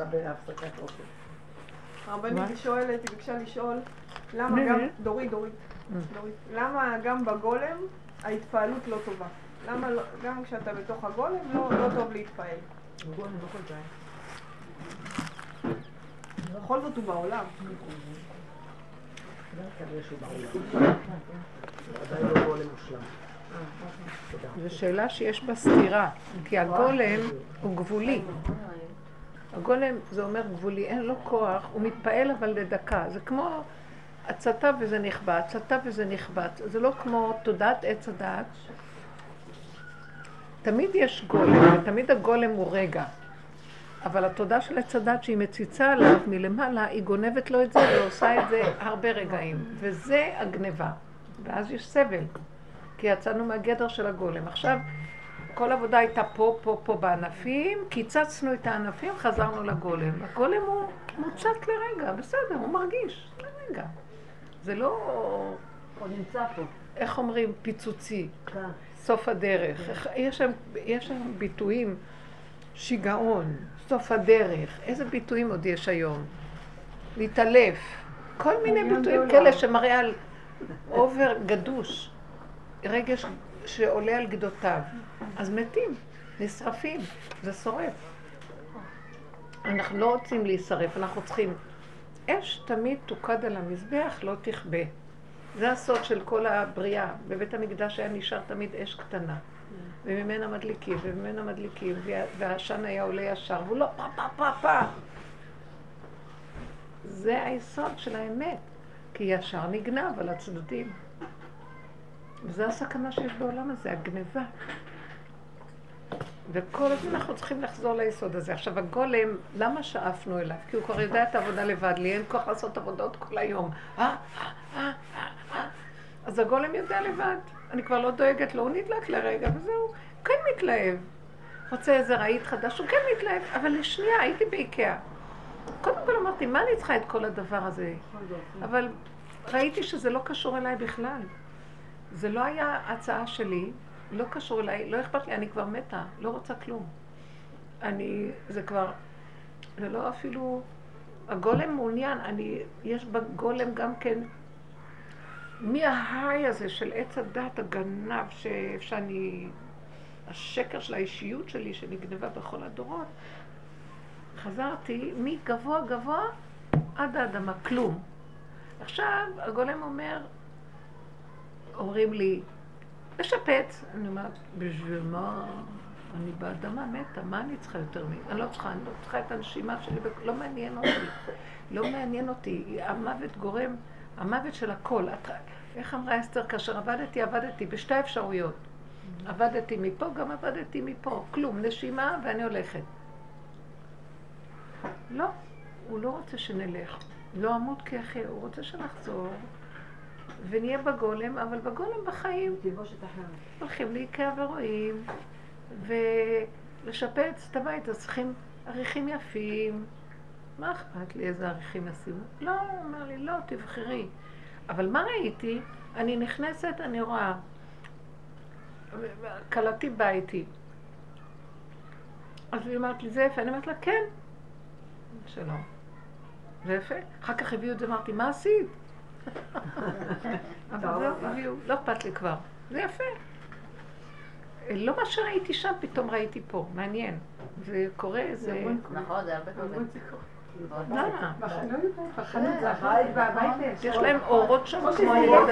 עכשיו בהפסקת אוכל. הרבנית שואלת, היא ביקשה לשאול, למה גם, דורית, דורית, דורית, למה גם בגולם ההתפעלות לא טובה? למה לא- גם כשאתה בתוך הגולם לא לא טוב להתפעל? גולם לא כל. בכל זאת הוא בעולם. לא גולם מושלם. זו שאלה שיש בה סתירה, כי הגולם הוא גבולי. הגולם זה אומר גבולי, אין לו כוח, הוא מתפעל אבל לדקה. זה כמו הצתה וזה נכבה, הצתה וזה נכבת. זה לא כמו תודעת עץ הדעת. תמיד יש גולם, ותמיד הגולם הוא רגע. אבל התודה של עץ הדת שהיא מציצה עליו מלמעלה, היא גונבת לו את זה ועושה את זה הרבה רגעים. וזה הגניבה. ואז יש סבל. כי יצאנו מהגדר של הגולם. עכשיו, כל העבודה הייתה פה, פה, פה בענפים, קיצצנו את הענפים, חזרנו לגולם. הגולם הוא מוצק לרגע, בסדר, הוא מרגיש לרגע. זה לא, הוא נמצא פה. איך אומרים, פיצוצי, כאן. סוף הדרך. איך- יש שם, יש שם ביטויים, שיגעון, סוף הדרך. איזה ביטויים עוד יש היום? להתעלף. כל מיני ביטויים כאלה שמראה על אובר גדוש. רגש שעולה על גדותיו. אז מתים, נשרפים, זה שורף. אנחנו לא רוצים להישרף, אנחנו צריכים... אש תמיד תוקד על המזבח, לא תכבה. זה הסוד של כל הבריאה. בבית המקדש היה נשאר תמיד אש קטנה. וממנה מדליקים, וממנה מדליקים, וה- והעשן היה עולה ישר, והוא לא פה פה פה פה. זה היסוד של האמת, כי ישר נגנב על הצדדים. וזו הסכנה שיש בעולם הזה, הגניבה. וכל הזמן אנחנו צריכים לחזור ליסוד הזה. עכשיו, הגולם, למה שאפנו אליו? כי הוא כבר יודע את העבודה לבד, לי אין כוח לעשות עבודות כל היום. אה, אה, אה, אה, אה. אז הגולם יודע לבד. אני כבר לא דואגת לו, הוא נדלק לרגע, וזהו. כן מתלהב. רוצה איזה רהיט חדש, הוא כן מתלהב. אבל לשנייה, הייתי באיקאה. קודם כל אמרתי, מה אני צריכה את כל הדבר הזה? אבל ראיתי שזה לא קשור אליי בכלל. זה לא היה הצעה שלי, לא קשור אליי, לא אכפת לי, אני כבר מתה, לא רוצה כלום. אני, זה כבר, זה לא אפילו, הגולם מעוניין, אני, יש בגולם גם כן, מי ההיי הזה של עץ הדת הגנב, שאני, השקר של האישיות שלי שנגנבה בכל הדורות, חזרתי מגבוה גבוה עד האדמה, כלום. עכשיו הגולם אומר, אומרים לי, לשפץ. אני אומרת, בשביל מה? אני באדמה מתה, מה אני צריכה יותר מ... אני לא צריכה, אני לא צריכה את הנשימה שלי, לא מעניין אותי. לא מעניין אותי. המוות גורם, המוות של הכל. את, איך אמרה אסתר, כאשר עבדתי, עבדתי בשתי אפשרויות. עבדתי מפה, גם עבדתי מפה. כלום, נשימה ואני הולכת. לא, הוא לא רוצה שנלך. לא אמות כאחי, הוא רוצה שנחזור. ונהיה בגולם, אבל בגולם בחיים. הולכים לאיקאה ורואים, ולשפץ את הבית, אז צריכים עריכים יפים. מה אכפת לי איזה עריכים ישימו? לא, הוא אומר לי, לא, תבחרי. אבל מה ראיתי? אני נכנסת, אני רואה, כלתי באה איתי. אז היא אמרת לי, זה יפה. אני אומרת לה, כן. שלום. זה יפה. אחר כך הביאו את זה, אמרתי, מה עשית? אבל זהו, הביאו, לא אכפת לי כבר. זה יפה. לא מה שראיתי שם, פתאום ראיתי פה. מעניין. זה קורה איזה... נכון, זה הרבה קודם. למה? בחנות זה הבית והבית יש להם אורות שם כמו הילד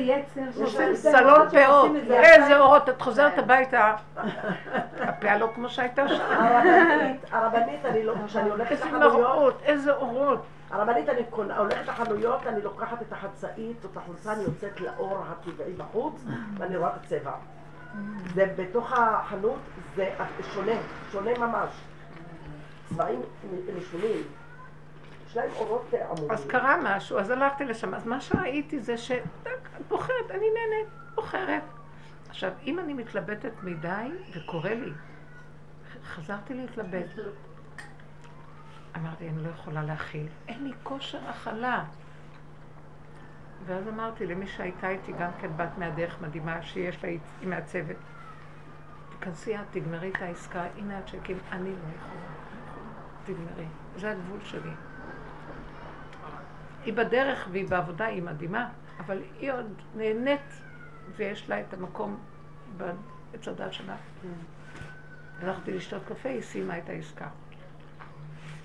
יש שזה סלון פאות. זה. איזה אורות, את חוזרת הביתה. הפאה לא כמו שהייתה שם. הרבנית, הרבנית, אני לא, כשאני הולכת לחנויות, איזה אורות. הרבנית, אני הולכת לחנויות, אני לוקחת את החצאית, זאת החולצה, אני יוצאת לאור הטבעי בחוץ, ואני רואה את הצבע. זה בתוך החנות, זה שונה, שונה ממש. צבעים משונים. אז קרה משהו, אז הלכתי לשם. אז מה שראיתי זה ש... את בוחרת, אני נהנית, בוחרת. עכשיו, אם אני מתלבטת מדי, וקורה לי, חזרתי להתלבט. אמרתי, אני לא יכולה להכיל. אין לי כושר הכלה. ואז אמרתי למי שהייתה איתי, גם כן בת מהדרך מדהימה, שיש לה, היא מהצוות, תיכנסי את, תגמרי את העסקה, הנה הצ'קים, אני לא יכולה. תגמרי. זה הגבול שלי. היא בדרך והיא בעבודה, היא מדהימה, אבל היא עוד נהנית ויש לה את המקום בעץ הדת שלה. הלכתי לשתות קפה, היא סיימה את העסקה.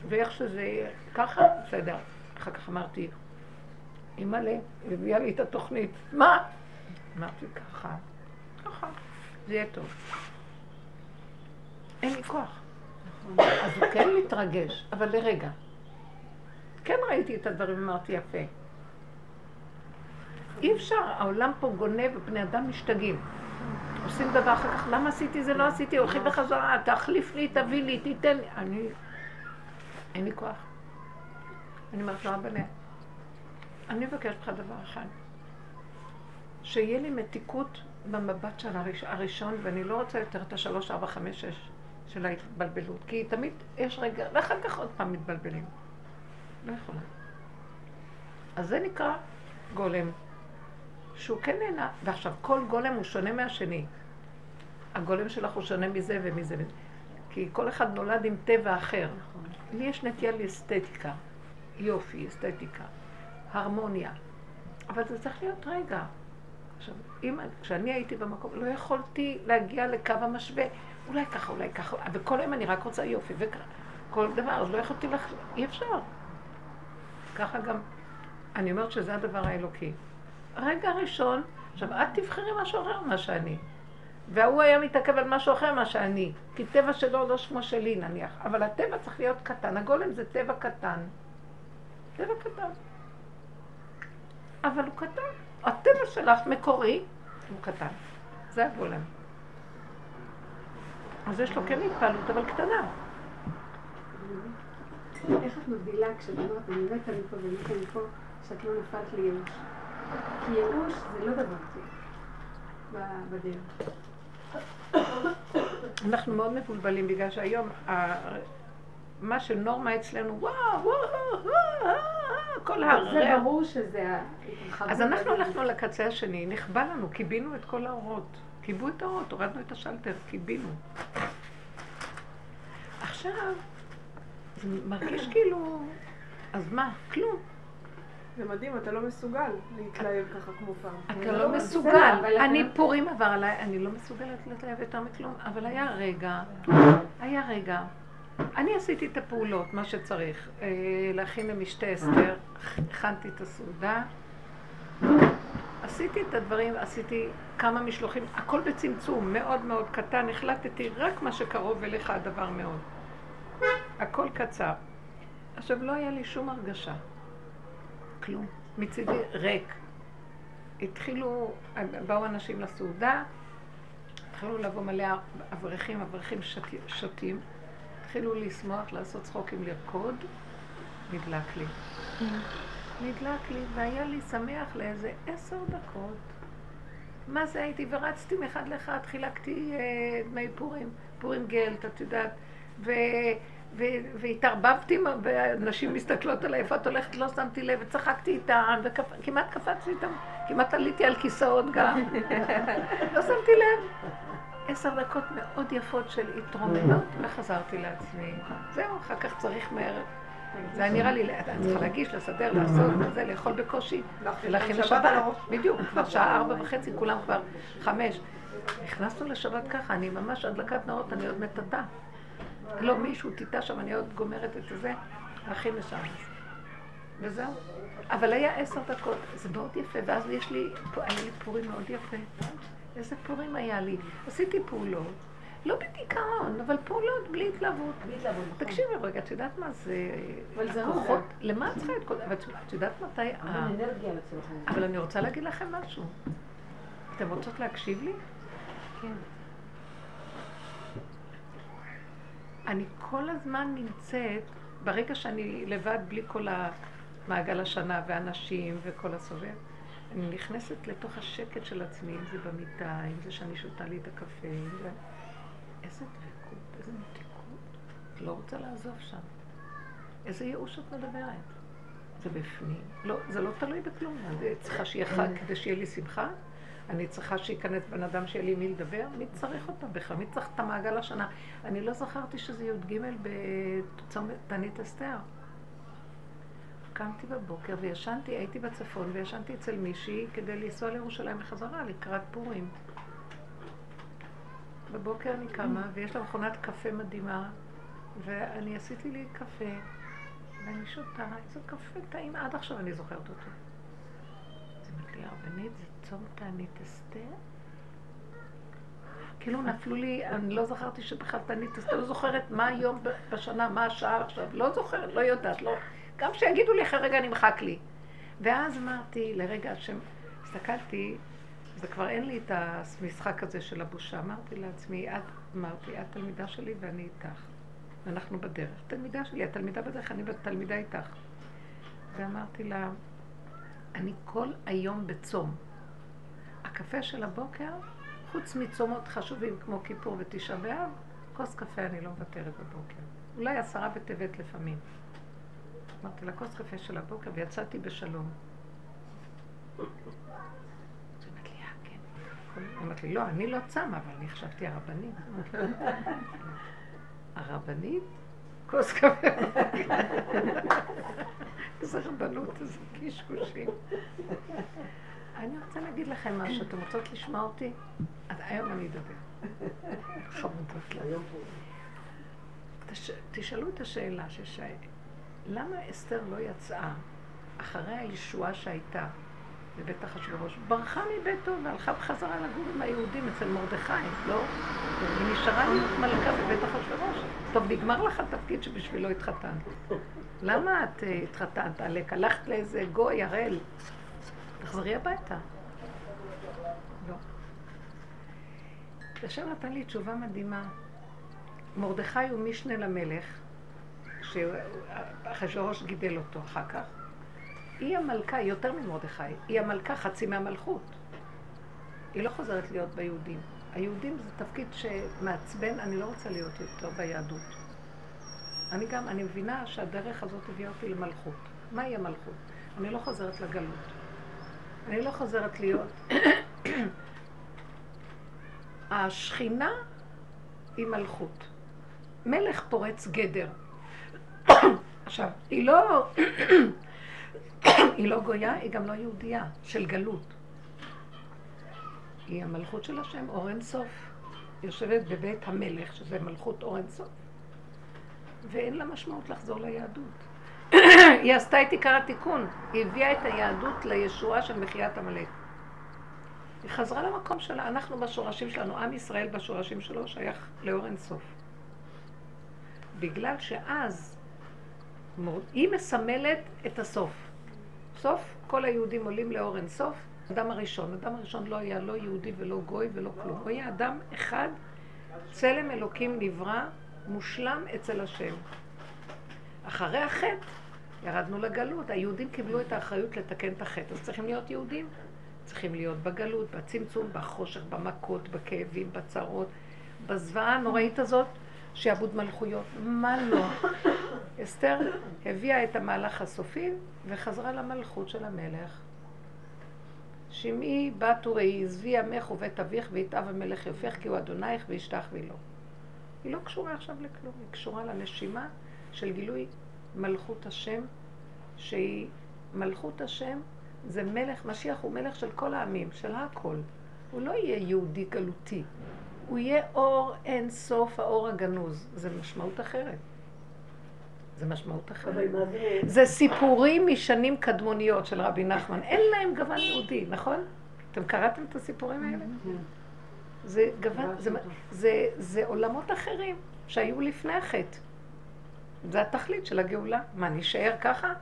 ואיך שזה ככה, בסדר. אחר כך אמרתי, אימא'לה, הביאה לי את התוכנית. מה? אמרתי ככה, ככה, זה יהיה טוב. אין לי כוח. אז הוא כן מתרגש, אבל לרגע. כן ראיתי את הדברים, אמרתי יפה. אי אפשר, העולם פה גונב ובני אדם משתגעים. עושים דבר אחר כך, למה עשיתי זה, לא עשיתי, הולכים בחזרה, תחליף לי, תביא לי, תיתן לי. אני, אין לי כוח. אני אומרת לו, אבא, אני מבקשת ממך דבר אחד, שיהיה לי מתיקות במבט של הראש, הראשון, ואני לא רוצה יותר את השלוש, ארבע, חמש, שש של ההתבלבלות, כי תמיד יש רגע, ואחר כך עוד פעם מתבלבלים. לא יכולה. אז זה נקרא גולם, שהוא כן נהנה, ועכשיו כל גולם הוא שונה מהשני. הגולם שלך הוא שונה מזה ומזה, כי כל אחד נולד עם טבע אחר. לי יש נטייה לאסתטיקה, יופי, אסתטיקה, הרמוניה, אבל זה צריך להיות רגע. עכשיו, אם, כשאני הייתי במקום, לא יכולתי להגיע לקו המשווה, אולי ככה, אולי ככה, וכל היום אני רק רוצה יופי, וכל דבר, אז לא יכולתי לך, אי אפשר. ככה גם, אני אומרת שזה הדבר האלוקי. רגע ראשון, עכשיו את תבחרי משהו אחר ממה שאני. והוא היה מתעכב על משהו אחר ממה שאני. כי טבע שלו לא שמו שלי נניח. אבל הטבע צריך להיות קטן. הגולם זה טבע קטן. טבע קטן. אבל הוא קטן. הטבע שלך מקורי, הוא קטן. זה הגולם. אז יש לו כן התפעלות, אבל קטנה. איך את מבדילה כשאת אומרת, אני מתה מפה ומתה מפה, שאת לא נפלת לייאוש? כי ייאוש זה לא דבר טוב בדרך. אנחנו מאוד מבולבלים בגלל שהיום מה שנורמה אצלנו, וואו, וואו, וואו, כל הרע. זה ברור שזה אז אנחנו הלכנו לקצה השני, נכבה לנו, קיבינו את כל האורות. כיבו את האורות, הורדנו את השלטר, קיבינו. עכשיו, זה מרגיש כאילו, אז מה? כלום. זה מדהים, אתה לא מסוגל להתלהב ככה כמו פעם. אתה לא מסוגל. אני פורים עבר עליי, אני לא מסוגלת להתלהב יותר מכלום, אבל היה רגע, היה רגע. אני עשיתי את הפעולות, מה שצריך. אה, להכין למשתה אסתר, הכנתי את הסעודה, עשיתי את הדברים, עשיתי כמה משלוחים, הכל בצמצום מאוד מאוד קטן, החלטתי רק מה שקרוב אליך הדבר מאוד. הכל קצר. עכשיו, לא היה לי שום הרגשה. כלום. מצידי ריק. התחילו, באו אנשים לסעודה, התחילו לבוא מלא אברכים, אברכים שותים, התחילו לשמוח, לעשות צחוקים, לרקוד, נדלק לי. נדלק לי, והיה לי שמח לאיזה עשר דקות. מה זה הייתי? ורצתי מאחד לאחד, חילקתי אה, דמי פורים, פורים גלט, את יודעת. והתערבבתי, ונשים מסתכלות עליי, איפה את הולכת? לא שמתי לב, וצחקתי איתן, וכמעט קפצתי איתן, כמעט עליתי על כיסאות גם. לא שמתי לב. עשר דקות מאוד יפות של התרוממות, וחזרתי לעצמי. זהו, אחר כך צריך מהר. זה היה נראה לי, את צריכה להגיש, לסדר, לעשות, זה, לאכול בקושי, ולהכין לשבת. בדיוק, כבר שעה ארבע וחצי, כולם כבר חמש. נכנסנו לשבת ככה, אני ממש הדלקת נאות, אני עוד מטאטא. לא, מישהו טיטה שם, אני עוד גומרת את זה, הכי לשם. וזהו. אבל היה עשר דקות, זה מאוד יפה, ואז יש לי, היה לי פורים מאוד יפה. איזה פורים היה לי. עשיתי פעולות, לא בדיכאון, אבל פעולות בלי התלהבות. בלי התלהבות. נכון. תקשיבי רגע, את יודעת מה זה... אבל זה הכוחות. למה את צריכה את כל... את יודעת מתי... אבל אני רוצה להגיד לכם משהו. אתם רוצות להקשיב לי? כן. אני כל הזמן נמצאת, ברגע שאני לבד בלי כל המעגל השנה ואנשים וכל הסובב, אני נכנסת לתוך השקט של עצמי, אם זה במיטה, אם זה שאני שותה לי את הקפה, אם זה... איזה דבקות, איזה מתיקות. את לא רוצה לעזוב שם. איזה ייאוש את מדברת. זה בפנים. לא, זה לא תלוי בכלום. צריכה שיהיה חג כדי שיהיה לי שמחה? אני צריכה שייכנס בן אדם שיהיה לי מי לדבר? מי צריך אותה בכלל? מי צריך את המעגל השנה? אני לא זכרתי שזה י"ג בצומת תענית אסתר. קמתי בבוקר וישנתי, הייתי בצפון וישנתי אצל מישהי כדי לנסוע לירושלים בחזרה לקראת פורים. בבוקר אני קמה ויש לה מכונת קפה מדהימה ואני עשיתי לי קפה ואני שותה, איזה קפה טעים, עד עכשיו אני זוכרת אותו. לי, הרבנית, זה צום תענית אסתר? כאילו נפלו לי, אני לא זכרתי שבכלל תענית אסתר, לא זוכרת מה היום בשנה, מה השעה עכשיו, לא זוכרת, לא יודעת, לא... גם שיגידו לי אחרי רגע נמחק לי. ואז אמרתי, לרגע השם, הסתכלתי, וכבר אין לי את המשחק הזה של הבושה. אמרתי לעצמי, את, אמרתי, את תלמידה שלי ואני איתך. ואנחנו בדרך. תלמידה שלי, התלמידה בדרך, אני תלמידה איתך. ואמרתי לה, אני כל היום בצום. הקפה של הבוקר, חוץ מצומות חשובים כמו כיפור ותשעה באב, כוס קפה אני לא מוותרת בבוקר. אולי עשרה בטבת לפעמים. אמרתי לה, כוס קפה של הבוקר ויצאתי בשלום. אמרתי לי, לא, אני לא צמה, אבל אני חשבתי הרבנית. הרבנית? כוס קפה. איזה רבנות, איזה קשקושים. אני רוצה להגיד לכם משהו, אתם רוצות לשמוע אותי? אז היום אני אדבר. חמודות לה. תשאלו את השאלה ששאל. למה אסתר לא יצאה אחרי הישועה שהייתה בבית אחשוורוש? ברחה מביתו והלכה בחזרה לגור עם היהודים אצל מרדכי, לא? היא נשארה להיות מלכה בבית אחשוורוש. טוב, נגמר לך התפקיד שבשבילו התחתנת. למה את אה, התחתנת, עלק? הלכת לאיזה גוי, הראל. תחזרי הביתה. לא. השם נתן לי תשובה מדהימה. מרדכי הוא משנה למלך, שאחשוורוש גידל אותו אחר כך. היא המלכה, יותר ממרדכי, היא המלכה חצי מהמלכות. היא לא חוזרת להיות ביהודים. היהודים זה תפקיד שמעצבן, אני לא רוצה להיות יותר ביהדות. אני גם, אני מבינה שהדרך הזאת הביאה אותי למלכות. מהי המלכות? אני לא חוזרת לגלות. אני לא חוזרת להיות... השכינה היא מלכות. מלך פורץ גדר. עכשיו, היא לא... היא לא גויה, היא גם לא יהודייה, של גלות. היא המלכות של השם, אור אין סוף. יושבת בבית המלך, שזה מלכות אור אין סוף. ואין לה משמעות לחזור ליהדות. היא עשתה את עיקר התיקון, היא הביאה את היהדות לישועה של מחיית עמלק. היא חזרה למקום שלה, אנחנו בשורשים שלנו, עם ישראל בשורשים שלו שייך לאור אין סוף. בגלל שאז היא מסמלת את הסוף. סוף, כל היהודים עולים לאור אין סוף. אדם הראשון, אדם הראשון לא היה לא יהודי ולא גוי ולא כלום. הוא היה אדם אחד, צלם אלוקים נברא, מושלם אצל השם. אחרי החטא ירדנו לגלות. היהודים קיבלו את האחריות לתקן את החטא. אז צריכים להיות יהודים. צריכים להיות בגלות, בצמצום, בחושך, במכות, בכאבים, בצרות, בזוועה הנוראית הזאת, שעבוד מלכויות. מה לא? אסתר הביאה את המהלך הסופי וחזרה למלכות של המלך. שמעי בת וראי, עזבי עמך ובית אביך ויתאב המלך יופך כי הוא אדונייך וישתחווי לו. היא לא קשורה עכשיו לכלום, היא קשורה לנשימה של גילוי מלכות השם, שהיא מלכות השם זה מלך, משיח הוא מלך של כל העמים, של הכל. הוא לא יהיה יהודי גלותי, הוא יהיה אור אין סוף האור הגנוז. זה משמעות אחרת. זה משמעות אחרת. זה סיפורים משנים קדמוניות של רבי נחמן. אין להם גוון יהודי, נכון? אתם קראתם את הסיפורים האלה? זה גוון, זה, זה, זה עולמות אחרים שהיו לפני החטא. זה התכלית של הגאולה. מה, נשאר ככה?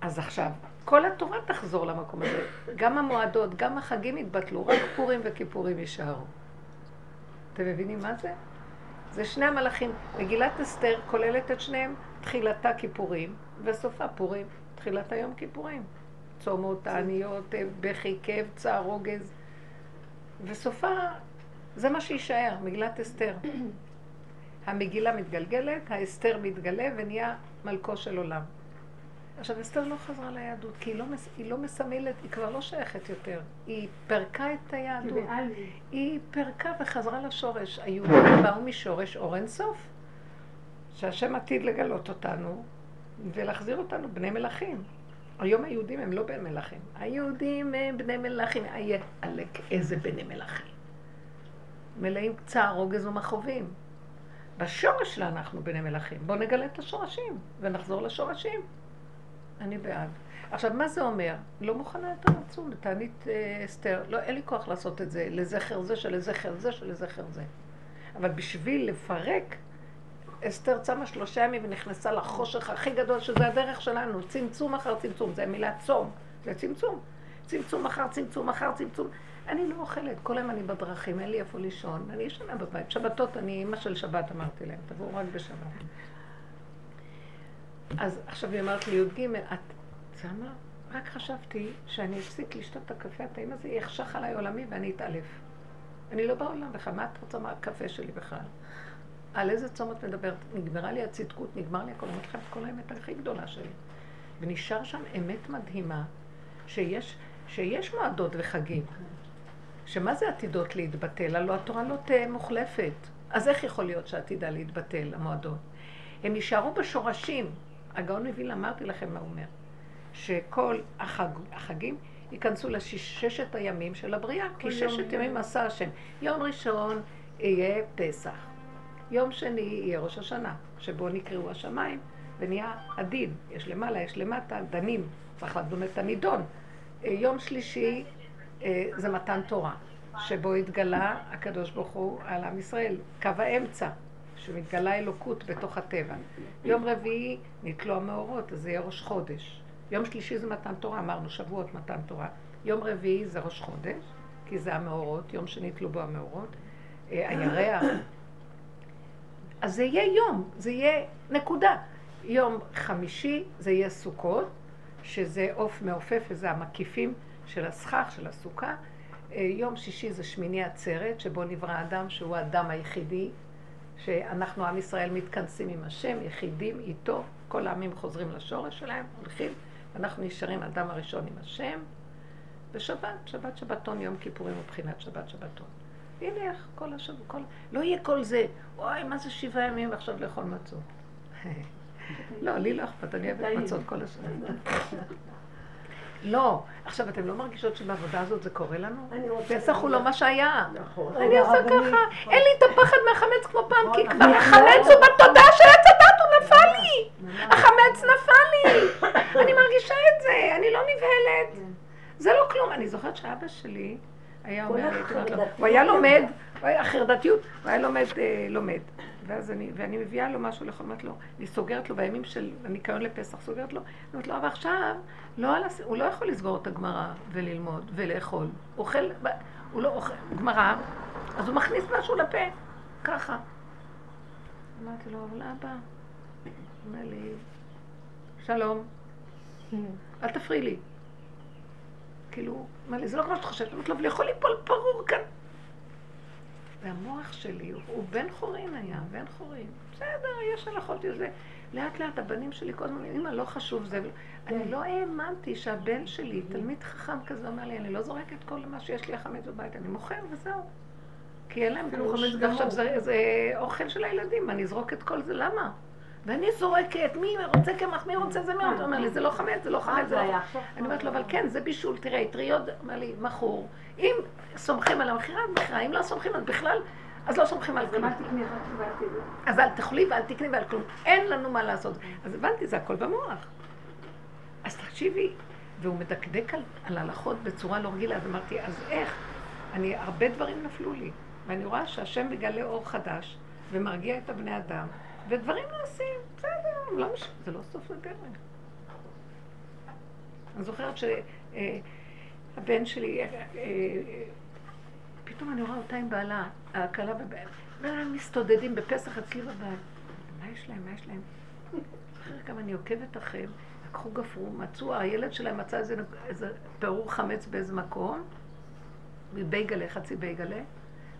אז עכשיו, כל התורה תחזור למקום הזה. גם המועדות, גם החגים יתבטלו, רק פורים וכיפורים יישארו. אתם מבינים מה זה? זה שני המלאכים. מגילת אסתר כוללת את שניהם, תחילתה כיפורים וסופה פורים. תחילת היום כיפורים. צומות, תעניות, בכי, כאב, צער, רוגז. וסופה, זה מה שיישאר, מגילת אסתר. המגילה מתגלגלת, האסתר מתגלה ונהיה מלכו של עולם. עכשיו, אסתר לא חזרה ליהדות, כי היא לא, מס, היא לא מסמלת, היא כבר לא שייכת יותר. היא פרקה את היהדות. היא פרקה וחזרה לשורש. היהודים באו משורש אור אין סוף. שהשם עתיד לגלות אותנו ולהחזיר אותנו בני מלכים. היום היהודים הם לא בני מלכים. היהודים הם בני מלכים. איה עלק איזה בני מלכים. מלאים צער, רוגז ומכאובים. בשורש שלה אנחנו בני מלכים. בואו נגלה את השורשים ונחזור לשורשים. אני בעד. עכשיו, מה זה אומר? לא מוכנה יותר לצום, לתענית אה, אסתר. לא, אין לי כוח לעשות את זה לזכר זה שלזכר זה שלזכר זה. אבל בשביל לפרק, אסתר צמה שלושה ימים ונכנסה לחושך הכי גדול, שזה הדרך שלנו, צמצום אחר צמצום, זה המילה צום, זה צמצום. צמצום אחר צמצום אחר צמצום. אני לא אוכלת, כל היום אני בדרכים, אין לי איפה לישון, אני ישנה בבית. שבתות, אני אימא של שבת אמרתי להם, תבואו רק בשבת. אז עכשיו היא אמרת לי, י"ג, את צמה? רק חשבתי שאני אפסיק לשתות את הקפה הטעים הזה, יחשך עליי עולמי ואני אתעלף. אני לא בעולם בכלל, מה את רוצה מהקפה שלי בכלל? על איזה צום את מדברת? נגמרה לי הצדקות, נגמר לי הכל, אני אומרת לכם את כל האמת הכי גדולה שלי. ונשאר שם אמת מדהימה, שיש, שיש מועדות וחגים, שמה זה עתידות להתבטל? הלוא התורה לא תהיה מוחלפת. אז איך יכול להיות שעתידה להתבטל, המועדות? הם יישארו בשורשים. הגאון מווילנה, אמרתי לכם מה הוא אומר. שכל החג, החגים ייכנסו לששת הימים של הבריאה, כי ששת ימים עשה השם. יום ראשון יהיה פסח, יום שני יהיה ראש השנה, שבו נקראו השמיים ונהיה הדין. יש למעלה, יש למטה, דנים, צריך לדון את הנידון. יום שלישי אה, זה מתן תורה, שבו התגלה הקדוש ברוך הוא על עם ישראל, קו האמצע. שמתגלה אלוקות בתוך הטבע. יום רביעי נתלו המאורות, אז זה יהיה ראש חודש. יום שלישי זה מתן תורה, אמרנו שבועות מתן תורה. יום רביעי זה ראש חודש, כי זה המאורות, יום שני תלו בו המאורות, אה, הירח. אז זה יהיה יום, זה יהיה נקודה. יום חמישי זה יהיה סוכות, שזה עוף מעופף וזה המקיפים של הסכך, של הסוכה. אה, יום שישי זה שמיני עצרת, שבו נברא אדם שהוא האדם היחידי שאנחנו, עם ישראל, מתכנסים עם השם, יחידים איתו, כל העמים חוזרים לשורש שלהם, הולכים, ואנחנו נשארים אדם הראשון עם השם, ושבת, שבת שבתון, יום כיפורים מבחינת שבת שבתון. איך כל השבוע, כל... לא יהיה כל זה, אוי, מה זה שבעה ימים ועכשיו לאכול מצות. לא, לי לא אכפת, אני אוהבת מצות כל השנה. לא, עכשיו אתם לא מרגישות שבעבודה הזאת זה קורה לנו? פסח הוא לא מה שהיה. נכון. אני עושה ככה, אין לי את הפחד מהחמץ כמו פעם, כי כבר החמץ הוא בתודעה של עץ הדת, הוא נפל לי. החמץ נפל לי. אני מרגישה את זה, אני לא נבהלת. זה לא כלום. אני זוכרת שאבא שלי היה אומר, הוא היה לומד, החרדתיות, הוא היה לומד, אה, לומד. ואז אני, ואני מביאה לו משהו לאכול, אומרת לו, אני סוגרת לו בימים של הניקיון לפסח, סוגרת לו, אני אומרת לו, אבל עכשיו, לא על הס... הוא לא יכול לסגור את הגמרא וללמוד ולאכול. אוכל, הוא לא אוכל גמרא, אז הוא מכניס משהו לפה, ככה. אמרתי לו, אבל אבא, אומר לי, שלום, אל תפריעי לי. כאילו, אמר לי, זה לא כמו שאת חושבת, אמרתי לו, אבל יכול ליפול פרור כאן. והמוח שלי הוא, בן חורין היה, בן חורין. בסדר, יש הלכות לזה. לאט לאט הבנים שלי כל הזמן, אמא, לא חשוב זה. אני לא האמנתי שהבן שלי, תלמיד חכם כזה, אומר לי, אני לא זורק את כל מה שיש לי החמץ בבית, אני מוכר וזהו. כי אין להם גרוש, ועכשיו זה, זה אוכל של הילדים, אני אזרוק את כל זה, למה? ואני זורקת, מי רוצה קמח, מי רוצה זה, מי רוצה? אומר לי, זה לא חמץ, זה לא חמץ, זה לא חמץ. אני אומרת לו, אבל כן, זה בישול, תראה, טריות, אומר לי, מכור. אם סומכים על המכירה, אז מכירה, אם לא סומכים, אז בכלל, אז לא סומכים על כלום. אז אל תאכלי ואל תקני ועל כלום. אין לנו מה לעשות. אז הבנתי, זה הכל במוח. אז תקשיבי, והוא מדקדק על, על הלכות בצורה לא רגילה, אז אמרתי, אז איך? אני, הרבה דברים נפלו לי, ואני רואה שהשם מגלה אור חדש, ומרגיע את הבני אדם, ודברים נעשים, בסדר, לא משנה, זה לא סוף לדרך. אני זוכרת שהבן שלי, אה, אה, פתאום אני רואה אותה עם בעלה, הכלה ובעלה, והם מסתודדים בפסח אצלי בבית. מה יש להם? מה יש להם? אחרי כמה אני עוקבת אחריהם, לקחו גפרו, מצאו, הילד שלהם מצא איזה, איזה פירור חמץ באיזה מקום, מבייגלה, חצי בייגלה,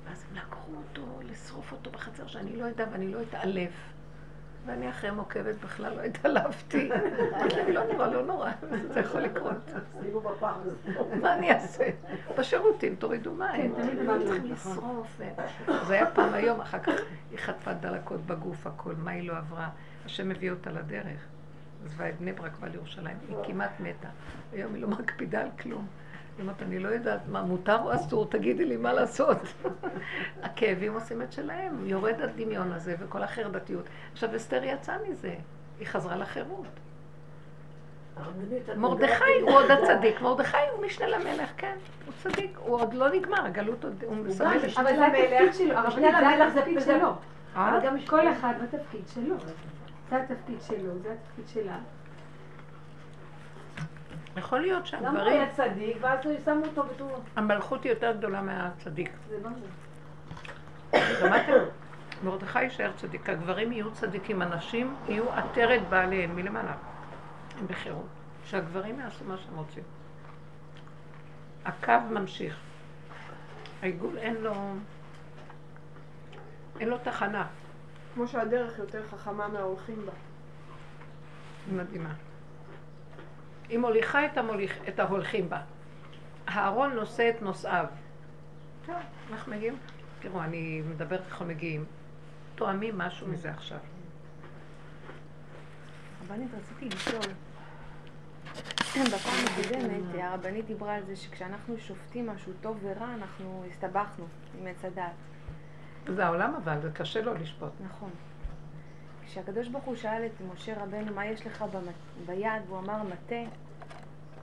ואז הם לקחו אותו, לשרוף אותו בחצר שאני לא אדע ואני לא אתעלף. ואני אחריהם עוקבת בכלל לא התעלפתי. לא נורא, לא נורא, זה יכול לקרות. מה אני אעשה? בשירותים תורידו מים, כן, צריכים. לשרוף. זה היה פעם היום, אחר כך היא חטפה דלקות בגוף, הכל, מה היא לא עברה? השם הביא אותה לדרך. עזבה את בני ברק ועל ירושלים, היא כמעט מתה. היום היא לא מקפידה על כלום. היא אומרת, אני לא יודעת מה מותר או אסור, תגידי לי מה לעשות. הכאבים עושים את שלהם, יורד הדמיון הזה וכל החרדתיות. עכשיו אסתר יצאה מזה, היא חזרה לחירות. מרדכי הוא עוד הצדיק, מרדכי הוא משנה למלך, כן, הוא צדיק, הוא עוד לא נגמר, הגלות עוד, הוא מסמל אבל זה התפקיד שלו, הרבנית זה התפקיד שלו. אה? אבל גם כל אחד בתפקיד שלו. זה התפקיד שלו, זה התפקיד שלה. יכול להיות למה הוא היה צדיק, ואז שמו אותו בתור... המלכות היא יותר גדולה מהצדיק. זה ברור. שמעתם? מרדכי יישאר צדיק, הגברים יהיו צדיקים, הנשים יהיו עטרת בעליהן מלמעלה. הם בחירות. שהגברים יעשו מה שהם רוצים. הקו ממשיך. העיגול אין לו... אין לו תחנה. כמו שהדרך יותר חכמה מההולכים בה. מדהימה. היא מוליכה את, המוליך, את ההולכים בה. הארון נושא את נושאיו. טוב, אנחנו מגיעים. תראו, אני מדברת איך מגיעים. תואמים משהו מזה עכשיו. רבנית, רציתי לשאול. בפעם הקודמת הרבנית דיברה על זה שכשאנחנו שופטים משהו טוב ורע, אנחנו הסתבכנו עם עץ הדעת. זה העולם אבל, זה קשה לו לשפוט. נכון. כשהקדוש ברוך הוא שאל את משה רבנו מה יש לך ביד, והוא אמר מטה,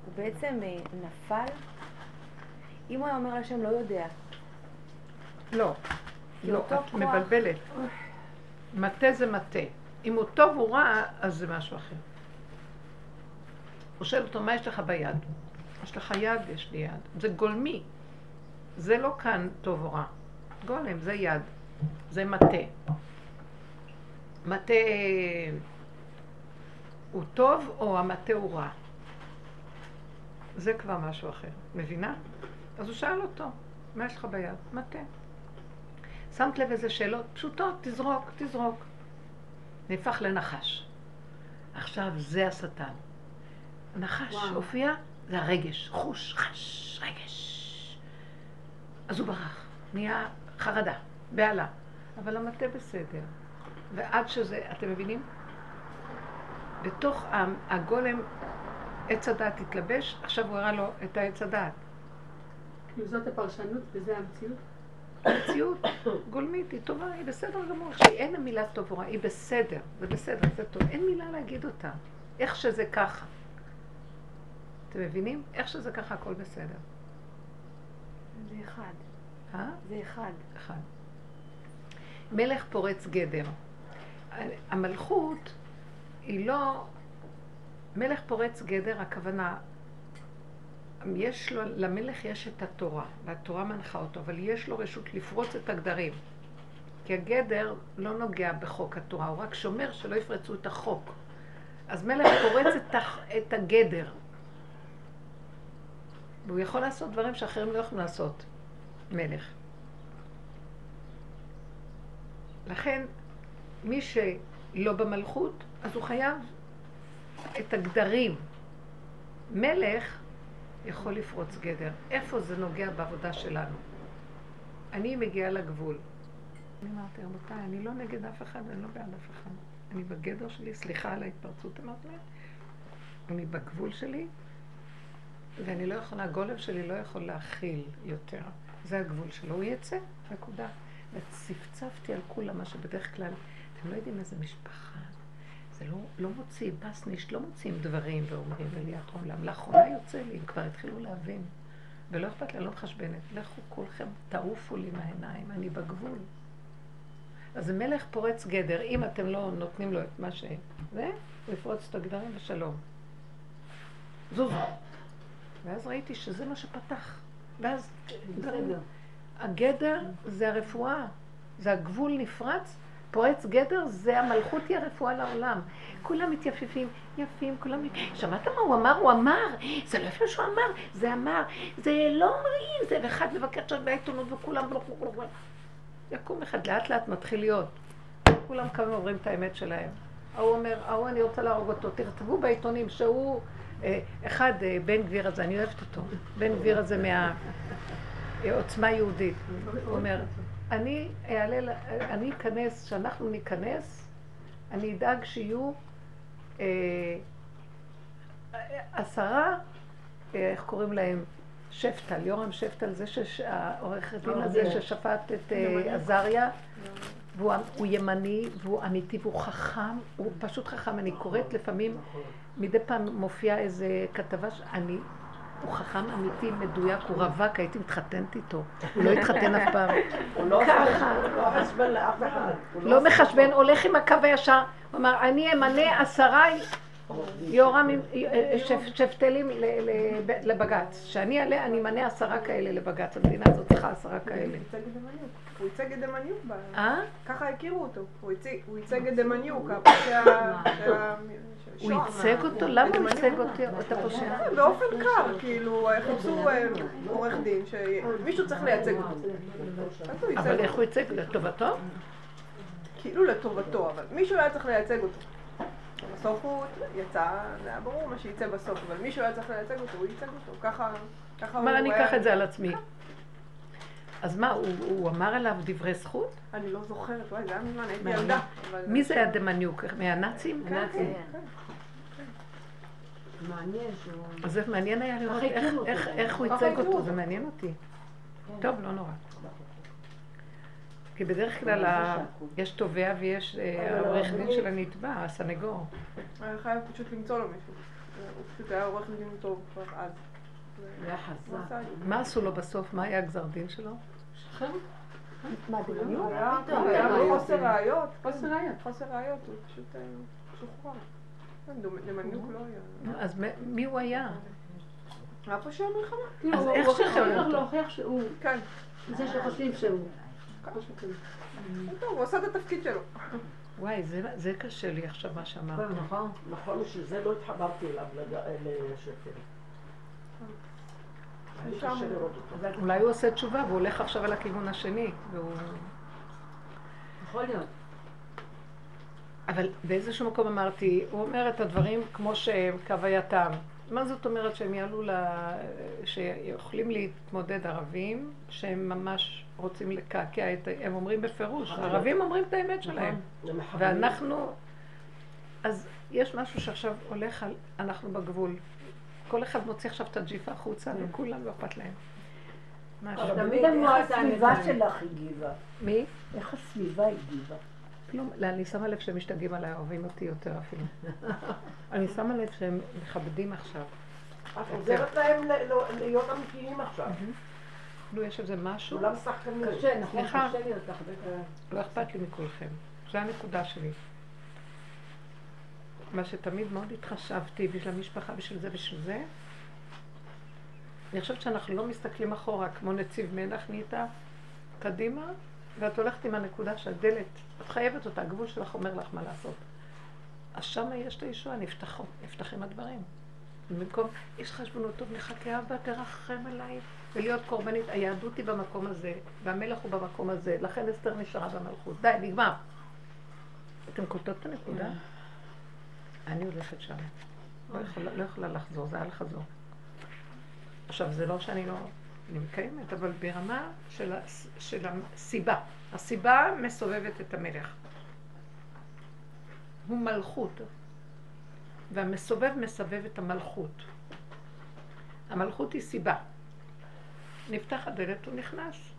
הוא בעצם אה, נפל. אם הוא היה אומר לשם לא יודע, לא, לא, את מבלבלת. מטה זה מטה. אם הוא טוב או רע, אז זה משהו אחר. הוא שואל אותו, מה יש לך ביד? יש לך יד? יש לי יד. זה גולמי. זה לא כאן טוב או רע. גולם, זה יד. זה מטה. מטה הוא טוב או המטה הוא רע? זה כבר משהו אחר. מבינה? אז הוא שאל אותו, מה יש לך ביד? מטה. שמת לב איזה שאלות פשוטות, תזרוק, תזרוק. נהפך לנחש. עכשיו זה השטן. נחש וואו. הופיע, זה הרגש, חוש, חש, רגש. אז הוא ברח, נהיה חרדה, בהלה. אבל המטה בסדר. ועד שזה, אתם מבינים? בתוך הגולם עץ הדעת התלבש, עכשיו הוא הראה לו את העץ הדעת. כאילו זאת הפרשנות וזה המציאות. המציאות גולמית, היא טובה, היא בסדר גמור. עכשיו, אין המילה טוב או רע, היא בסדר, זה בסדר, זה טוב. אין מילה להגיד אותה. איך שזה ככה. אתם מבינים? איך שזה ככה, הכל בסדר. זה אחד. אה? זה אחד. אחד. מלך פורץ גדר. המלכות היא לא... מלך פורץ גדר, הכוונה, יש לו, למלך יש את התורה, והתורה מנחה אותו, אבל יש לו רשות לפרוץ את הגדרים. כי הגדר לא נוגע בחוק התורה, הוא רק שומר שלא יפרצו את החוק. אז מלך פורץ את, הח, את הגדר. והוא יכול לעשות דברים שאחרים לא יכולים לעשות. מלך. לכן, מי שלא במלכות, אז הוא חייב את הגדרים. מלך יכול לפרוץ גדר. איפה זה נוגע בעבודה שלנו? אני מגיעה לגבול. אני אמרתי, רבותיי, אני לא נגד אף אחד ואני לא בעד אף אחד. אני בגדר שלי, סליחה על ההתפרצות, אמרתי להם. אני בגבול שלי, ואני לא יכולה, הגולם שלי לא יכול להכיל יותר. זה הגבול שלו. הוא יצא, נקודה. וצפצפתי על כולם, מה שבדרך כלל, אתם לא יודעים איזה משפחה. זה לא, לא מוציא, בסניש, לא מוציאים דברים ואומרים אליית עולם. לאחרונה יוצא לי, הם כבר התחילו להבין. ולא אכפת לי, לא מחשבנת. לכו כולכם, תעופו לי מהעיניים, אני בגבול. אז מלך פורץ גדר, אם אתם לא נותנים לו את מה ש... זה, הוא יפרוץ את הגדרים ושלום. זוזו. ואז ראיתי שזה מה שפתח. ואז. הגדר זה הרפואה, זה הגבול נפרץ, פורץ גדר זה המלכות היא הרפואה לעולם. כולם מתייפפים, יפים, כולם... שמעת מה הוא אמר? הוא אמר, זה לא יפה שהוא אמר, זה אמר, זה לא אומרים, זה, ואחד מבקר שם בעיתונות וכולם... יקום אחד, לאט לאט מתחיל להיות. כולם קמים ואומרים את האמת שלהם. ההוא אומר, ההוא אני רוצה להרוג אותו. תכתבו בעיתונים שהוא, אה, אחד, אה, בן גביר הזה, אני אוהבת אותו. בן גביר הזה מהעוצמה יהודית. הוא אומר, אני אעלה, אני אכנס, כשאנחנו ניכנס, אני אדאג שיהיו אה, עשרה, אה, איך קוראים להם? שפטל, יורם שפטל, זה שש- העורך הדין הזה ששפט את אה, עזריה, והוא הוא ימני, והוא אמיתי, והוא חכם, הוא פשוט חכם. אני קוראת לפעמים, מדי פעם מופיעה איזה כתבה, אני, הוא חכם אמיתי, מדויק, הוא רווק, הייתי מתחתנת איתו. הוא לא התחתן אף פעם. הוא לא ככה. הוא לא מחשבן לאף אחד. הוא לא מחשבן, הולך עם הקו הישר. הוא אמר, אני אמנה עשרה יורם אה, שפ- שפטלים לבג"ץ. שאני אעלה, אני אמנה עשרה כאלה לבג"ץ. המדינה הזאת צריכה עשרה כאלה. הוא ייצג את דמניוק. הוא ייצג את דמניוק. ב- אה? ככה הכירו אותו. הוא ייצג את דמניוק, הוא. ייצג אותו? למה הוא ייצג אותי- את הפושע? כן, באופן קר, כאילו, חיפשו אה, עורך דין, שמישהו צריך לייצג אותו. אבל איך. הוא ייצג? לטובתו? כאילו לטובתו, אבל מישהו היה צריך לייצג אותו. בסוף הוא יצא, זה היה ברור מה שיצא בסוף, אבל מישהו היה צריך לייצג אותו, הוא ייצג אותו. ככה, ככה הוא אמר, אני היה- אקח את זה על עצמי. אז מה, הוא- הוא אמר עליו דברי זכות? אני לא זוכרת, וואי, זה היה מזמן, הייתי. ילדה. מי זה היה דמניוק? מהנאצים? כן, כן, כן. מעניין שהוא... אז זה מעניין היה לראות איך- הכירו אותו. איך- איך הוא ייצג אותו. זה מעניין אותי. טוב, לא נורא. כי בדרך כלל יש תובע ויש אה, אבל העורך דין של הנתבע, הסנגור. היה חייב פשוט למצוא לו מישהו. הוא פשוט היה עורך דין טוב כבר אז. מה עשו לו בסוף? מה היה הגזר דין שלו? מה, דמניוק? היה פתאום, היה חוסר ראיות. חוסר ראיות. חוסר ראיות, הוא פשוט אה, שוחרר. כן, לא היה. אז מי הוא היה? היה פושע מלחמה. כאילו, אז הוא איך הוא אותו? להוכיח שהוא... כן. זה שחושבים שהוא... טוב, הוא עשה את התפקיד שלו. וואי, זה- זה קשה לי עכשיו מה שאמרת. טוב, נכון. נכון, בשביל זה לא התחברתי אליו, לראות אותו. אולי הוא עושה תשובה והוא הולך עכשיו על הכיוון השני. והוא... יכול להיות. אבל באיזשהו מקום אמרתי, הוא אומר את הדברים כמו שהם כהווייתם. מה זאת אומרת שהם יעלו ל... שיכולים להתמודד ערבים, שהם ממש רוצים לקעקע את... ה- הם אומרים בפירוש, הערבים אומרים את האמת שלהם. זה מחבל. ואנחנו... אז יש משהו שעכשיו הולך על... אנחנו בגבול. כל אחד מוציא עכשיו את הג'יפה החוצה, וכולם לא אכפת להם. תמיד אמרו הסביבה שלהם. שלך הגיבה? מי? איך הסביבה הגיבה? כלום, לא, אני שמה לב שהם משתגעים עליי, אוהבים אותי יותר אפילו. אני שמה לב שהם מכבדים עכשיו. את עוזרת להם ל- ל- להיות אמיתיים עכשיו. כאילו יש איזה משהו, כולם שחקנים. קשה, נכון. קשה להיות לך בקרה. לא אכפת לי מכולכם. זו הנקודה שלי. מה שתמיד מאוד התחשבתי בשביל המשפחה, בשביל זה, בשביל זה. אני חושבת שאנחנו לא מסתכלים אחורה כמו נציב מלח נהייתה קדימה, ואת הולכת עם הנקודה שהדלת, את חייבת אותה, הגבול שלך אומר לך מה לעשות. אז שמה יש את הישועה, נפתחות, נפתחים הדברים. במקום, יש חשבונות טוב, נחכה אבא, תרחם עליי, ולהיות קורבנית. היהדות היא במקום הזה, והמלך הוא במקום הזה, לכן אסתר נשארה במלכות. די, נגמר. אתם קולטות את הנקודה? אני הולכת שם. לא יכולה, לא לחזור, זה היה לחזור. עכשיו, זה לא שאני לא... אני מקיימת, אבל ברמה של, של הסיבה. הסיבה מסובבת את המלך. הוא מלכות, והמסובב מסבב את המלכות. המלכות היא סיבה. נפתח הדלת, הוא נכנס.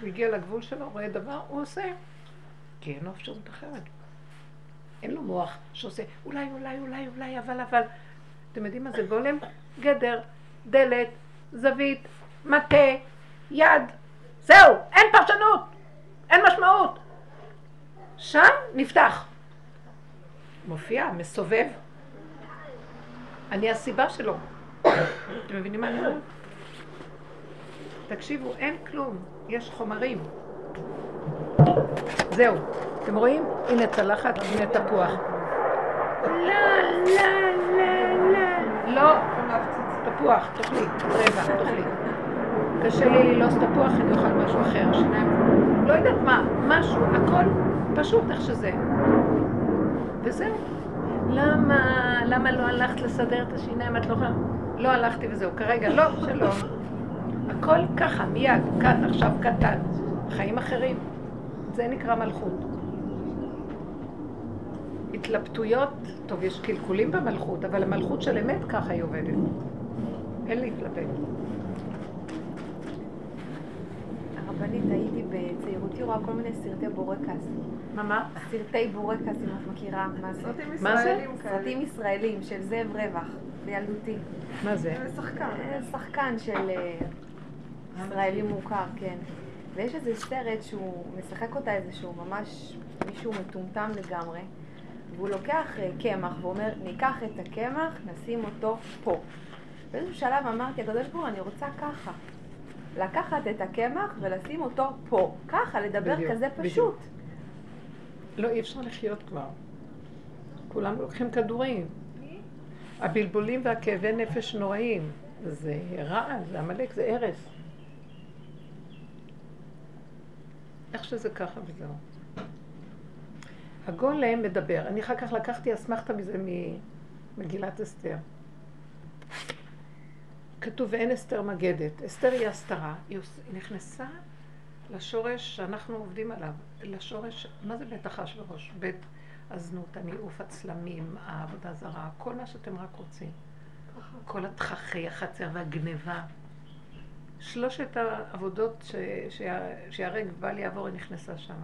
הוא הגיע לגבול שלו, רואה דבר, הוא עושה. כי אין לו אפשרות אחרת. אין לו מוח שעושה אולי, אולי, אולי, אולי, אבל, אבל. אתם יודעים מה זה גולם? גדר, דלת, זווית, מטה, יד. זהו, אין פרשנות, אין משמעות. שם נפתח. מופיע, מסובב. אני הסיבה שלו. אתם מבינים מה אני אומרת? תקשיבו, אין כלום, יש חומרים. זהו, אתם רואים? הנה צלחת, הנה תפוח. לא, לא, לא, לא. לא. תפוח, תאכלי, רגע, תאכלי. קשה לי ללעוס תפוח, אני אוכל משהו אחר, שיניים. לא יודעת מה, משהו, הכל פשוט איך שזה. וזהו. למה, למה לא הלכת לסדר את השיניים? את לא יכולה... לא הלכתי וזהו, כרגע לא, שלום. הכל ככה, מיד, כאן, עכשיו, קטן. חיים אחרים. זה נקרא מלכות. התלבטויות, טוב, יש קלקולים במלכות, אבל המלכות של אמת ככה היא עובדת. אין להתלבט. הרבנית, הייתי בצעירותי רואה כל מיני סרטי בורקס. מה, מה? סרטי בורקס, אם את מכירה, מה זה? סרטים מה זה? ישראלים כאלה. סרטים ישראלים של זאב רווח, בילדותי. מה זה? זה שחקן. אה, שחקן של אה, ישראלי מוכר, כן. ויש איזה סרט שהוא משחק אותה איזשהו ממש מישהו מטומטם לגמרי, והוא לוקח אה, קמח ואומר, ניקח את הקמח, נשים אותו פה. באיזשהו שלב אמרתי, הקדוש ברוך הוא, אני רוצה ככה. לקחת את הקמח ולשים אותו פה. ככה, לדבר בדיוק, כזה בדיוק. פשוט. לא, אי אפשר לחיות כבר. כולם לוקחים כדורים. הבלבולים והכאבי נפש נוראים. זה רע, זה עמלק, זה הרס. איך שזה ככה וזהו. הגולם מדבר. אני אחר כך לקחתי אסמכתה מזה ממגילת אסתר. כתוב ואין אסתר מגדת. אסתר היא הסתרה. היא נכנסה לשורש שאנחנו עובדים עליו. לשורש, מה זה בית אחשורוש? בית הזנות, הניאוף הצלמים, העבודה זרה, כל מה שאתם רק רוצים. כל התככי, החצר והגניבה. שלושת העבודות ש- שה- שהרג בל יעבור, היא נכנסה שם.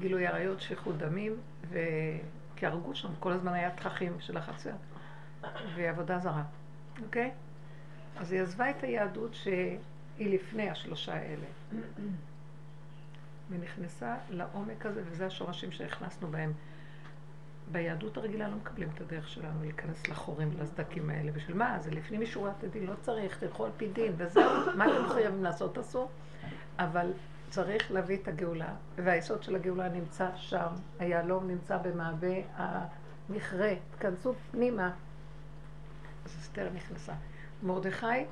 גילוי עריות, שפיכות דמים, ו... כי הרגו שם, כל הזמן היה תככים של החצר, ועבודה זרה, אוקיי? אז היא עזבה את היהדות שהיא לפני השלושה האלה. ונכנסה לעומק הזה, וזה השורשים שהכנסנו בהם. ביהדות הרגילה לא מקבלים את הדרך שלנו להיכנס לחורים ולסדקים האלה. בשביל מה? זה לפנים משורת הדין, לא צריך, תלכו על פי דין, וזהו. מה אתם חייבים לעשות? תעשו. אבל צריך להביא את הגאולה, והיסוד של הגאולה נמצא שם. היהלום נמצא במעבה המכרה. תכנסו פנימה. אז אסתר נכנסה. מרדכי,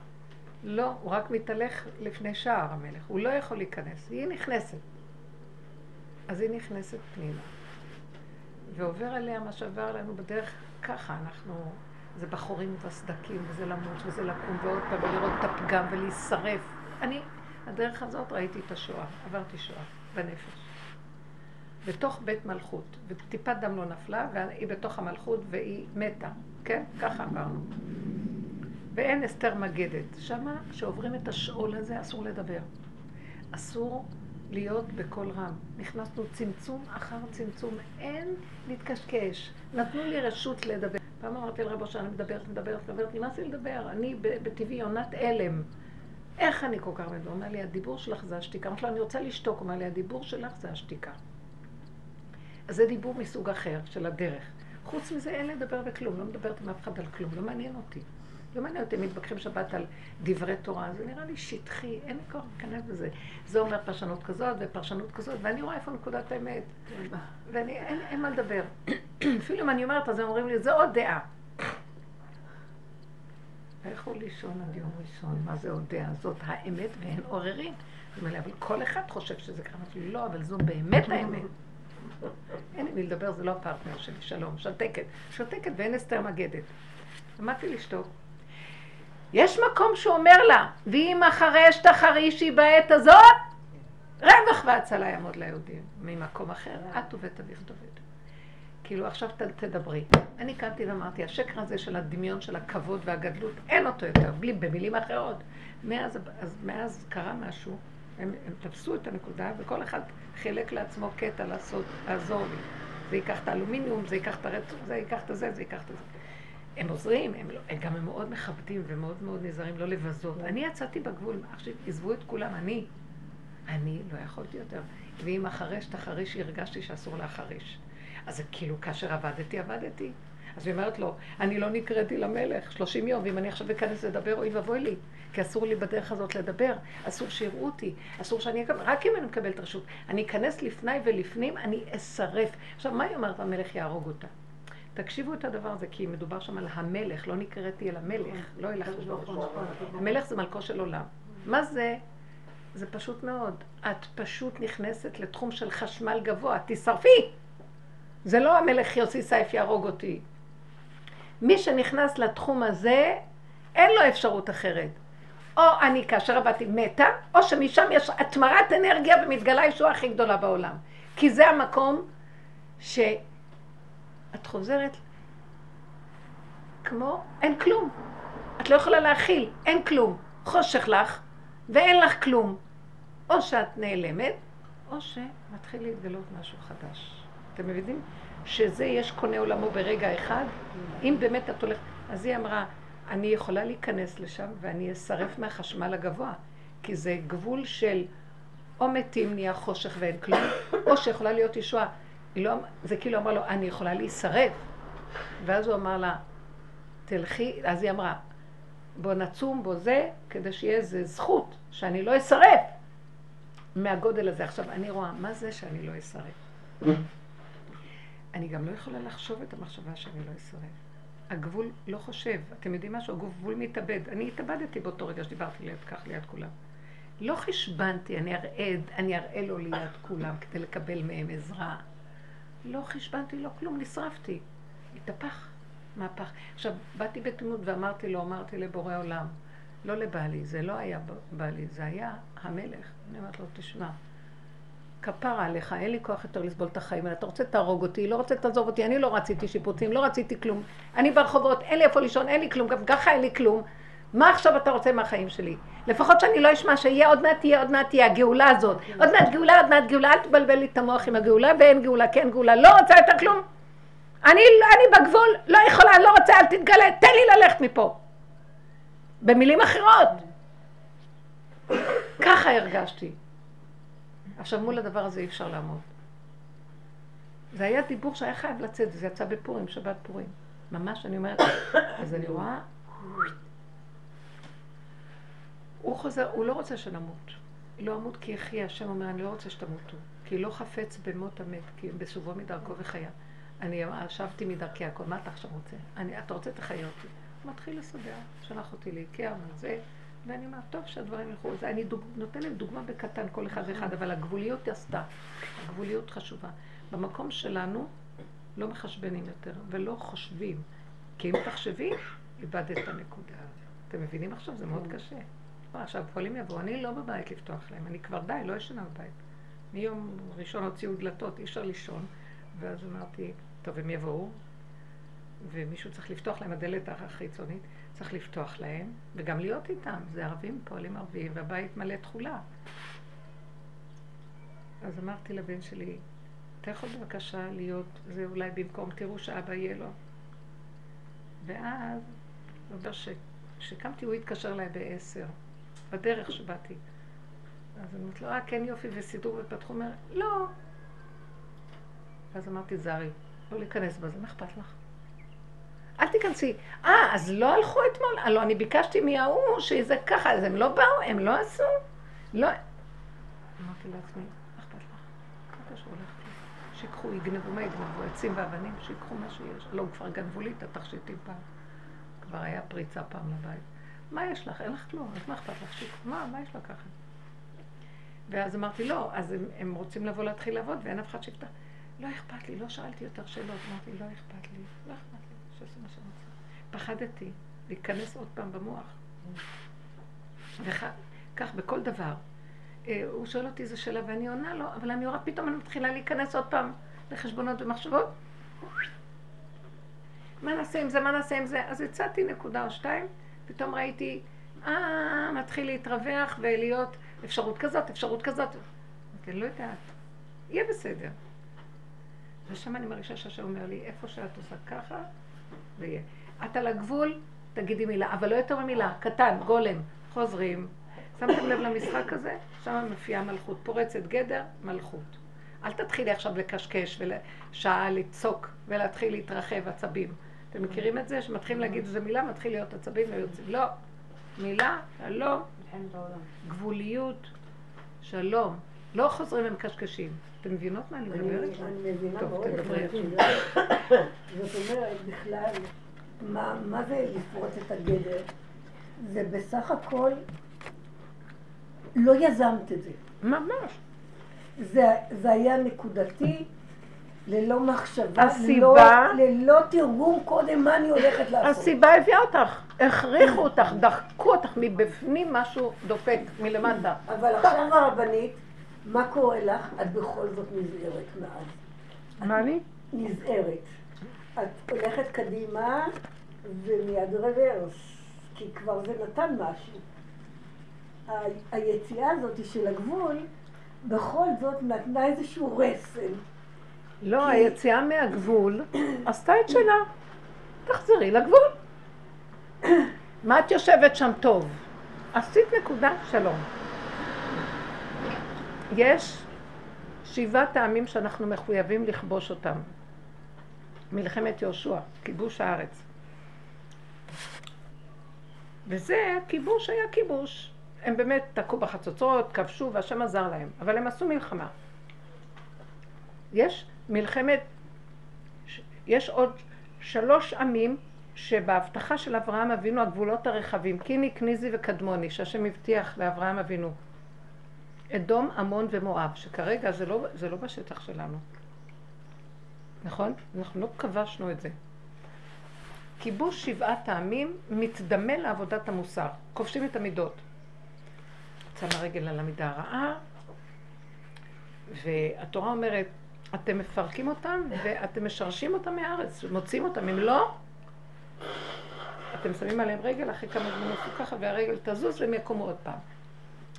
לא, הוא רק מתהלך לפני שער המלך. הוא לא יכול להיכנס. היא נכנסת. אז היא נכנסת פנימה. ועובר עליה מה שעבר עלינו בדרך, ככה אנחנו, זה בחורים ובסדקים, וזה למות, וזה לקום, ועוד פעם, ולראות את הפגם ולהישרף. אני, הדרך הזאת ראיתי את השואה, עברתי שואה בנפש. בתוך בית מלכות, וטיפת דם לא נפלה, והיא בתוך המלכות והיא מתה, כן? ככה עברנו. ואין אסתר מגדת. שמה, שעוברים את השאול הזה, אסור לדבר. אסור להיות בקול רם. נכנסנו צמצום אחר צמצום, אין להתקשקש. נתנו לי רשות לדבר. פעם אמרתי לרבו שאני מדברת, מדברת, מדברת, נמאס לי לדבר. אני בטבעי יונת הלם. איך אני כל כך מדבר? הוא אומר לי, הדיבור שלך זה השתיקה. אמרתי לו, אני רוצה לשתוק. הוא אומר לי, הדיבור שלך זה השתיקה. זה דיבור מסוג אחר, של הדרך. חוץ מזה אין לדבר בכלום, לא מדברת עם אף אחד על כלום, לא מעניין אותי. לא מעניין אותי, מתווכחים שבת על דברי תורה, זה נראה לי שטחי, אין לי כוח להיכנס בזה. זה אומר פרשנות כזאת ופרשנות כזאת, ואני רואה איפה נקודת האמת. ואני, אין, אין מה לדבר. אפילו אם אני אומרת, אז הם אומרים לי, זה עוד דעה. לכו לישון עד יום ראשון, מה זה עוד דעה? זאת האמת ואין עוררין. אבל כל אחד חושב שזה ככה. לא, אבל זו באמת האמת. אין לי מי לדבר, זה לא הפרטנר שלי, שלום, שתקת. שתקת ואין אסתר מגדת. למדתי לשתוק. יש מקום שאומר לה, ואם החרש תחרישי בעת הזאת, רווח והצלה יעמוד ליהודים. ממקום אחר, את ובית אביך דוד. כאילו, עכשיו תדברי. אני קמתי ואמרתי, השקר הזה של הדמיון של הכבוד והגדלות, אין אותו יותר, בלי, במילים אחרות. מאז, אז, מאז קרה משהו, הם, הם תפסו את הנקודה, וכל אחד חילק לעצמו קטע לעשות, לעזור לי. זה ייקח את האלומיניום, זה ייקח את הרצוף, זה ייקח את הזה, זה ייקח את זה. הם עוזרים, הם, לא, הם גם הם מאוד מכבדים ומאוד מאוד נזהרים לא לבזות. אני יצאתי בגבול, עכשיו עזבו את כולם, אני, אני לא יכולתי יותר. ואם החרש תחריש, הרגשתי שאסור להחריש. אז כאילו, כאשר עבדתי, עבדתי. אז היא אומרת לו, אני לא נקראתי למלך 30 יום, ואם אני עכשיו אכנס לדבר, אוי ואבוי לי, כי אסור לי בדרך הזאת לדבר, אסור שיראו אותי, אסור שאני אקבל, רק אם אני מקבלת רשות. אני אכנס לפני ולפנים, אני אשרף. עכשיו, מה היא אומרת? המלך יהרוג אותה. תקשיבו את הדבר הזה, כי מדובר שם על המלך, לא נקראתי אל המלך, לא אל אחשוורוש. המלך זה מלכו של עולם. מה זה? זה פשוט מאוד. את פשוט נכנסת לתחום של חשמל גבוה, תשרפי! זה לא המלך יוסי סייף יהרוג אותי. מי שנכנס לתחום הזה, אין לו אפשרות אחרת. או אני כאשר עבדתי מתה, או שמשם יש התמרת אנרגיה ומתגלה הישועה הכי גדולה בעולם. כי זה המקום שאת חוזרת כמו, אין כלום. את לא יכולה להכיל, אין כלום. חושך לך, ואין לך כלום. או שאת נעלמת, או שמתחיל להתגלות משהו חדש. אתם מבינים? שזה יש קונה עולמו ברגע אחד, אם באמת את הולכת... אז היא אמרה, אני יכולה להיכנס לשם ואני אשרף מהחשמל הגבוה, כי זה גבול של או מתים נהיה חושך ואין כלום, או שיכולה להיות ישועה. לא, זה כאילו אמר לו, אני יכולה להישרף. ואז הוא אמר לה, תלכי, אז היא אמרה, בוא נצום בו זה, כדי שיהיה איזה זכות, שאני לא אשרף מהגודל הזה. עכשיו, אני רואה, מה זה שאני לא אשרף? אני גם לא יכולה לחשוב את המחשבה שאני לא אשרף. הגבול לא חושב. אתם יודעים משהו? הגבול מתאבד. אני התאבדתי באותו רגע שדיברתי ליד כך, ליד כולם. לא חשבנתי, אני אראה, אני אראה לו ליד כולם כדי לקבל מהם עזרה. לא חשבנתי, לא כלום, נשרפתי. התהפך, מהפך. עכשיו, באתי בתמימות ואמרתי לו, אמרתי לבורא עולם, לא לבעלי, זה לא היה בעלי, זה היה המלך. אני אומרת לו, תשמע, כפרה עליך, אין לי כוח יותר לסבול את החיים האלה. אתה רוצה תהרוג אותי, לא רוצה תעזוב אותי, אני לא רציתי שיפוצים, לא רציתי כלום. אני ברחובות, אין לי איפה לישון, אין לי כלום, גם ככה אין לי כלום. מה עכשיו אתה רוצה מהחיים שלי? לפחות שאני לא אשמע שיהיה עוד מעט תהיה, עוד מעט תהיה הגאולה הזאת. עוד מעט גאולה, עוד מעט גאולה, אל תבלבל לי את המוח עם הגאולה, ואין גאולה, כן גאולה, לא רוצה יותר כלום. אני, אני בגבול, לא יכולה, לא רוצה, אל תתגלה, תן לי ללכת מפה. במילים אחרות. ככה הרגשתי. עכשיו מול הדבר הזה אי אפשר לעמוד. זה היה דיבור שהיה חייב לצאת, זה יצא בפורים, שבת פורים. ממש, אני אומרת, אז אני רואה, הוא חוזר, הוא לא רוצה שנמות. לא אמות כי יחיה, השם אומר, אני לא רוצה שתמותו. כי לא חפץ במות המת, כי בשובו מדרכו וחיה. אני שבתי מדרכי הכל, מה אתה עכשיו רוצה? אני, אתה רוצה תחיה אותי. מתחיל לסדר, שלח אותי לאיקאה, מה זה, ואני אומרת, טוב שהדברים ילכו. אני דוג, נותנת דוגמה בקטן כל אחד ואחד, אבל הגבוליות עשתה. הגבוליות חשובה. במקום שלנו לא מחשבנים יותר ולא חושבים. כי אם תחשבי, איבדת את הנקודה. אתם מבינים עכשיו? זה מאוד קשה. עכשיו, פועלים יבואו, אני לא בבית לפתוח להם, אני כבר די, לא ישנה בבית. מיום ראשון הוציאו דלתות, אי אפשר לישון. ואז אמרתי, טוב, הם יבואו, ומישהו צריך לפתוח להם הדלת החיצונית, צריך לפתוח להם, וגם להיות איתם. זה ערבים, פועלים ערבים, והבית מלא תכולה. אז אמרתי לבן שלי, אתה יכול בבקשה להיות, זה אולי במקום, תראו שאבא יהיה לו. ואז, אומר כשקמתי הוא התקשר אליי בעשר, בדרך שבאתי. אז אני אומרת לו, אה, כן יופי, וסידור ופתחו, אומר, לא. ואז אמרתי, זרי, לא להיכנס בזה, מה אכפת לך? אל תיכנסי. אה, אז לא הלכו אתמול? הלוא אני ביקשתי מההוא שזה ככה, אז הם לא באו, הם לא עשו? לא. אמרתי לעצמי, מה אכפת לך? מה קשור לך? שיקחו, יגנבו, מה יגנבו? עצים ואבנים, שיקחו מה שיש. לא, כבר גנבו לי את התכשיטים פעם. כבר היה פריצה פעם לבית. מה יש לך? אין לך כלום, אז מה אכפת לך? שיקחו, מה, מה יש לקחת? ואז אמרתי, לא, אז הם, הם רוצים לבוא להתחיל לעבוד ואין אף אחד שיפתח. לא אכפת לי, לא שאלתי יותר שאלות, אמרתי, לא אכפת לי, לא אכפת לי. שעושה מה שאני רוצה. פחדתי להיכנס עוד פעם במוח. וכך בכל דבר. אה, הוא שואל אותי איזה שאלה ואני עונה לו, אבל אני רואה, פתאום אני מתחילה להיכנס עוד פעם לחשבונות ומחשבות. מה נעשה עם זה, מה נעשה עם זה? אז הצעתי נקודה או שתיים, פתאום ראיתי, אה, מתחיל להתרווח ולהיות אפשרות כזאת, אפשרות כזאת. אמרתי, לא יודעת, יהיה בסדר. ושם אני מרגישה שהשם אומר לי, איפה שאת עושה ככה, זה יהיה. את על הגבול, תגידי מילה, אבל לא יותר ממילה, קטן, גולם, חוזרים. שמתם לב למשחק הזה? שם מופיעה מלכות, פורצת גדר, מלכות. אל תתחילי עכשיו לקשקש ושעה לצעוק ולהתחיל להתרחב עצבים. אתם מכירים את זה? שמתחילים להגיד איזה מילה, מתחיל להיות עצבים ויוצאים. לא. מילה, שלום, גבוליות, שלום. לא חוזרים ומקשקשים. אתם מבינות מה אני מדברת? אני מבינה טוב, מאוד. תדברי. זאת אומרת, בכלל, מה זה לפרוץ את הגדר? זה בסך הכל, לא יזמת את זה. ממש. זה, זה היה נקודתי, ללא מחשבה, הסיבה- ללא, ללא תרגום קודם מה אני הולכת לעשות. הסיבה הביאה אותך, הכריחו אותך, דחקו אותך מבפנים, משהו דופק מלמטה. אבל עכשיו הרבנית, מה קורה לך? את בכל זאת נזהרת מאז. מה אני? נזהרת. את הולכת קדימה ומיד רוורס, כי כבר זה נתן משהו. ה- היציאה הזאת של הגבול, בכל זאת נתנה איזשהו רסן. לא, כי- היציאה מהגבול עשתה את שלה. תחזרי לגבול. מה את יושבת שם טוב? עשית נקודה, שלום. יש שבעה טעמים שאנחנו מחויבים לכבוש אותם. מלחמת יהושע, כיבוש הארץ. וזה, כיבוש היה כיבוש. הם באמת תקעו בחצוצרות, כבשו, והשם עזר להם. אבל הם עשו מלחמה. יש מלחמת, יש עוד שלוש עמים שבהבטחה של אברהם אבינו הגבולות הרחבים, קיני, כניזי וקדמוני, שהשם הבטיח לאברהם אבינו. אדום, עמון ומואב, שכרגע זה לא, זה לא בשטח שלנו. נכון? אנחנו לא כבשנו את זה. כיבוש שבעת טעמים מתדמה לעבודת המוסר. כובשים את המידות. שמה רגל על המידה הרעה, והתורה אומרת, אתם מפרקים אותם ואתם משרשים אותם מהארץ, מוציאים אותם, אם לא, אתם שמים עליהם רגל, אחרי כמה זמן עשו ככה, והרגל תזוז והם יקומו עוד פעם.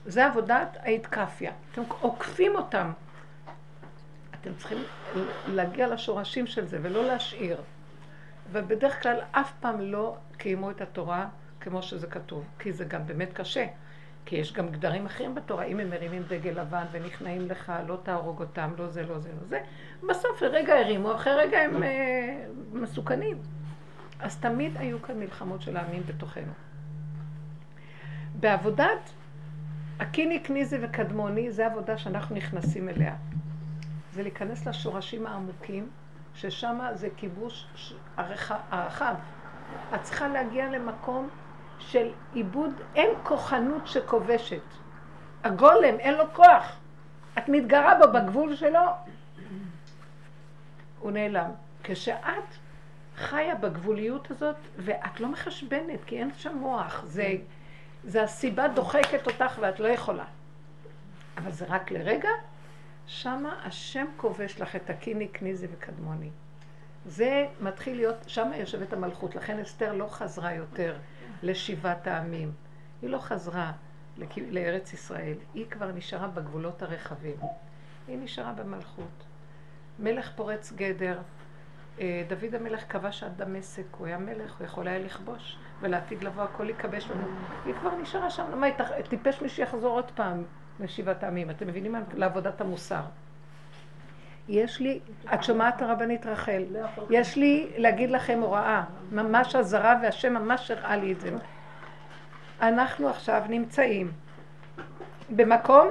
זה עבודת ההתקפיה. אתם עוקפים אותם. אתם צריכים להגיע לשורשים של זה ולא להשאיר. ובדרך כלל אף פעם לא קיימו את התורה כמו שזה כתוב, כי זה גם באמת קשה. כי יש גם גדרים אחרים בתורה, אם הם מרימים דגל לבן ונכנעים לך, לא תהרוג אותם, לא זה, לא זה, לא זה. בסוף לרגע הרימו, אחרי רגע הם אה, מסוכנים. אז תמיד היו כאן מלחמות של העמים בתוכנו. בעבודת הקיני, כניזי וקדמוני, זה עבודה שאנחנו נכנסים אליה. זה להיכנס לשורשים העמוקים, ששם זה כיבוש הרחב. את צריכה להגיע למקום של עיבוד, אין כוחנות שכובשת. הגולם, אין לו כוח. את מתגרה בו בגבול שלו, הוא נעלם. כשאת חיה בגבוליות הזאת, ואת לא מחשבנת, כי אין שם מוח, זה, זה הסיבה דוחקת אותך ואת לא יכולה. אבל זה רק לרגע, שמה השם כובש לך את הקיני, כניזי וקדמוני. זה מתחיל להיות, שמה יושבת המלכות, לכן אסתר לא חזרה יותר לשבעת העמים. היא לא חזרה לארץ ישראל, היא כבר נשארה בגבולות הרחבים. היא נשארה במלכות. מלך פורץ גדר, דוד המלך כבש עד דמשק, הוא היה מלך, הוא יכול היה לכבוש, ולעתיד לבוא הכל יכבש לנו. היא כבר נשארה שם, מה, טיפש מי שיחזור עוד פעם לשבעת העמים. אתם מבינים מה? לעבודת המוסר. יש לי, את שומעת הרבנית רחל, יש לי להגיד לכם הוראה, ממש אזהרה והשם ממש הראה לי את זה. אנחנו עכשיו נמצאים במקום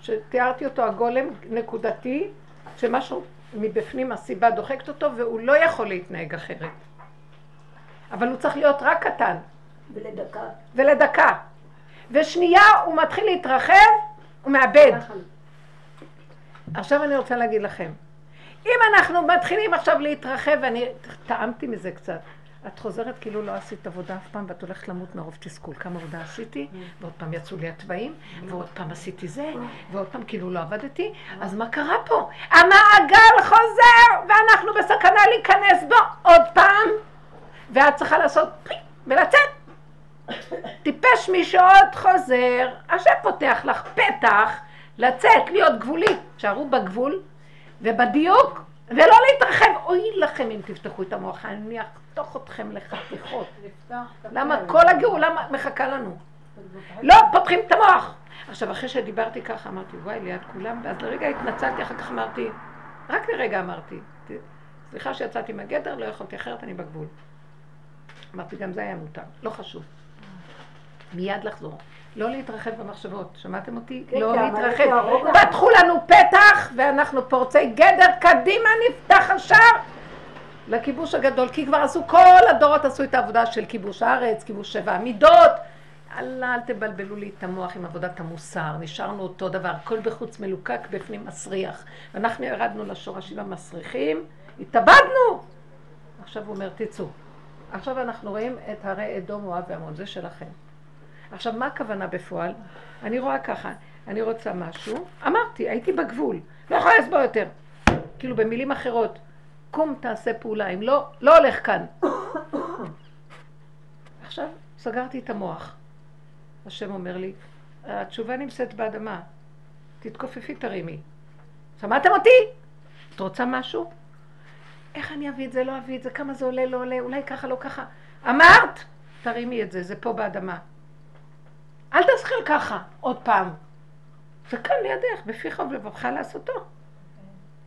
שתיארתי אותו הגולם נקודתי, שמשהו מבפנים הסיבה דוחקת אותו והוא לא יכול להתנהג אחרת. אבל הוא צריך להיות רק קטן ולדקה. ולדקה. ושנייה הוא מתחיל להתרחב, הוא מאבד. עכשיו אני רוצה להגיד לכם, אם אנחנו מתחילים עכשיו להתרחב, ואני טעמתי מזה קצת, את חוזרת כאילו לא עשית עבודה אף פעם, ואת הולכת למות מרוב תסכול. כמה עבודה עשיתי, ועוד פעם יצאו לי התוואים, ועוד פעם עשיתי זה, ועוד פעם כאילו לא עבדתי, אז מה קרה פה? המעגל חוזר, ואנחנו בסכנה להיכנס בו עוד פעם, ואת צריכה לעשות פי ולצאת. טיפש מי שעוד חוזר, השם פותח לך פתח לצאת, להיות גבולי. שערו בגבול ובדיוק, ולא להתרחב. אוי לכם אם תפתחו את המוח, אני אחתוך אתכם לחתיכות. למה כל הגאולה מחכה לנו? לא, פותחים את המוח. עכשיו, אחרי שדיברתי ככה, אמרתי, וואי, ליד כולם, ואז לרגע התנצלתי, אחר כך אמרתי, רק לרגע אמרתי, "ת- סליחה שיצאתי מהגדר, לא יכולתי אחרת, אני בגבול. אמרתי, גם זה היה מותר, לא חשוב. מיד לחזור. לא להתרחב במחשבות, שמעתם אותי? כן, לא העמלק להתרחב. פתחו לנו פתח, ואנחנו פורצי גדר, קדימה נפתח השער לכיבוש הגדול, כי כבר עשו, כל הדורות עשו את העבודה של כיבוש הארץ, כיבוש שבע המידות, אללה, אל תבלבלו לי את המוח עם עבודת המוסר, נשארנו אותו דבר, הכל בחוץ מלוקק, בפנים מסריח. ואנחנו ירדנו לשורשים המסריחים, התאבדנו! עכשיו הוא אומר, תצאו. עכשיו אנחנו רואים את הרי אדום, מואב ועמון, זה שלכם. עכשיו, מה הכוונה בפועל? אני רואה ככה, אני רוצה משהו, אמרתי, הייתי בגבול, לא יכולה לסבול יותר. כאילו במילים אחרות, קום תעשה פעולה, אם לא, לא הולך כאן. עכשיו סגרתי את המוח. השם אומר לי, התשובה נמצאת באדמה, תתכופפי תרימי. שמעתם אותי? את רוצה משהו? איך אני אביא את זה, לא אביא את זה, כמה זה עולה, לא עולה, אולי ככה, לא ככה. אמרת? תרימי את זה, זה פה באדמה. אל תזכיר ככה, עוד פעם. זה כאן לידך, בפיך ובלבבך לעשותו.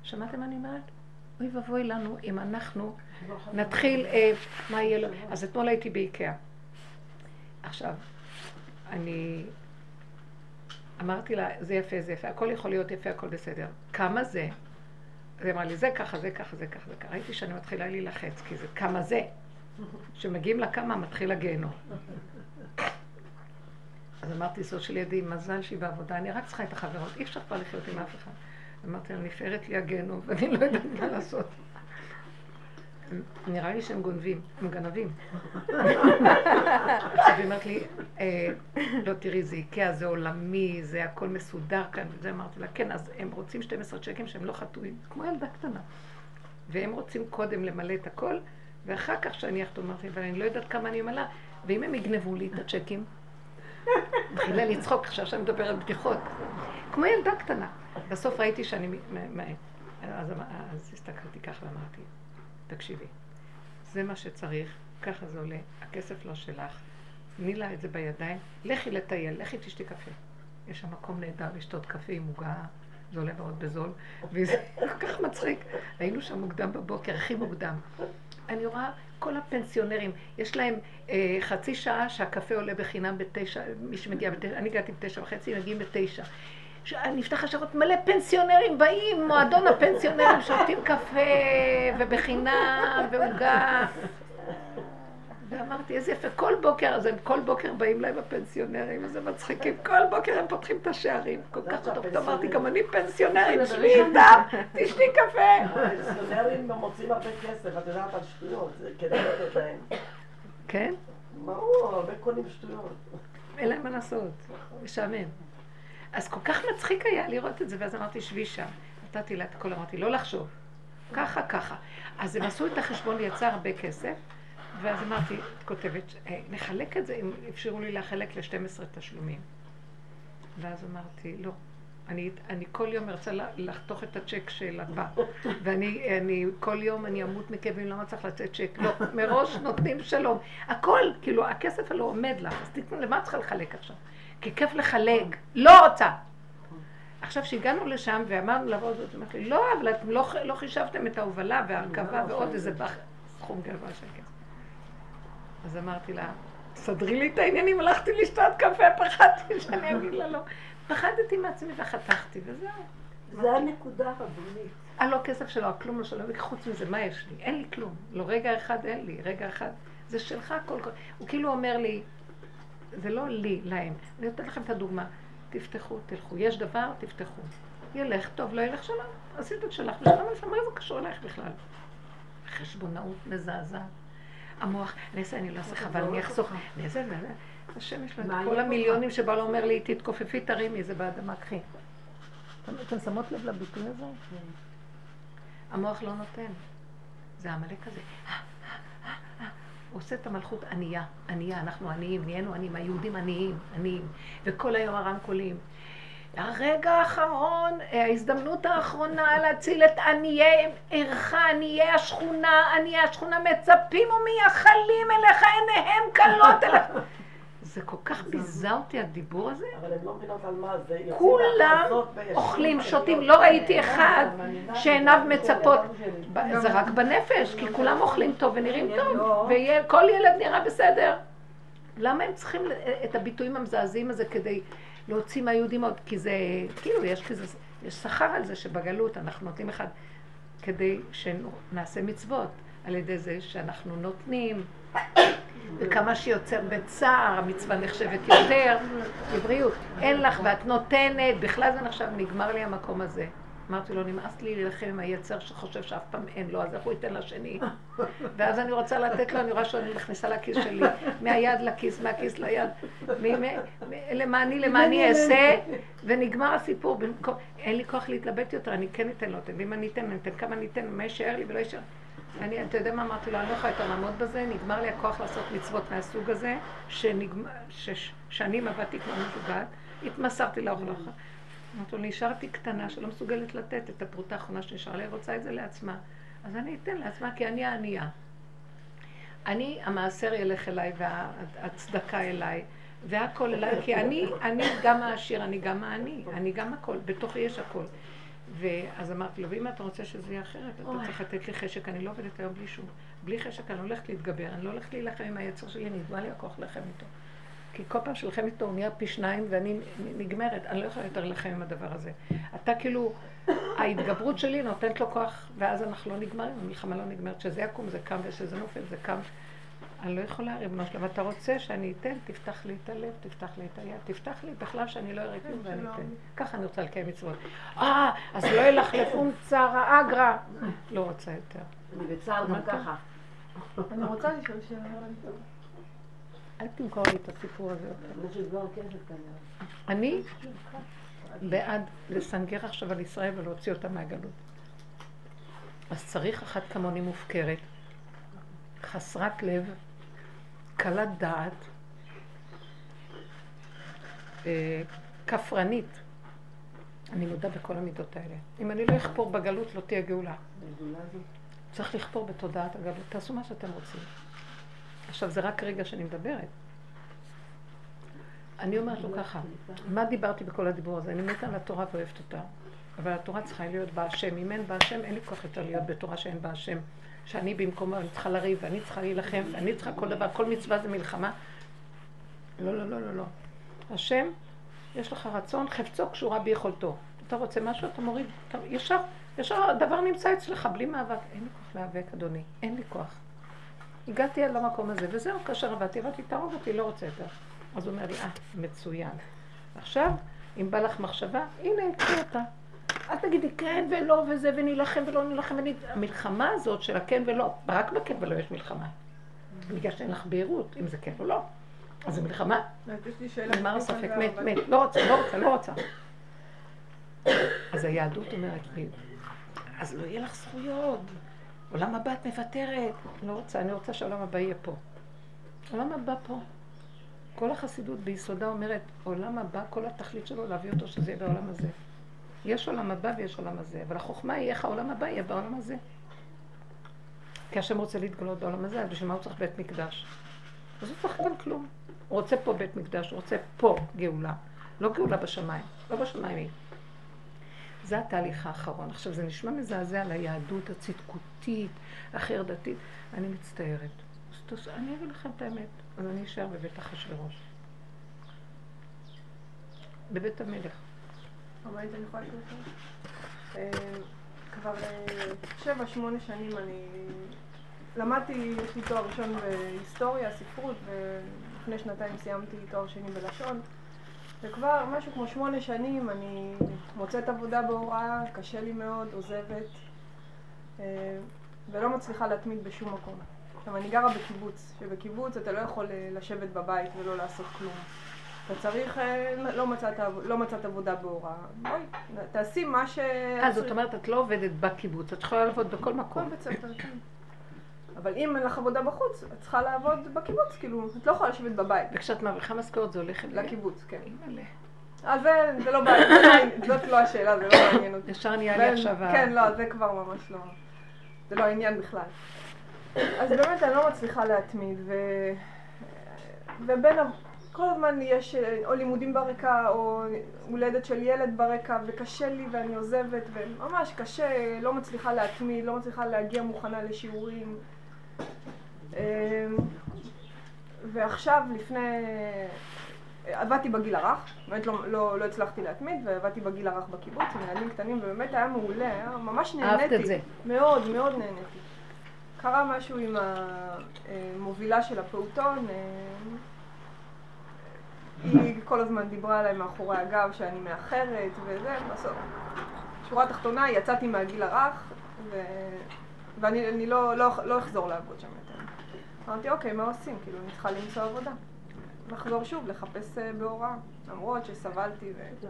שמעתם מה אני אומרת? אוי ואבוי לנו אם אנחנו נתחיל, אה, מה יהיה לו? אז אתמול הייתי באיקאה. עכשיו, אני אמרתי לה, זה יפה, זה יפה, הכל יכול להיות יפה, הכל בסדר. כמה זה? אז היא אמרה לי, זה ככה, זה ככה, זה ככה, זה ככה. ראיתי שאני מתחילה להילחץ, כי זה כמה זה. כשמגיעים לכמה, מתחיל הגיהנום. אז אמרתי, זאת שלידי, מזל שהיא בעבודה, אני רק צריכה את החברות, אי אפשר כבר לחיות עם אף אחד. אמרתי לה, נפערת לי הגיהנום, ואני לא יודעת מה לעשות. נראה לי שהם גונבים, הם גנבים. עכשיו היא אומרת לי, אה, לא תראי, זה איקאה, זה עולמי, זה הכל מסודר כאן, וזה אמרתי לה, כן, אז הם רוצים 12 צ'קים שהם לא חתומים, כמו ילדה קטנה. והם רוצים קודם למלא את הכל, ואחר כך שאני אחתום, אמרתי, אבל אני לא יודעת כמה אני אמלא, ואם הם יגנבו לי את הצ'קים? מתחילה לצחוק עכשיו שאני מדברת בדיחות. כמו ילדה קטנה. בסוף ראיתי שאני... אז, אז הסתכלתי ככה ואמרתי, תקשיבי, זה מה שצריך, ככה זה עולה, הכסף לא שלך, תני לה את זה בידיים, לכי לטייל, לכי תשתי קפה. יש שם מקום נהדר לשתות קפה עם עוגה, זה עולה מאוד בזול, וזה כל כך מצחיק. היינו שם מוקדם בבוקר, הכי מוקדם. אני רואה כל הפנסיונרים, יש להם אה, חצי שעה שהקפה עולה בחינם בתשע, מי שמגיע בתשע, אני הגעתי בתשע וחצי, מגיעים בתשע. נפתח השעות מלא פנסיונרים באים, מועדון הפנסיונרים שותים קפה ובחינם ועוגה. ואמרתי, איזה יפה, כל בוקר, אז הם כל בוקר באים להם הפנסיונרים, איזה מצחיקים, כל בוקר הם פותחים את השערים, כל כך טוב, אמרתי, גם אני פנסיונרית, שבי איתם, תשתי קפה. הפנסיונרים מוצאים הרבה כסף, את יודעת על שטויות, זה כדאי לתת להם. כן? ברור, הרבה קונים שטויות. אין להם מה לעשות, משעמם. אז כל כך מצחיק היה לראות את זה, ואז אמרתי, שבי שם. נתתי לה את הכל, אמרתי, לא לחשוב. ככה, ככה. אז הם עשו את החשבון, יצא הרבה כסף, ואז אמרתי, את כותבת, אה, נחלק את זה, אם אפשרו לי לחלק ל-12 תשלומים. ואז אמרתי, לא. אני, אני כל יום ארצה לחתוך את הצ'ק של הבא. ואני אני, כל יום אני אמות מכאבים, למה צריך לתת צ'ק? לא, מראש נותנים שלום. הכל, כאילו, הכסף הלא עומד לך, אז תתנו, למה צריכה לחלק עכשיו? כי כיף לחלק, לא רוצה. עכשיו שהגענו לשם ואמרנו לבוא זאת, אמרתי לי, לא, אבל אתם לא, לא חישבתם את ההובלה וההרכבה ועוד איזה סכום גבוה של כסף. אז אמרתי לה, סדרי לי את העניינים, הלכתי לשתות קפה, פחדתי שאני אגיד לה לא. פחדתי מעצמי וחתכתי, וזהו. זה הנקודה הבונית. אה, לא כסף שלו, הכלום לא שלו, חוץ מזה, מה יש לי? אין לי כלום. לא רגע אחד אין לי, רגע אחד. זה שלך כל כל... הוא כאילו אומר לי, זה לא לי, להם. אני נותנת לכם את הדוגמה. תפתחו, תלכו. יש דבר, תפתחו. ילך טוב, לא ילך שלום. עשית את שלך ושלום עליכם, מה זה קשור אלייך בכלל? חשבונאות מזעזעת. המוח, אני אעשה, אני לא אעשה חבל, אני אחסוך. אני אעשה, אני אעשה. השם יש לו את כל המיליונים שבא לו אומר לי, תתכופפי, תרימי, זה באדמה, קחי. אתם שמות לב לביטוי הזה? המוח לא נותן. זה העמלק הזה. עושה את המלכות ענייה, ענייה, אנחנו עניים, נהיינו עניים, היהודים עניים, עניים, וכל היום הרמקולים. הרגע האחרון, ההזדמנות האחרונה להציל את עניי עירך, עניי השכונה, עניי השכונה מצפים ומייחלים אליך, עיניהם כלות אליך. זה כל כך ביזה אותי הדיבור הזה. אבל הן לא מבינות על מה זה. כולם אוכלים, שותים, לא ראיתי אחד שעיניו מצפות. זה רק בנפש, כי כולם אוכלים טוב ונראים טוב, וכל ילד נראה בסדר. למה הם צריכים את הביטויים המזעזעים הזה כדי להוציא מהיהודים עוד? כי זה, כאילו, יש כזה, יש שכר על זה שבגלות אנחנו נותנים אחד כדי שנעשה מצוות. על ידי זה שאנחנו נותנים, וכמה שיוצר בצער, המצווה נחשבת יותר, בבריאות. אין לך ואת נותנת, בכלל זה נחשב, נגמר לי המקום הזה. אמרתי לו, נמאס לי להילחם עם היצר שחושב שאף פעם אין לו, אז איך הוא ייתן לשני? ואז אני רוצה לתת לו, אני רואה שאני נכנסה לכיס שלי, מהיד לכיס, מהכיס ליד, למעני למעני אעשה, ונגמר הסיפור. במקום, אין לי כוח להתלבט יותר, אני כן אתן לו, ואם אני אתן, אני אתן כמה אני אתן, מה יישאר לי ולא יישאר. אני, אתה יודע מה אמרתי לו, אני לא יכולה יותר לעמוד בזה, נגמר לי הכוח לעשות מצוות מהסוג הזה, ששנים עבדתי כמו משוגעת, התמסרתי לאוכלוכה. אמרתי לו, נשארתי קטנה שלא מסוגלת לתת את הפרוטה האחרונה שנשאר לי, רוצה את זה לעצמה. אז אני אתן לעצמה, כי אני הענייה. אני, המעשר ילך אליי והצדקה אליי, והכל אליי, כי אני, אני גם העשיר, אני גם העני, אני גם הכל, בתוכי יש הכל. ואז אמרתי לו, ואם אתה רוצה שזה יהיה אחרת, אתה צריך לתת לי חשק, אני לא עובדת היום בלי שום, בלי חשק אני לא הולכת להתגבר, אני לא הולכת להילחם עם היצר שלי, נדמה לי הכוח להילחם איתו. כי כל פעם שלכם איתו הוא נהיה פי שניים ואני נגמרת, אני לא יכולה יותר להילחם עם הדבר הזה. אתה כאילו, ההתגברות שלי נותנת לו כוח, ואז אנחנו לא נגמרים, המלחמה לא נגמרת, שזה יקום זה קם ושזה נופל זה קם. אני לא יכולה, ריבונו שלום, אתה רוצה שאני אתן, תפתח לי את הלב, תפתח לי את היד, תפתח לי בכלל שאני לא אראה כלום ואני אתן. ככה אני רוצה לקיים מצוות. אה, אז לא ילך לפונקציה אגרא. לא רוצה יותר. אני בצער גם ככה. אני רוצה לשאול שאלה. אל תמכור לי את הסיפור הזה. אני בעד לסנגר עכשיו על ישראל ולהוציא אותה מהגלות. אז צריך אחת כמוני מופקרת, חסרת לב, קלת דעת, אה, כפרנית. אני מודה בכל המידות האלה. אם אני לא אכפור בגלות, לא תהיה גאולה. צריך לכפור בתודעת הגלות. תעשו מה שאתם רוצים. עכשיו, זה רק רגע שאני מדברת. אני אומרת לו ככה, מה דיברתי בכל הדיבור הזה? אני מתה על התורה ואוהבת אותה, אבל התורה צריכה להיות בה השם. אם אין בה השם, אין לי כוח יותר להיות בתורה שאין בה השם. שאני במקומו, אני צריכה לריב, ואני צריכה להילחם, ואני צריכה כל דבר, כל מצווה זה מלחמה. לא, לא, לא, לא, לא. השם, יש לך רצון, חפצו קשורה ביכולתו. אתה רוצה משהו, אתה מוריד, אתה, ישר, ישר הדבר נמצא אצלך, בלי מאבק. אין לי כוח להיאבק, אדוני, אין לי כוח. הגעתי עד למקום הזה, וזהו, כאשר עבדתי, עבדתי, תהרוג אותי, לא רוצה יותר. אז הוא אומר לי, אה, מצוין. עכשיו, אם בא לך מחשבה, הנה, קחי אותה. אל תגידי כן ולא וזה, ונילחם ולא נילחם. וני... המלחמה הזאת של הכן ולא, רק בכן ולא יש מלחמה. בגלל שאין לך בהירות, אם זה כן או לא. אז זה מלחמה. נגמר הספק, מת, מת, לא רוצה, לא רוצה, לא רוצה. אז היהדות אומרת לי, אז לא יהיה לך זכויות. עולם הבא את מוותרת. לא רוצה, אני רוצה שהעולם הבא יהיה פה. עולם הבא פה. כל החסידות ביסודה אומרת, עולם הבא, כל התכלית שלו להביא אותו שזה יהיה בעולם הזה. יש עולם הבא ויש עולם הזה, אבל החוכמה היא איך העולם הבא יהיה בעולם הזה. כי השם רוצה להתגלות בעולם הזה, אז בשביל מה הוא צריך בית מקדש? אז הוא צריך גם כלום. הוא רוצה פה בית מקדש, הוא רוצה פה גאולה. לא גאולה בשמיים, לא בשמיים היא. זה התהליך האחרון. עכשיו, זה נשמע מזעזע ליהדות הצדקותית, החרדתית. אני מצטערת. אני אגיד לכם את האמת. אז אני אשאר בבית אחשוורוש. בבית המלך. רבנית, אני יכולה לשאול? אה, כבר אה, שבע, שמונה שנים אני למדתי, יש לי תואר ראשון בהיסטוריה, ספרות, ולפני שנתיים סיימתי תואר שני בלשון. וכבר משהו כמו שמונה שנים אני מוצאת עבודה בהוראה, קשה לי מאוד, עוזבת, אה, ולא מצליחה להתמיד בשום מקום. עכשיו, אני גרה בקיבוץ, שבקיבוץ אתה לא יכול לשבת בבית ולא לעשות כלום. אתה צריך, אה, לא מצאת, לא מצאת עבודה בהוראה, בואי, תעשי מה ש... אה, זאת אומרת, את לא עובדת בקיבוץ, את יכולה לעבוד בכל מקום. בכל בית ספר, כן. אבל אם אין לך עבודה בחוץ, את צריכה לעבוד בקיבוץ, כאילו, את לא יכולה לשבת בבית. וכשאת מרוויחה משכורת זה הולך לקיבוץ, כן. אז זה, זה לא בעיה, זאת לא השאלה, זה לא מעניין אותי. ישר נהיה לי עכשיו... כן, לא, זה כבר ממש לא, זה לא העניין בכלל. אז באמת אני לא מצליחה להתמיד, ו... ובין כל הזמן יש אה, או לימודים ברקע, או הולדת של ילד ברקע, וקשה לי ואני עוזבת, וממש קשה, לא מצליחה להתמיד, לא מצליחה להגיע מוכנה לשיעורים. אמ, ועכשיו, לפני... עבדתי בגיל הרך, באמת לא, לא, לא הצלחתי להתמיד, ועבדתי בגיל הרך בקיבוץ עם ילדים קטנים, ובאמת היה מעולה, היה ממש נהניתי. אהבת את זה. מאוד, מאוד נהניתי. קרה משהו עם המובילה של הפעוטון. היא כל הזמן דיברה עליי מאחורי הגב שאני מאחרת וזה, בסוף. שורה תחתונה, יצאתי מהגיל הרך, ו... ואני אני לא, לא, לא אחזור לעבוד שם יותר. אמרתי, אוקיי, מה עושים? כאילו, אני צריכה למצוא עבודה. לחזור שוב, לחפש אה, בהוראה, למרות שסבלתי ו...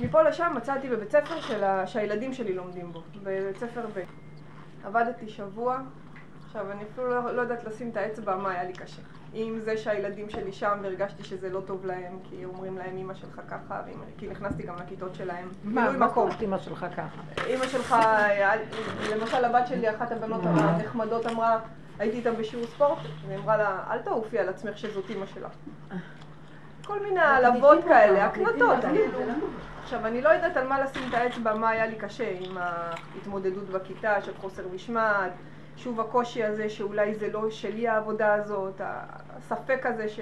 מפה לשם מצאתי בבית ספר של ה... שהילדים שלי לומדים בו, בבית ספר ב'. עבדתי שבוע, עכשיו אני אפילו לא, לא יודעת לשים את האצבע מה היה לי קשה. עם זה שהילדים שלי שם והרגשתי שזה לא טוב להם, כי אומרים להם אמא שלך ככה, ואמא, כי נכנסתי גם לכיתות שלהם. מה, מילוי מה מקום. זאת אמא שלך ככה? אמא שלך, למשל הבת שלי, אחת הבנות הנחמדות אמרה, הייתי איתה בשיעור ספורט, והיא אמרה לה, אל תעופי על עצמך שזאת אמא שלך. כל מיני העלבות כאלה, הקנטות, כאילו. עכשיו, אני לא יודעת על מה לשים את האצבע, מה היה לי קשה עם ההתמודדות בכיתה של חוסר משמעת, שוב הקושי הזה שאולי זה לא שלי העבודה הזאת, הספק הזה ש...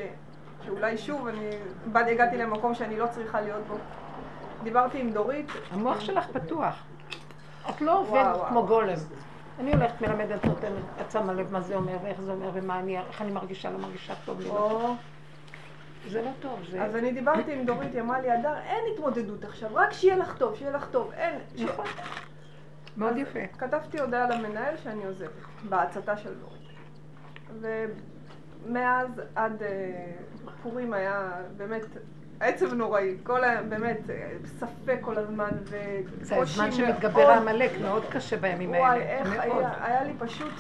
שאולי שוב אני בד... הגעתי למקום שאני לא צריכה להיות בו. דיברתי עם דורית. המוח שלך פתוח. את לא עובדת. כמו גולם. אני הולכת מלמדת נותנת, את שמה לב מה זה אומר ואיך זה אומר ומה אני, איך אני מרגישה, לא מרגישה טוב לי. לא. זה לא טוב, זה... אז אני דיברתי עם דורית, היא אמרה לי, הדר, אין התמודדות עכשיו, רק שיהיה לך טוב, שיהיה לך טוב, אין. נכון. מאוד יפה. כתבתי הודעה למנהל שאני עוזבת, בהצתה של דורית. ומאז עד אה, פורים היה באמת עצב נוראי, כל ה... באמת, אה, ספק כל הזמן, זה וקושי הזמן מאוד. שמתגבר העמלק, מאוד קשה בימים וואי, האלה. איך מאוד. היה, היה לי פשוט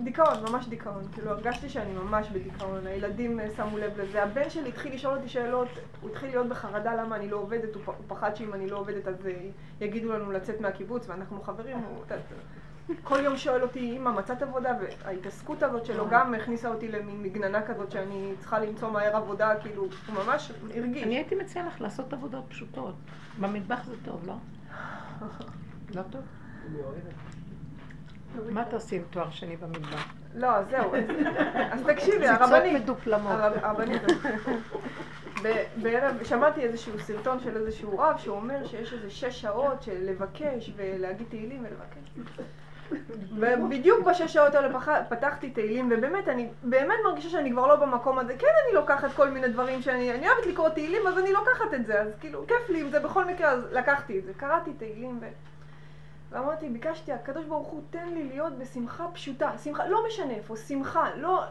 דיכאון, ממש דיכאון. כאילו, הרגשתי שאני ממש בדיכאון. הילדים אה, שמו לב לזה. הבן שלי התחיל לשאול אותי שאלות, הוא התחיל להיות בחרדה למה אני לא עובדת, הוא פ- הוא פחד שאם אני לא עובדת אז אה, יגידו לנו לצאת מהקיבוץ, ואנחנו חברים. הוא, אתה- כל יום שואל אותי, אמא, מצאת עבודה? וההתעסקות הזאת שלו גם הכניסה אותי למין מגננה כזאת שאני צריכה למצוא מהר עבודה, כאילו, הוא ממש הרגיש. אני הייתי מציעה לך לעשות עבודות פשוטות. במטבח זה טוב, לא? לא טוב? מה תעשי עם תואר שני במטבח? לא, זהו. אז- תקשיבי, הרבנית. מדופלמות. הרב- הרבנית. בערב, שמעתי איזשהו סרטון של איזשהו רב שהוא אומר שיש איזה שש שעות של לבקש ולהגיד תהילים ולבקש. ובדיוק בשש שעות האלה פתחתי תהילים, ובאמת, אני באמת מרגישה שאני כבר לא במקום הזה. כן, אני לוקחת כל מיני דברים שאני... אני אוהבת לקרוא תהילים, אז אני לוקחת את זה, אז כאילו, כיף לי עם זה בכל מקרה, אז לקחתי את זה. קראתי תהילים ו... ואמרתי, ביקשתי, הקדוש ברוך הוא, תן לי להיות בשמחה פשוטה. שמחה, לא משנה איפה, שמחה, לא...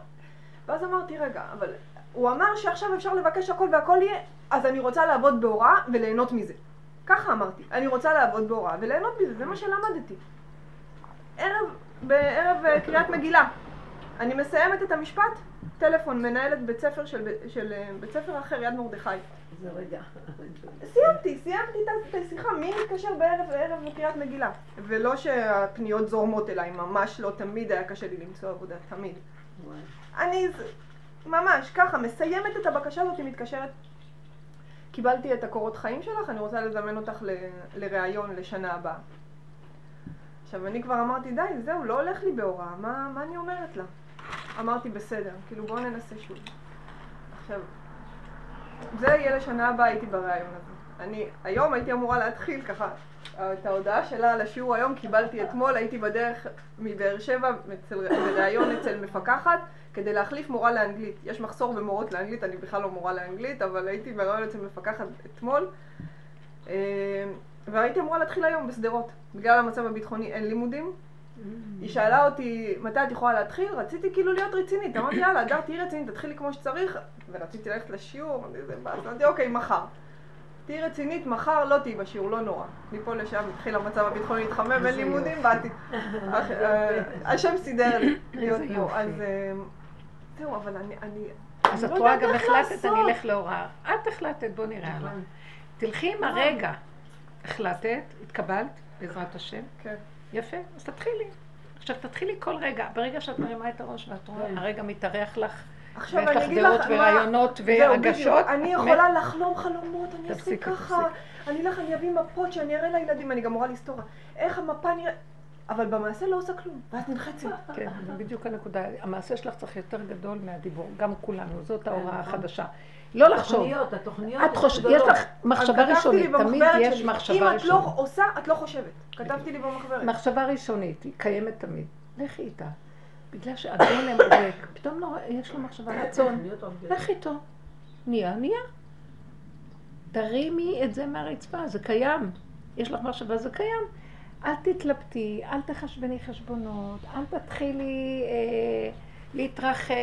ואז אמרתי, רגע, אבל הוא אמר שעכשיו אפשר לבקש הכל והכל יהיה, אז אני רוצה לעבוד בהוראה וליהנות מזה. ככה אמרתי, אני רוצה לעבוד בהוראה וליהנות מזה, זה מה שלמדתי. ערב, בערב אה, קריאת מגילה. אני מסיימת את המשפט, טלפון, מנהלת בית ספר של, של אה, בית ספר אחר, יד מרדכי. זה רגע. סיימתי, סיימתי את השיחה, מי מתקשר בערב ערב לקריאת מגילה? ולא שהפניות זורמות אליי, ממש לא, תמיד היה קשה לי למצוא עבודה, תמיד. וואי. אני ממש ככה, מסיימת את הבקשה הזאת, היא מתקשרת. קיבלתי את הקורות חיים שלך, אני רוצה לזמן אותך ל- לראיון לשנה הבאה. עכשיו, אני כבר אמרתי, די, זהו, לא הולך לי בהוראה, מה, מה אני אומרת לה? אמרתי, בסדר, כאילו, בואו ננסה שוב. עכשיו, זה יהיה לשנה הבאה, הייתי בראיון הזה. אני היום הייתי אמורה להתחיל ככה, את ההודעה שלה על השיעור היום קיבלתי אתמול, הייתי בדרך מבאר שבע אצל, בראיון אצל מפקחת כדי להחליף מורה לאנגלית. יש מחסור במורות לאנגלית, אני בכלל לא מורה לאנגלית, אבל הייתי בראיון אצל מפקחת אתמול. אה, והייתי אמורה להתחיל היום בשדרות. בגלל המצב הביטחוני אין לימודים. היא שאלה אותי, מתי את יכולה להתחיל? רציתי כאילו להיות רצינית. אמרתי, יאללה, הדר, תהיי רצינית, תתחילי כמו שצריך. ורציתי ללכת לשיעור, אמרתי, זה באס. אמרתי, אוקיי, מחר. תהיי רצינית, מחר לא תהיי בשיעור, לא נורא. מפה לשם התחיל המצב הביטחוני להתחמם, אין לימודים, באתי. אה, השם סידר לי איזה. יופי. אז אה, זהו, אבל אני... אז אני את לא רואה, גם החלטת. אני אלך להוראה. את החלטת, בוא נראה הלאה. תלכי עם הרגע. החלטת, התקבלת, בעזרת השם. כן. יפה, אז תתחילי. עכשיו תתחילי כל רגע, ברגע שאת מרימה את הראש ואת רואה, הרגע מתארח לך, עכשיו ויש אני לך אגיד דעות לך מה... ורעיונות והרגשות. אני יכולה לחלום חלומות, אני אעשה ככה. אני אלך, אני אביא מפות שאני אראה לילדים, אני גם מורה להיסטוריה. איך המפה נראית... אבל במעשה לא עושה כלום, ואת נלחצת. כן, בדיוק הנקודה. המעשה שלך צריך יותר גדול מהדיבור, גם כולנו, זאת ההוראה החדשה. לא לחשוב. התוכניות, התוכניות את חושבת, יש. לך מחשבה ראשונית, תמיד יש מחשבה אם את לא ראשונית. עושה, את לא חושבת. כתבתי לי במחברת. מחשבה ראשונית, היא קיימת תמיד. לכי איתה. בגלל שהגולם ריק, פתאום לא, יש לו מחשבה רצון, לך איתו. נהיה, נהיה. תרימי את זה מהרצפה, זה קיים. יש לך מחשבה, זה קיים. אל תתלבטי, אל תחשבני חשבונות, אל תתחילי אה, להתרחב.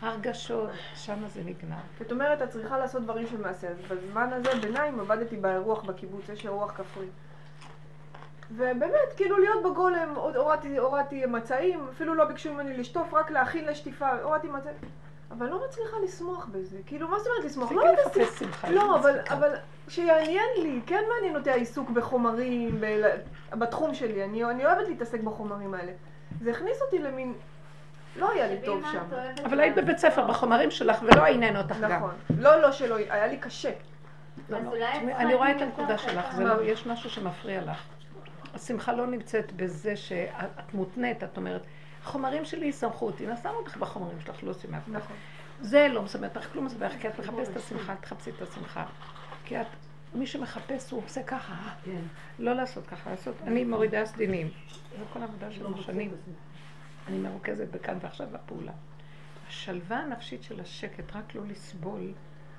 הרגשות, שם זה נגנב. זאת אומרת, את צריכה לעשות דברים של מעשה. אז בזמן הזה, ביניים, עבדתי באירוח בקיבוץ, יש אירוח כפרי. ובאמת, כאילו להיות בגולם, הורדתי, הורדתי מצעים, אפילו לא ביקשו ממני לשטוף, רק להכין לשטיפה, הורדתי מצעים. אבל לא מצליחה לשמוח בזה. כאילו, מה זאת אומרת לשמוח? לא יודעת, לחפש שמחה. לא, אבל, מצחיקה. אבל שיעניין לי, כן מעניין אותי העיסוק בחומרים, ב, בתחום שלי, אני, אני אוהבת להתעסק בחומרים האלה. זה הכניס אותי למין, לא היה לי טוב שם. אבל היית בבית ספר בחומרים שלך ולא עניין אותך גם. נכון. לא, לא שלא, היה לי קשה. לא, לא. אני רואה את הנקודה שלך, לא, יש משהו שמפריע לך. השמחה לא נמצאת בזה שאת מותנית, את אומרת, החומרים שלי ישמחו אותי, נסענו אותך בחומרים שלך, לא שימח אותך. נכון. זה לא מסמך אותך כלום, מסמך, כי את מחפשת את השמחה, תחפשי את השמחה. כי את, מי שמחפש הוא עושה ככה, כן. לא לעשות ככה, לעשות, אני מורידה סדינים. זה כל העבודה שלנו שנים. אני מרוכזת בכאן ועכשיו בפעולה. השלווה הנפשית של השקט, רק לא לסבול, לא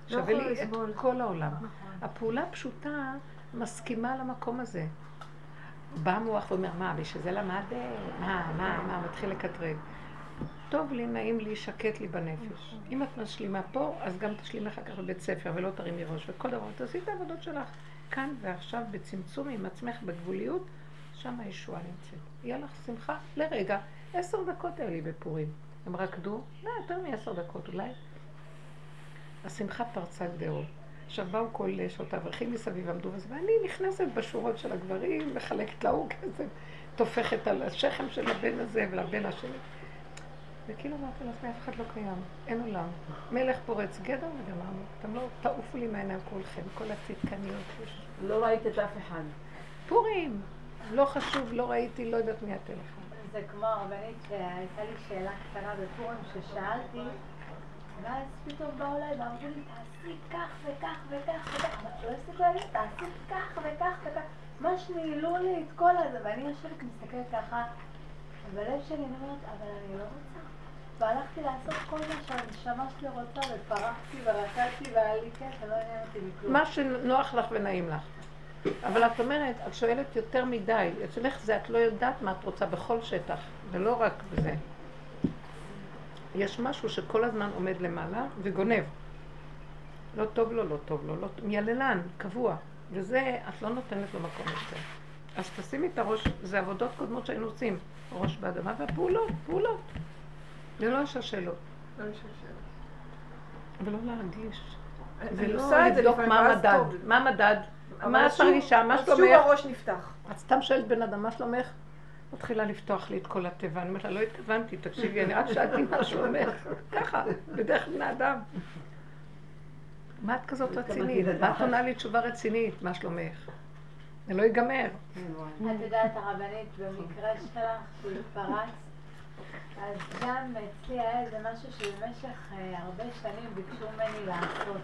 שווה לי לסבול. נכון. את כל העולם. הפעולה הפשוטה מסכימה למקום הזה. בא המוח ואומר, מה, בשביל זה למדת? מה, מה, מה, מתחיל לקטרג. טוב לי, נעים לי, שקט לי בנפש. אם את משלימה פה, אז גם תשלימי אחר כך בבית ספר, ולא תרימי ראש, וכל דבר, תעשי את העבודות שלך. כאן ועכשיו, בצמצום עם עצמך, בגבוליות, שם הישועה נמצאת. יהיה לך שמחה לרגע. עשר דקות היה לי בפורים. הם רקדו, לא, יותר מעשר דקות אולי. השמחה פרצה גדרות. עכשיו באו כל שעות האברכים מסביב, עמדו וזה, ואני נכנסת בשורות של הגברים, מחלקת להוא כסף, טופחת על השכם של הבן הזה ולבן השני. וכאילו אמרתי לעצמי, אף אחד לא קיים, אין עולם. מלך פורץ גדר וגמרנו. אתם לא תעופו לי מהעיניים כולכם, כל הצדקניות. לא ראית את אף אחד. פורים, לא חשוב, לא ראיתי, לא יודעת מי הטלפון. זה כמו הרבנית שהייתה לי שאלה קטנה בפורים ששאלתי, ואז פתאום באו אליי ואמרו לי, תעשי כך וכך וכך וכך, לא הפסיקו להגיד, תעשי כך וכך וכך, ממש ניהלו לי את כל הזה, ואני יושבת מסתכלת ככה, בלב שלי אני אומרת, אבל אני לא רוצה. והלכתי לעשות כל מה שהנשמה שלי רוצה, ופרחתי ורקדתי והיה לי כיף, ולא עניין אותי מכלום. מה שנוח לך ונעים לך. אבל את אומרת, את שואלת יותר מדי. אצלך זה את לא יודעת מה את רוצה בכל שטח, ולא רק בזה. יש משהו שכל הזמן עומד למעלה וגונב. לא טוב לו, לא טוב לו, לא מייללן, קבוע. וזה, את לא נותנת לו מקום יותר. אז תשימי את הראש, זה עבודות קודמות שהיינו עושים. ראש באדמה והפעולות, פעולות. השלשלות. לא יש לי שאלה. ולא להרגיש. ולא זה לבדוק מה המדד. מה המדד? מה את מרגישה? מה אז שוב שלומך? הראש נפתח. את סתם שואלת בן אדם, מה שלומך? מתחילה לפתוח לי את כל הטבע. אני אומרת לה, לא התכוונתי, תקשיבי, אני רק שאלתי מה שלומך. ככה, בדרך בני אדם. מה את כזאת רצינית? מה את עונה לי תשובה רצינית? מה שלומך? זה לא ייגמר. את יודעת, הרבנית, במקרה שלך, שהתפרצת, אז גם אצלי היה איזה משהו שבמשך אה, הרבה שנים ביקשו ממני לעשות.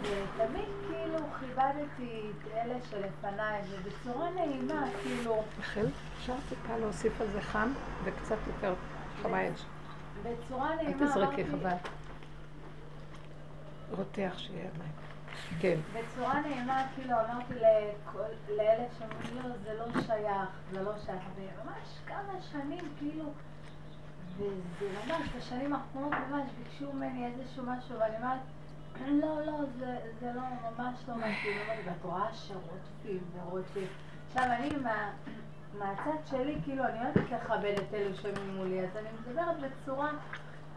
ותמיד כאילו כיבדתי את אלה שלפניי, ובצורה נעימה, כאילו, רחל, אפשר טיפה להוסיף על זה חם וקצת יותר חמה אש. בצורה אל נעימה תזרקי אמרתי, חבל. רותח שיהיה מים. כן. בצורה נעימה, כאילו אמרתי לאלה שאומרים, לא, זה לא שייך, זה לא שייך, וממש כמה שנים, כאילו, וזה ממש, בשנים האחרונות ממש ביקשו ממני איזשהו משהו, ואני אומרת, לא, לא, זה, זה לא, ממש לא מתאים, אמרתי, ואת רואה שרודפים ורודפים. עכשיו, אני מה, מהצד שלי, כאילו, אני אוהבת לכבד את אלו שממולי, אז אני מדברת בצורה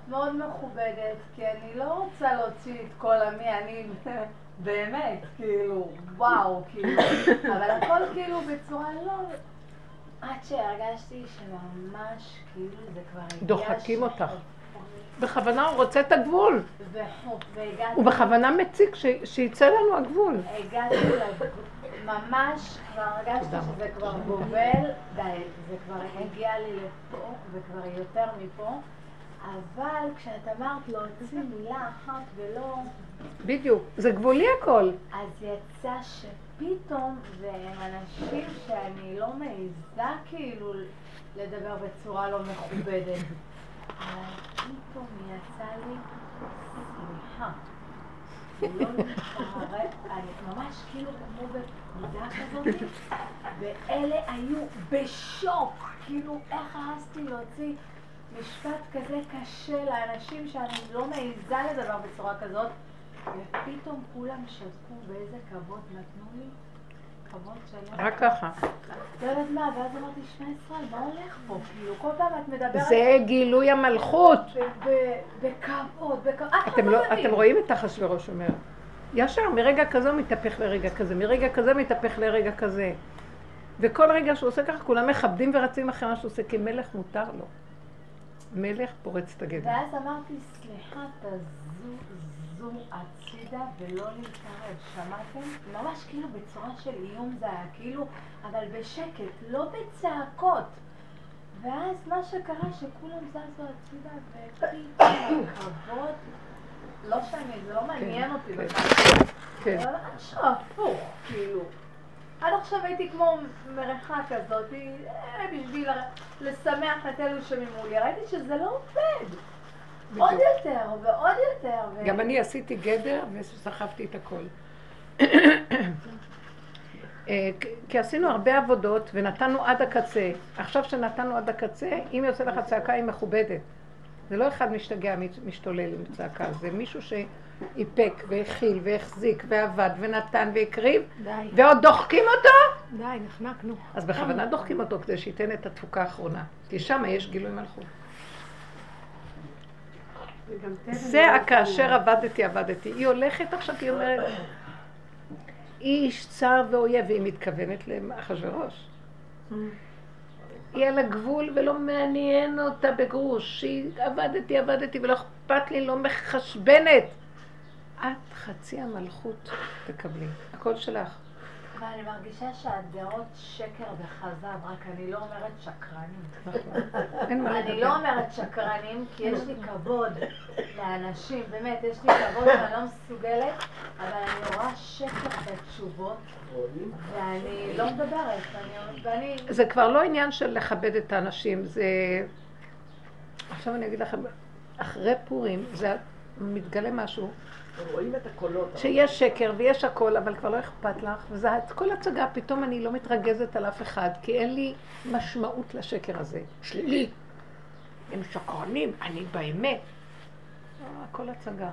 מאוד מכובדת, כי אני לא רוצה להוציא את כל המי אני באמת, כאילו, וואו, כאילו, אבל הכל כאילו בצורה לא... עד שהרגשתי שממש, כאילו, זה כבר. דוחקים אותך. בכוונה הוא רוצה את הגבול. הוא בכוונה מציג ש- שיצא לנו הגבול. הגעתי לגבול, ממש כבר הרגשתי שזה. כבר גובל, די, זה כבר הגיע לי לפה, וכבר יותר מפה, אבל כשאת אמרת להוציא מילה אחת ולא, בדיוק. זה גבולי הכל. אז יצא ש... ופתאום, והם אנשים שאני לא מעיזה כאילו לדבר בצורה לא מכובדת. אבל יצא לי, להתערב, אני ממש כאילו כמו במידה כזאת, ואלה היו בשוק, כאילו איך העזתי להוציא משפט כזה קשה לאנשים שאני לא מעיזה לדבר בצורה כזאת, ופתאום כולם שתקו באיזה כבוד נתנו לי. רק ככה. לא יודעת מה, ואז אמרתי, שמע ישראל, מה הולך פה? כאילו, כל פעם את מדברת... זה גילוי המלכות. בכבוד, בכבוד. אתם, לא. אתם רואים את אחשוורוש אומר, ישר מרגע כזה הוא מתהפך לרגע כזה, מרגע כזה מתהפך לרגע כזה. וכל רגע שהוא עושה ככה, כולם מכבדים ורצים אחרי מה שהוא עושה, כי מלך מותר לו. מלך פורץ את הגדר. ואז אמרתי, סליחה, תזוזו הצידה ולא להתערב. שמעתם? ממש כאילו בצורה של איום זה היה, כאילו, אבל בשקט, לא בצעקות. ואז מה שקרה, שכולם זזו הצידה, ופתאום הכבוד, לא שאני, זה לא מעניין אותי כן. בכלל. כן. זה ממש הפוך, כאילו. עד עכשיו הייתי כמו מרחה כזאת, אה, בשביל לשמח את אלו שממולי. ראיתי שזה לא עובד. עוד יותר ועוד יותר. גם אני עשיתי גדר וסחבתי את הכל. אה, כי עשינו הרבה עבודות ונתנו עד הקצה. עכשיו שנתנו עד הקצה, אם יוצא לך צעקה היא מכובדת. זה לא אחד משתגע, משתולל עם צעקה, זה מישהו שאיפק והכיל והחזיק ועבד ונתן והקריב, די, ועוד דוחקים אותו, די, נחנקנו. אז בכוונה דוחקים אותו כדי שייתן את התפוקה האחרונה. כי שם יש גילוי מלכות. זה לא הכאשר יכולה. עבדתי, עבדתי. היא הולכת עכשיו, היא אומרת, איש צר ואויב, והיא מתכוונת לאחשוורוש. היא על הגבול ולא מעניין אותה בגרוש. היא עבדתי, עבדתי ולא אכפת לי, לא מחשבנת. את חצי המלכות תקבלי, הכל שלך. אני מרגישה שהדעות שקר וכזב, רק אני לא אומרת שקרנים. אני. לא אומרת שקרנים, כי יש לי כבוד לאנשים, באמת, יש לי כבוד ואני לא מסוגלת, אבל אני רואה שקר בתשובות, ואני לא מדברת, ואני-. זה כבר לא עניין של לכבד את האנשים, זה... עכשיו אני אגיד לכם, אחרי פורים זה מתגלה משהו. שיש שקר ויש הכל, אבל כבר לא אכפת לך, וזה כל הצגה, פתאום אני לא מתרגזת על אף אחד, כי אין לי משמעות לשקר הזה. שלילי. הם שקרנים, אני באמת. אה, הכל הצגה.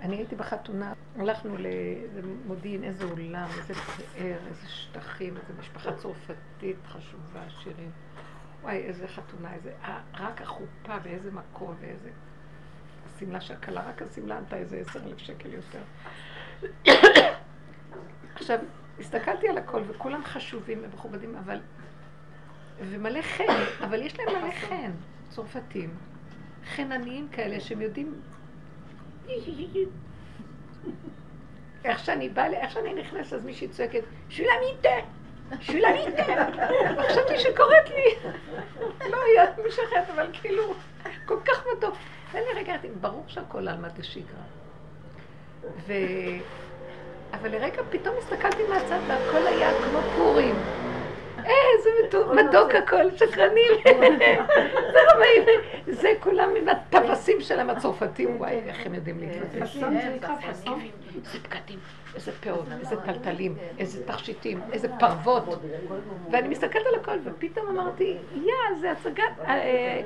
אני הייתי בחתונה, הלכנו לאיזה מודיעין, איזה אולם, איזה פאר, איזה שטחים, איזה משפחה צרפתית חשובה, שירים. וואי, איזה חתונה, איזה... אה, רק החופה ואיזה מקום ואיזה... השמלה של הכלה, רק השמלה עלתה איזה עשר אלף שקל יותר. עכשיו, הסתכלתי על הכל, וכולם חשובים ומכובדים, אבל... ומלא חן, אבל יש להם מלא חן, צרפתים. חנניים כאלה שהם יודעים... איך שאני באה, איך שאני נכנסת, אז מישהי צועקת, שולמיתה! שולמיתה! חשבתי שקוראת לי. לא היה מישהו אחר, אבל כאילו, כל כך מתוק. ואני רגע, אמרתי, ברור שהכל עלמא דשגרה. ו... אבל לרגע פתאום הסתכלתי מהצד והכל היה כמו פורים. איזה מתוק, מתוק הכל, שקרנים. זה רמאים. זה כולם עם הטווסים שלהם הצרפתים, וואי, איך הם יודעים להתלבש. פסון זה בגדים, איזה פאות, איזה טלטלים, איזה תכשיטים, איזה פרוות. ואני מסתכלת על הכל, ופתאום אמרתי, יא, זה הצגת אה,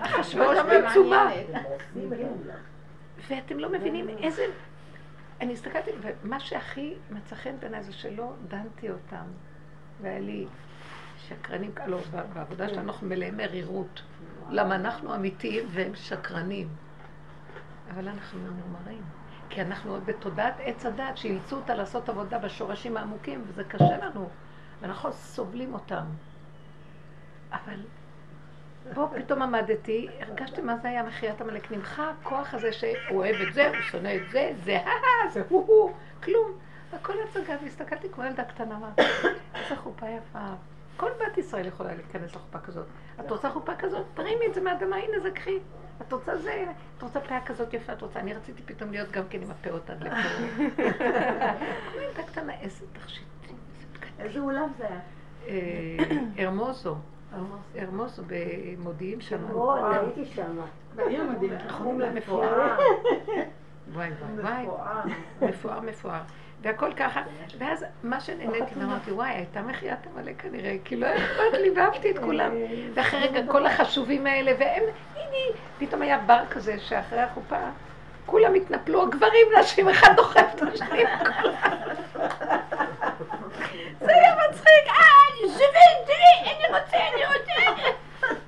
אחשוורוש בעצומה. ואתם לא מבינים איזה... אני הסתכלתי, ומה שהכי מצא חן בעיניי זה שלא דנתי אותם. והיה לי שקרנים, לא, בעבודה שלנו אנחנו מלאי מרירות. למה אנחנו אמיתיים והם שקרנים. אבל אנחנו ממורמרים. כי אנחנו עוד בתודעת עץ הדת, שאילצו אותה לעשות עבודה בשורשים העמוקים, וזה קשה לנו. ואנחנו סובלים אותם. אבל פה פתאום עמדתי, הרגשתי מה זה היה מחיית עמלק. נמחה הכוח הזה שהוא אוהב את זה, הוא שונא את זה, זה הא זה הו-הו, כלום. הכל הצגה, והסתכלתי כמו ילדה קטנה, אמרתי, איזה חופה יפה. כל בת ישראל יכולה להיכנס לחופה כזאת. את רוצה חופה כזאת? תרימי את זה מהאדמה, הנה זה קחי. את רוצה זה, את רוצה פאה כזאת יפה, את רוצה, אני רציתי פתאום להיות גם כן עם הפאות עד לפה. כמו ילדה קטנה, איזה תכשיטים, איזה אולם זה היה? אה, הרמוזו, הרמוזו במודיעין שם. או, אני הייתי שם. בעיר מדהים. חום למפואר. וואי וואי וואי, מפואר מפואר. והכל ככה, ואז מה שנהניתי, ואמרתי, וואי, הייתה מחיית המלא כנראה, כי לא אכפת לי, ואהבתי את כולם. ואחרי רגע, כל החשובים האלה, והם, הנה, פתאום היה בר כזה, שאחרי החופה, כולם התנפלו, הגברים, נשים, אחד דוחף את השני. זה היה מצחיק, אה, שבי, תראי, אני רוצה, אני רוצה.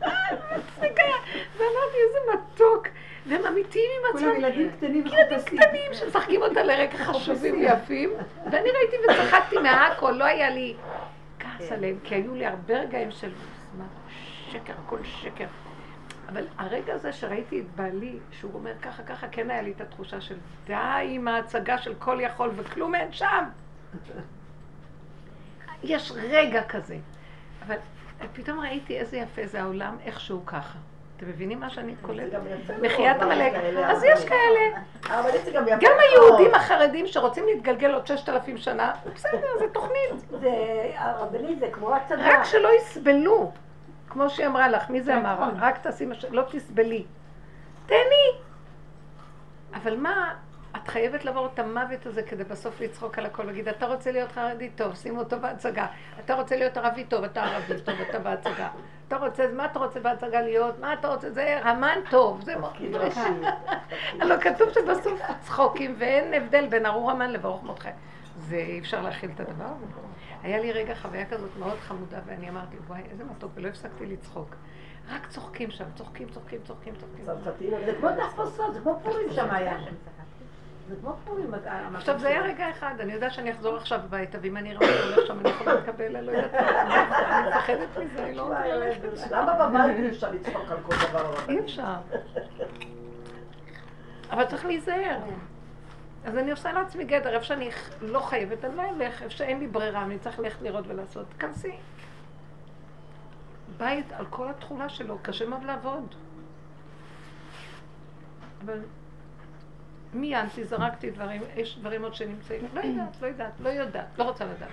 אה, מצחיק היה. ואמרתי, איזה מתוק. והם אמיתיים עם עצמם. כולם ילדים קטנים ילדים. קטנים שמשחקים אותה לרגע חשובים יפים, ואני ראיתי וצחקתי מהכל, לא היה לי כעס עליהם, כי היו לי הרבה רגעים של שקר, הכל שקר. אבל הרגע הזה שראיתי את בעלי, שהוא אומר ככה ככה, כן היה לי את התחושה של די עם ההצגה של כל יכול וכלום אין שם. יש רגע כזה. אבל פתאום ראיתי איזה יפה זה העולם, איכשהו ככה. אתם מבינים מה שאני קולטת? מחיית עמלק. אז יש כאלה. גם. היהודים החרדים שרוצים להתגלגל עוד ששת אלפים שנה, בסדר, זה תוכנית. זה, הרבנית זה כמו הצגה. רק שלא יסבלו. כמו שהיא אמרה לך, מי זה אמר? רק תעשי מה ש... לא תסבלי. תהני. אבל מה, את חייבת לעבור את המוות הזה כדי בסוף לצחוק על הכל, להגיד, אתה רוצה להיות חרדי? טוב, שימו אותו בהצגה. אתה רוצה להיות ערבי? טוב, אתה ערבי, טוב, אתה בהצגה. אתה רוצה, מה אתה רוצה בהצגה להיות? מה אתה רוצה? זה המן טוב, זה. תפקיד ראשי. הלוא כתוב שבסוף צחוקים ואין הבדל בין ארור המן לברוך מותכם. זה אי אפשר להכיל את הדבר הזה. היה לי רגע חוויה כזאת מאוד חמודה ואני אמרתי, וואי, איזה מתוק, ולא הפסקתי לצחוק. רק צוחקים שם, צוחקים, צוחקים, צוחקים, צוחקים. זה כמו תחפושות, זה כמו פורים שם היה. זה כמו פורים. עכשיו זה היה רגע אחד, אני יודעת שאני אחזור עכשיו הביתה, ואם אני אראה אותו הולך שם, אני יכולה לקבל, אני לא יודעת, אני מפחדת מזה, אני לא רוצה ללכת. למה בבית אי אפשר לצחוק על כל דבר? אי אפשר. אבל צריך להיזהר. אז אני עושה לעצמי גדר, איפה שאני לא חייבת, אני לא אלך, איפה שאין לי ברירה, אני צריך ללכת לראות ולעשות, תכנסי. בית על כל התכולה שלו, קשה מאוד לעבוד. אבל מיינתי, זרקתי דברים, יש דברים עוד שנמצאים, לא יודעת, לא יודעת, לא יודעת, לא רוצה לדעת.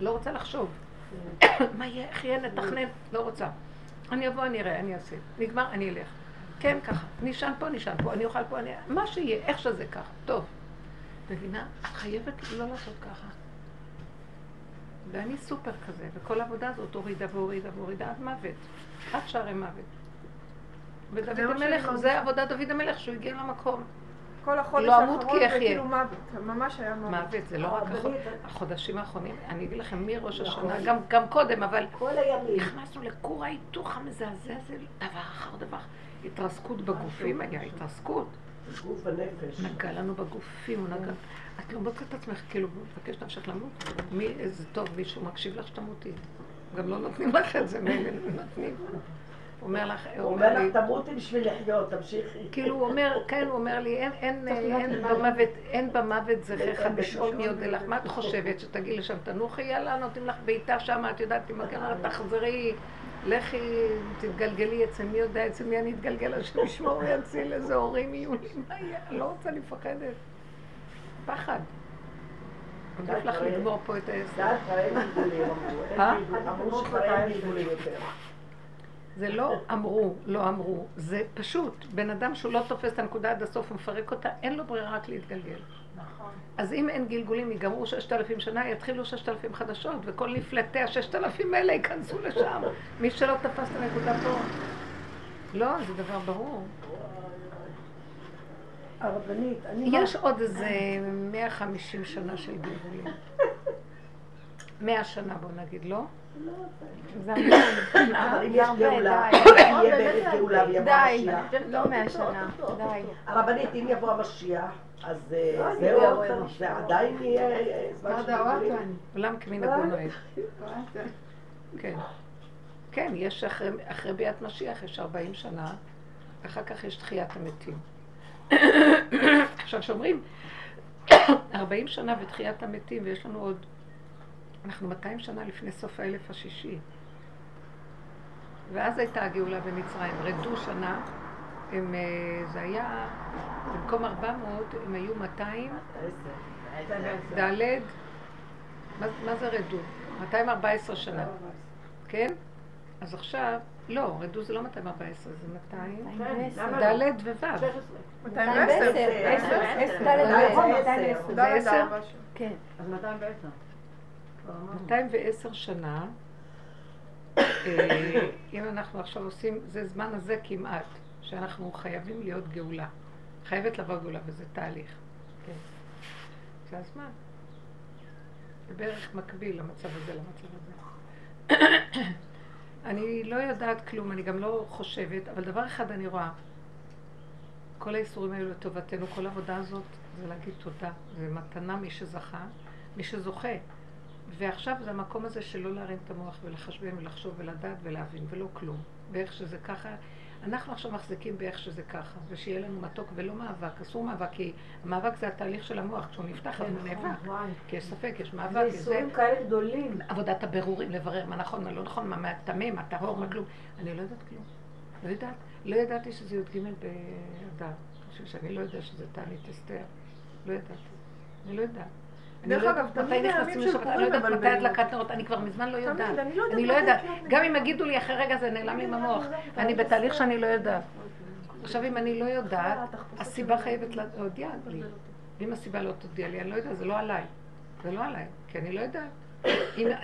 לא רוצה לחשוב. מה יהיה, איך יהיה, נתכנן, לא רוצה. אני אבוא, אני אראה, אני אעשה. נגמר, אני אלך. כן, ככה. נשען פה, נשען פה, אני אוכל פה, אני... מה שיהיה, איך שזה ככה. טוב. מבינה? את חייבת לא לעשות ככה. ואני סופר כזה, וכל העבודה הזאת הורידה והורידה והורידה עד מוות. עד שערי מוות. ודוד המלך. זה עבודת דוד המלך, שהוא הגיע למקום. כל החודש לא האחרון זה. כאילו מוות. ממש היה מוות. מוות, זה לא רק הרבנית, החוד- החודשים האחרונים. אני אגיד לכם, מראש נכון. השנה, גם- גם קודם, אבל כל הימים. נכנסנו לכור ההיתוך המזעזע הזה, דבר אחר דבר. התרסקות בגופים היה, התרסקות. גוף ונפש. נגע לנו בגופים, הוא נגע. את לא מוצאת את עצמך, כאילו, מבקשת נפשך למות? מי, איזה טוב, מישהו מקשיב לך שתמותי. גם לא נותנים לך את זה, מילא נותנים. הוא אומר לך, הוא אומר לי, לך, תמותי בשביל לחיות, תמשיכי. כאילו הוא אומר, כן, הוא אומר לי, אין, במוות, זכריך בשאול מי יודע לך, מה את חושבת, שתגיעי לשם תנוחי, יאללה, נותנים לך בעיטה שם, את יודעת, אם הגמר תחזרי, לכי, תתגלגלי אצל מי יודע, אצל מי אני אתגלגל, השם ישמור יציל, איזה הורים יהיו לי, מה יהיה, אני לא רוצה, אני מפחדת. פחד. עדיף לך לגמור פה את העסק. אמרו. אה? יותר. זה לא אמרו, לא אמרו, זה פשוט. בן אדם שהוא לא תופס את הנקודה עד הסוף ומפרק אותה, אין לו ברירה רק להתגלגל. נכון. אז אם אין גלגולים, ייגמרו ששת אלפים שנה, יתחילו ששת אלפים חדשות, וכל נפלטי הששת אלפים האלה ייכנסו לשם. מי שלא תפס את הנקודה פה. לא, זה דבר ברור. הרבנית, אני... יש עוד איזה 150 שנה של גלגולים. 100 שנה בוא נגיד, לא? אבל אם יש גאולה, די. יהיה באמת גאולה ויבוא המשיח. לא מאה שנה, די. הרבנית, אם יבוא המשיח, אז אה, לא, זהו, יבוא המשיח. זה עדיין יהיה אה, זמן של גלגולים. עולם כמנהגו נוהג. כן. כן, יש אחרי, ביאת משיח, יש 40 שנה, ואחר כך יש תחיית המתים. עכשיו, שאומרים 40 שנה ותחיית המתים, ויש לנו עוד, אנחנו 200 שנה לפני סוף האלף השישי. ואז הייתה הגאולה במצרים. רדו שנה, הם, אה, זה היה, במקום 400, הם היו 200, ד', מה, מה זה רדו? 214 שנה, כן? אז עכשיו, לא, רדו זה לא 214, זה 200, כן, למה ד' לא? וו'. 16. 210. זה ד' עשר? ארבע שם. כן. אז 210. 210 שנה, אה, אם אנחנו עכשיו עושים, זה זמן הזה כמעט, שאנחנו חייבים להיות גאולה. חייבת לבוא גאולה, וזה תהליך. כן. זה הזמן. זה בערך מקביל למצב הזה, למצב הזה. אני לא יודעת כלום, אני גם לא חושבת, אבל דבר אחד אני רואה, כל האיסורים האלו לטובתנו, כל העבודה הזאת, זה להגיד תודה. זה מתנה מי שזכה, מי שזוכה. ועכשיו זה המקום הזה של לא להרים את המוח ולחשבן ולחשוב ולדעת ולהבין ולא כלום. ואיך שזה ככה, אנחנו עכשיו מחזיקים באיך שזה ככה, ושיהיה לנו מתוק ולא מאבק, אסור מאבק, כי המאבק זה התהליך של המוח, כשהוא נפתח אז הוא נאבק, כי יש ספק, יש מאבק, זה. איסורים כאלה גדולים. עבודת הבירורים, לברר מה נכון, מה לא נכון, מה מהטמא, מה טהור, מה כלום. אני לא יודעת כלום. לא יודעת. לא ידעתי שזה י"ג באדר. חושב שאני לא יודעת שזה תענית אסתר. לא ידעתי. אני לא יודעת. אני דרך לא אגב, תמיד הימים של לשבת, אני לא פורים יודעת מתי הדלקת. נרות, אני כבר מזמן לא יודעת. אני לא יודעת אני לא גם אם יגידו לי אחרי רגע זה נעלם לי מהמוח. אני בתהליך שאני לא יודעת. עכשיו אם אני לא יודעת, הסיבה חייבת להודיע לי. ואם הסיבה לא תודיע לי, אני לא יודעת, זה לא עליי. זה לא עליי, כי אני לא יודעת.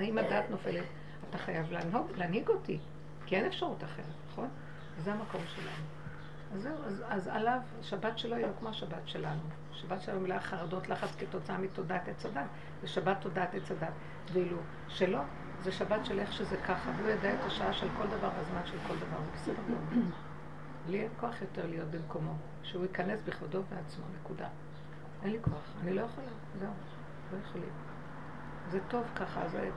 אם, הדעת נופלת, אתה חייב להנהיג אותי, כי אין אפשרות אחרת, נכון? זה המקום שלנו. אז זהו, אז, אז עליו, שבת שלו היא לא כמו השבת שלנו. שבת שלנו מלאה חרדות, לחץ כתוצאה מתודעת עץ הדת. זה שבת תודעת עץ הדת. ואילו שלא, זה שבת של איך שזה ככה, והוא יודע את השעה של כל דבר והזמן של כל דבר, זה בסדר גמור. לי אין כוח יותר להיות במקומו, שהוא ייכנס בכבודו בעצמו, נקודה. אין לי כוח, אני לא יכולה, זהו, לא יכולים. זה טוב ככה, זה...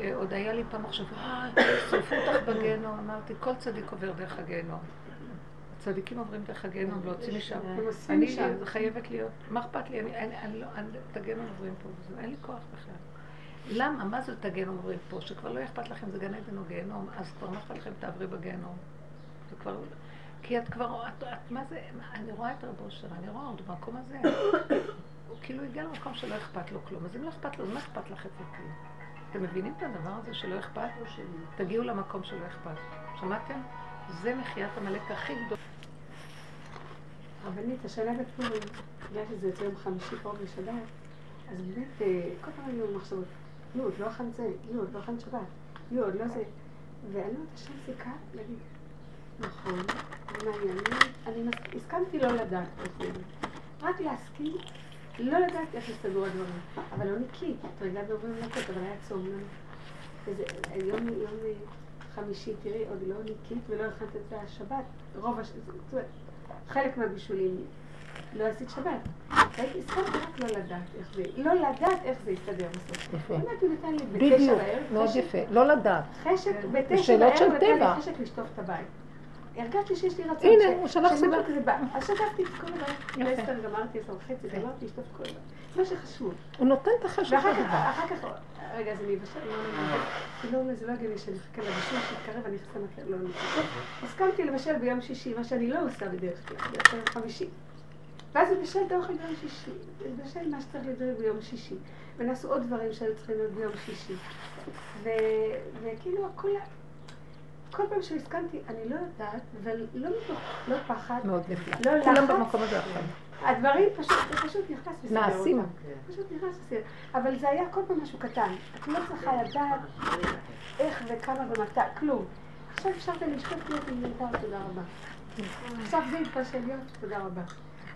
אה, עוד היה לי פעם מחשבה, אה, שרפו אותך בגיהנום, אמרתי, כל צדיק עובר דרך הגיהנום. הצדיקים עוברים דרך הגיהנום, להוציא משם. אוספים אני. חייבת להיות, מה אכפת לי? אני, לא, את הגיהנום עוברים פה, אין לי כוח בכלל. למה? מה זה את הגיהנום עוברים פה? שכבר לא אכפת לכם, זה גן עדן או גיהנום, אז כבר מה אכפת לכם, תעברי בגיהנום. זה כבר... כי את כבר, את, את, מה זה, אני רואה את רב אושר, אני רואה עוד במקום הזה. הוא כאילו הגיע למקום שלא אכפת לו כלום, אז אם לא אכפת לו, אז מה אכפת לך את כלום? אתם מבינים את הדבר הזה שלא אכפת? תגיעו למקום שלא אכפת. שמעתם? זה מחיית עמלק הכי גדול. רבנית, השאלה בפורים, בגלל שזה יוצא יום חמישי פה בשבת, אז באמת, אה, כל פעם היו מחשבות, נו, עוד לא אכלת זה, נו, עוד לא אכלת שבת, נו, עוד לא זה. ואני אומרת, השם סיכה, להגיד, נכון, אני, הסכמתי לא לדעת איך זה, רק להסכים, לא לדעת איך יסתדרו הדברים, אבל לא נקי, התרגלת בעוברים לנקות, אבל היה צום לנו. וזה, יום, אה, חמישי, תראי, עוד לא ניקית ולא הכנת את השבת, רוב הש... חלק מהבישולים לא עשית שבת. הייתי הסכמתי רק לא לדעת איך זה, לא לדעת איך זה יסתדר בסוף. יפה. אם הייתי נתן לי בתשע בערב, מאוד יפה. לא לדעת. חשק, בתשע שאלות של בערב נתן טבע. לי חשק לשטוף את הבית. הרגשתי שיש לי רצון. הנה, הוא שלח שמשהו סיבה. אז שטפתי את כל הבית. יפה. בעשר גמרתי עשר וחצי, גמרתי לשטוף כל הבית. מה שחשוב. הוא נותן את החשב ואחר כך. אחר כך, רגע, אז אני אבשל, לא, לא, לא, לא, זה לא הגיוני שאני אחכה לבישול, שיתקרב, אני אחכה למקרב, לא, אני הסכמתי לבשל ביום שישי, מה שאני לא עושה בדרך כלל, כלל חמישי. ואז בישל את האוכל ביום שישי, בישל מה שצריך לדבר ביום שישי. ונעשו עוד דברים שהיו צריכים להיות ביום שישי. וכאילו הכל, כל פעם שהסכמתי, אני לא יודעת, אבל לא מתוך, לא פחד, מאוד נפלא. לא כולם לחץ. במקום הזה עכשיו. הדברים פשוט, זה פשוט נכנס וסדר נעשים. פשוט נכנס וסדר. אבל זה היה כל פעם משהו קטן. את לא צריכה לדעת איך וכמה ומתי, כלום. עכשיו אפשרת לשתות להיות עם נהדר, תודה רבה. עכשיו זה התבשל להיות, תודה רבה.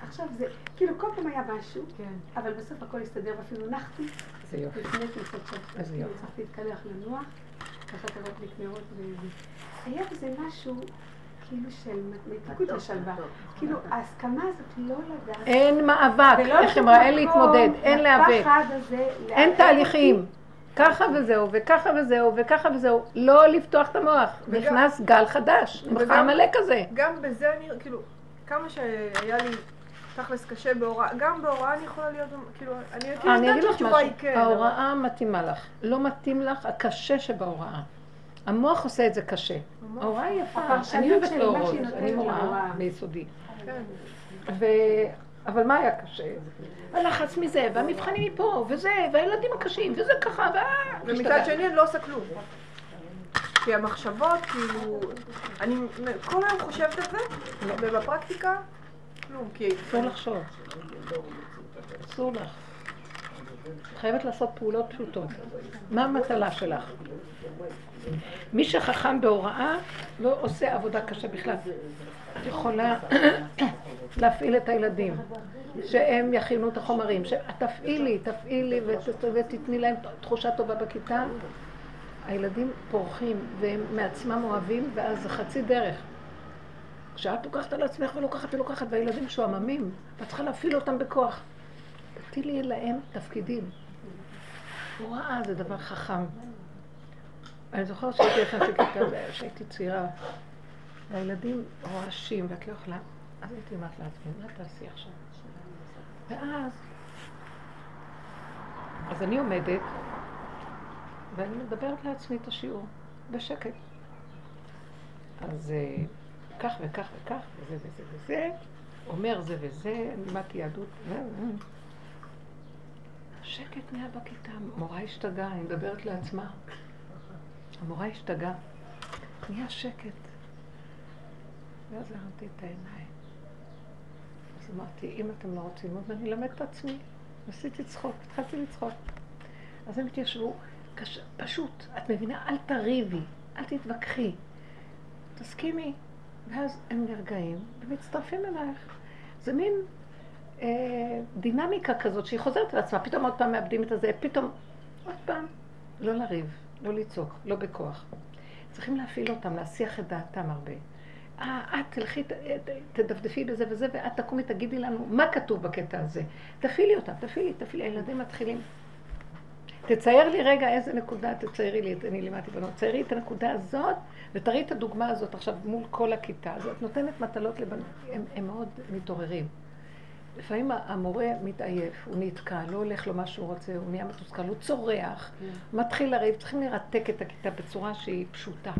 עכשיו זה, כאילו כל פעם היה משהו, אבל בסוף הכל הסתדר ואפילו נחתי זה יופי. לפני כניסת שבת. איזה יופי. הצלחתי להתקלח לנוח, ככה לי קנרות וזה. היה בזה משהו כאילו של מתיקות ושלווה. כאילו ההסכמה הזאת לא לדעת. אין מאבק, איך אמרה, אין להתמודד, אין להיאבק. אין תהליכים. ככה וזהו, וככה וזהו, וככה וזהו. לא לפתוח את המוח. נכנס גל חדש. מחר מלא כזה. גם בזה אני, כאילו, כמה שהיה לי תכלס קשה בהוראה, גם בהוראה אני יכולה להיות, כאילו, אני יודעת לך שהתשובה היא משהו. כן. ההוראה מתאימה לך. לא מתאים לך הקשה שבהוראה. המוח עושה את זה קשה. ההוראה היא יפה. אני אוהבת להורות. אני מורה. ביסודי. כן. אבל מה היה קשה? הלחץ מזה, והמבחנים מפה, וזה, והילדים הקשים, וזה ככה, ואה... ומצד שני אני לא עושה כלום. כי המחשבות, כאילו, אני כל היום חושבת על זה, ובפרקטיקה, כלום, כי... אסור לחשוב. אסור לך. את חייבת לעשות פעולות פשוטות. מה המטלה שלך? מי שחכם בהוראה לא עושה עבודה קשה בכלל. את יכולה להפעיל את הילדים, שהם יכינו את החומרים, תפעילי, תפעילי ות- ותתני להם תחושה טובה בכיתה. הילדים פורחים והם מעצמם אוהבים, ואז זה חצי דרך. כשאת לוקחת על עצמך ולוקחת ולוקחת, והילדים משועממים, ואת צריכה להפעיל אותם בכוח. תטילי להם תפקידים. הוראה זה דבר חכם. אני זוכרת שהייתי נכנסתי לכיתה, כשהייתי צעירה, והילדים רועשים, ואת לא יכולה, אז הייתי אומרת לעצמי, מה תעשי עכשיו? ואז, אז אני עומדת, ואני מדברת לעצמי את השיעור, בשקט. אז אה, כך וכך וכך, וזה וזה וזה, אומר זה וזה, לימדתי יהדות, שקט נהיה בכיתה, מורה השתגעה, היא מדברת לעצמה. המורה השתגעה, נהיה שקט. ואז הרמתי את העיניים. אז אמרתי, אם אתם לא רוצים עוד, אני אלמד את עצמי. עשיתי צחוק, התחלתי לצחוק. אז הם התיישבו, קש... פשוט, את מבינה? אל תריבי, אל תתווכחי. תסכימי. ואז הם נרגעים ומצטרפים אלייך. זה מין אה, דינמיקה כזאת שהיא חוזרת על עצמה, פתאום עוד פעם מאבדים את הזה, פתאום עוד פעם. לא לריב, לא לצעוק, לא בכוח. צריכים להפעיל אותם, להסיח את דעתם הרבה. אה, את תלכי, תדפדפי בזה וזה, ואת תקומי, תגידי לנו מה כתוב בקטע הזה. תפעילי אותם, תפעילי, תפעילי, הילדים מתחילים. תצייר לי רגע איזה נקודה, תציירי לי, אני לימדתי בנות, תציירי את הנקודה הזאת, ותראי את הדוגמה הזאת עכשיו מול כל הכיתה. אז את נותנת מטלות לבנות, הם, הם מאוד מתעוררים. לפעמים המורה מתעייף, הוא נתקע, לא הולך לו מה שהוא רוצה, הוא נהיה מתוסכל, הוא צורח, מתחיל לריב, צריכים לרתק את הכיתה בצורה שהיא פשוטה.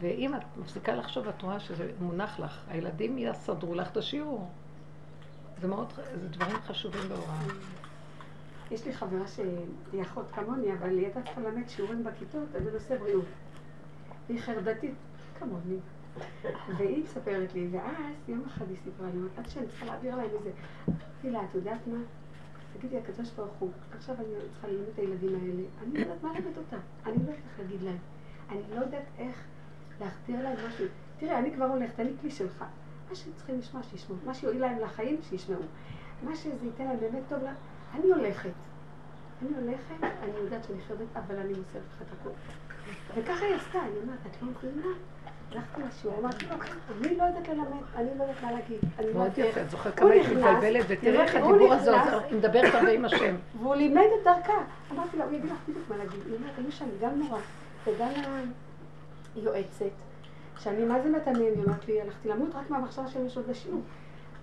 ואם את מפסיקה לחשוב, את רואה שזה מונח לך, הילדים יסדרו לך את השיעור. זה מאוד, זה דברים חשובים בהוראה. יש לי חברה שהיא אחות כמוני, אבל היא הייתה צריכה ללמד שיעורים בכיתות בנושא בריאות. היא חרדתית כמוני. והיא מספרת לי, ואז יום אחד היא סיפרה לי, עד שאני צריכה להעביר להם איזה... אמרתי לה, את יודעת מה? תגידי, הקדוש ברוך הוא, עכשיו אני צריכה ללמד את הילדים האלה, אני לא יודעת מה ללמד אותם, אני לא יודעת איך להגיד להם, אני לא יודעת איך להכתיר להם משהו. תראה, אני כבר הולכת, אני כלי שלך. מה שהם צריכים לשמוע, שישמעו. מה שיועיל להם לחיים, שישמעו. מה שזה ייתן להם באמת טוב אני הולכת. אני הולכת, אני יודעת שאני חייבת, אבל אני מוסרת לך את הכול. וככה היא עשתה, היא אומרת, את לא מבינה? הלכתי לשיעור, אמרתי, אוקיי, אני לא יודעת ללמד, אני לא יודעת מה להגיד. מאוד. יפה, את זוכרת כמה נכנס, מתבלבלת, ותראי איך הדיבור הזה עוזר, היא מדברת הרבה עם השם. והוא לימד את דרכה. אמרתי לה, הוא יגיד לך בדיוק מה להגיד. היא אומרת, היו שם גם נורא, וגם היועצת, שאני מה זה מתעניין, היא אומרת לי, הלכתי למות רק מהמחשבה שהם יש עוד לשיעור.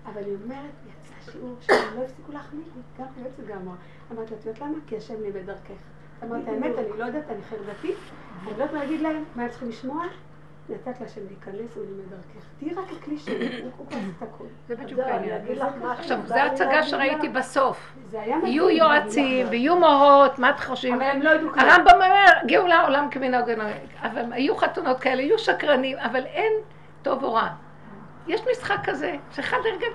אבל היא אומרת, יצא שיעור שהם לא הפסיקו להחמיא לי, גם היועצת גם אמרה. אמרתי לה, את יודעת למה? כי השם לימד דרכך. אמרתי, האמת, אני לא יודעת, אני חרדתית, אני לא יודעת להגיד להם, מה הם צריכים לשמוע. נתת להשם להיכנס ולימד דרכך. תהיי רק הכלי שלי, הוא כבר עשה את הכול. זה בדיוק העניין. עכשיו, זו הצגה שראיתי. בסוף. יהיו יועצים ויהיו מורות, מה את חושבים? אבל הם לא ידעו כלום. הרמב"ם אומר, גאולה עולם כמנהגו נוהג. אבל היו חתונות כאלה, יהיו שקרנים, אבל אין טוב או רע. יש משחק כזה, שאחד לרגע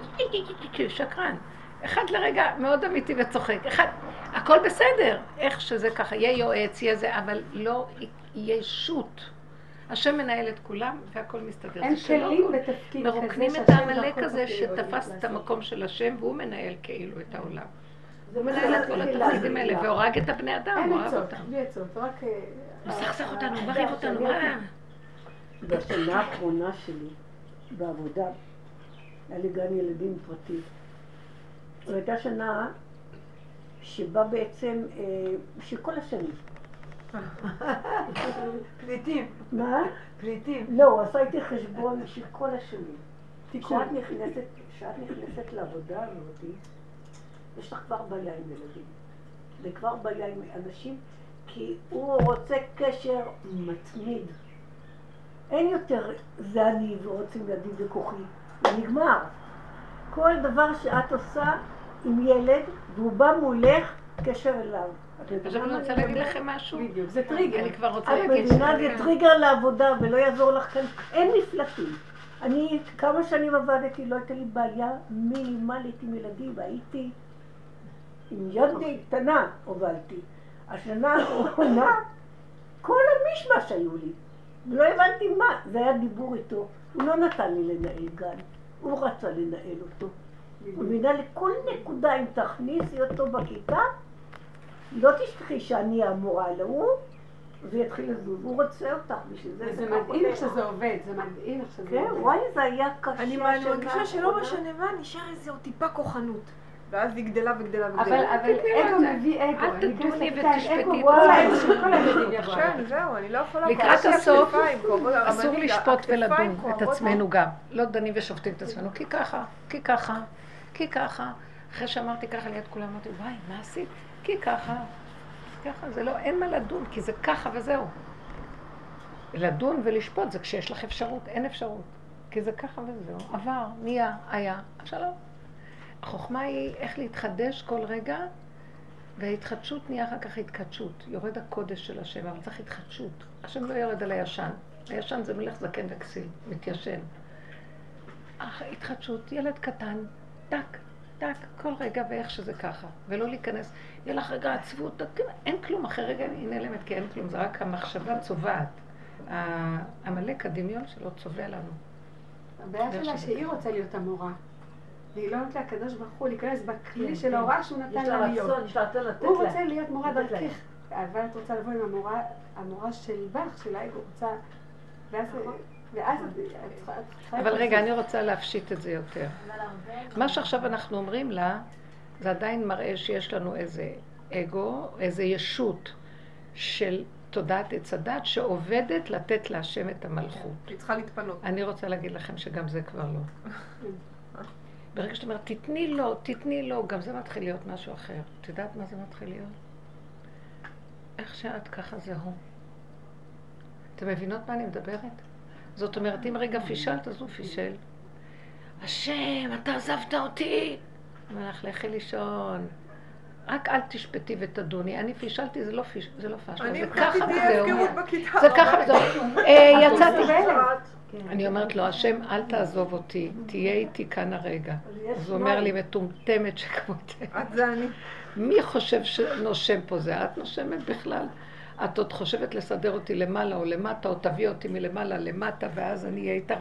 שקרן, אחד לרגע מאוד אמיתי וצוחק, אחד, הכל בסדר, איך שזה ככה, יהיה יועץ, יהיה זה, אבל לא יהיה שוט. השם מנהל את כולם והכל מסתדר. הם שלא כלים הכל. לתפקיד כזה מרוקנים את שהשם העמלק הזה תפקיד שתפס את. המקום של השם והוא מנהל כאילו את העולם. זה הוא מנהל את כל התפקידים האלה. והורג את הבני אדם, אין הוא הרג עצות, אותם. בלי עצות, רק... אה, מסכסך אותנו, אה, מרעיב אותנו, מה? בשנה האחרונה שלי בעבודה, היה לי גן ילדים פרטי. זו הייתה שנה שבה בעצם, אה, שכל השנים. פליטים, מה? פליטים. לא, הוא עשה איתי חשבון של כל השנים. כשאת נכנסת, כשאת נכנסת לעבודה הזאת, יש לך כבר בעיה עם ילדים. וכבר בעיה עם אנשים, כי הוא רוצה קשר מתמיד. אין יותר זה אני ורוצים ילדים וכוחי. זה נגמר. כל דבר שאת עושה עם ילד, והוא בא מולך, קשר אליו. את מבינה עכשיו אני רוצה להגיד? לכם משהו. בדיוק, זה טריגר. אני כבר רוצה את להגיד מבינה, ש- זה טריגר לעבודה ולא יעזור לך כאן, אין נפלטים. אני כמה שנים עבדתי, לא הייתה לי בעיה מינימלית עם ילדים, והייתי עם יד די קטנה הובלתי. השנה האחרונה, כל המישמש היו לי. לא הבנתי מה, זה היה דיבור איתו. הוא לא נתן לי לנהל גן, הוא רצה לנהל אותו. מבינה, לכל נקודה, אם תכניסי אותו בכיתה, לא תשכחי שאני המורה, אלא הוא, ויתחיל לזוז. הוא רוצה אותך בשביל זה. ככה מדהים איך. שזה עובד, זה מדהים איך שזה כן, עובד. וואי, זה היה קשה. אני מרגישה שלא. משנה מה, נשאר איזה עוד טיפה כוחנות. ואז היא גדלה וגדלה אבל וגדלה. אבל אגו מביא אגו. אל תדוני ותשפטי. כן, זהו, אני לא יכולה... לקראת יש לי הסוף, אסור לשפוט ולדון את עצמנו גם. לא דנים ושופטים את עצמנו, כי ככה, כי ככה, כי ככה. אחרי שאמרתי ככה ליד כולם, אמרתי, וואי, מה עשית? כי ככה. ככה, זה לא, אין מה לדון, כי זה ככה וזהו. לדון ולשפוט זה כשיש לך אפשרות, אין אפשרות. כי זה ככה וזהו. עבר, נהיה, היה, שלום. החוכמה היא איך להתחדש כל רגע, וההתחדשות נהיה אחר כך התקדשות. יורד הקודש של השם, אבל צריך התחדשות. השם לא יורד על הישן. הישן זה מלך זקן וכסיל, מתיישן. אך התחדשות, ילד קטן, טק, טק, כל רגע ואיך שזה ככה. ולא להיכנס, יהיה לך רגע עצבות, אין כלום, אחרי רגע היא נעלמת, כי אין כלום, זה רק המחשבה צובעת. העמלק, הדמיון שלו צובע לנו. הבעיה שלה שהיא רוצה להיות המורה. והיא לא נותנת לקדוש ברוך הוא להיכנס בכלי של ההוראה שהוא נתן יש לה לה להיות. רצון, יש לה רצון לתת הוא. רוצה להיות מורה. דרכך, אבל את רוצה לבוא עם המורה, המורה של בך, של האגו, רוצה... ואז אבל. רגע, אני רוצה להפשיט את זה יותר. מה שעכשיו אנחנו אומרים לה, זה עדיין מראה שיש לנו איזה אגו, איזה ישות של תודעת עץ הדת שעובדת לתת להשם את המלכות. היא צריכה להתפנות. אני רוצה להגיד לכם שגם זה כבר לא. ברגע שאת אומרת, תתני לו, תתני לו, גם זה מתחיל להיות משהו אחר. את יודעת מה זה מתחיל להיות? איך שאת ככה זה הוא. אתם מבינות מה אני מדברת? זאת אומרת, אם רגע פישלת, אז הוא פישל. השם, אתה עזבת אותי. אומר לך, לכי לישון. רק אל תשפטי ותדוני. אני פישלתי, זה לא פיש... זה לא פשלה, אני זה ככה וזהו. זה ככה וזהו. יצאתי. כן. אני אומרת לו, השם, אל תעזוב אותי, תהיה איתי כאן הרגע. אז הוא אומר. לי, מטומטמת שכמותך. את זה אני. מי חושב שנושם פה זה? את נושמת בכלל? את עוד חושבת לסדר אותי למעלה או למטה, או תביא אותי מלמעלה למטה, ואז אני אהיה איתך.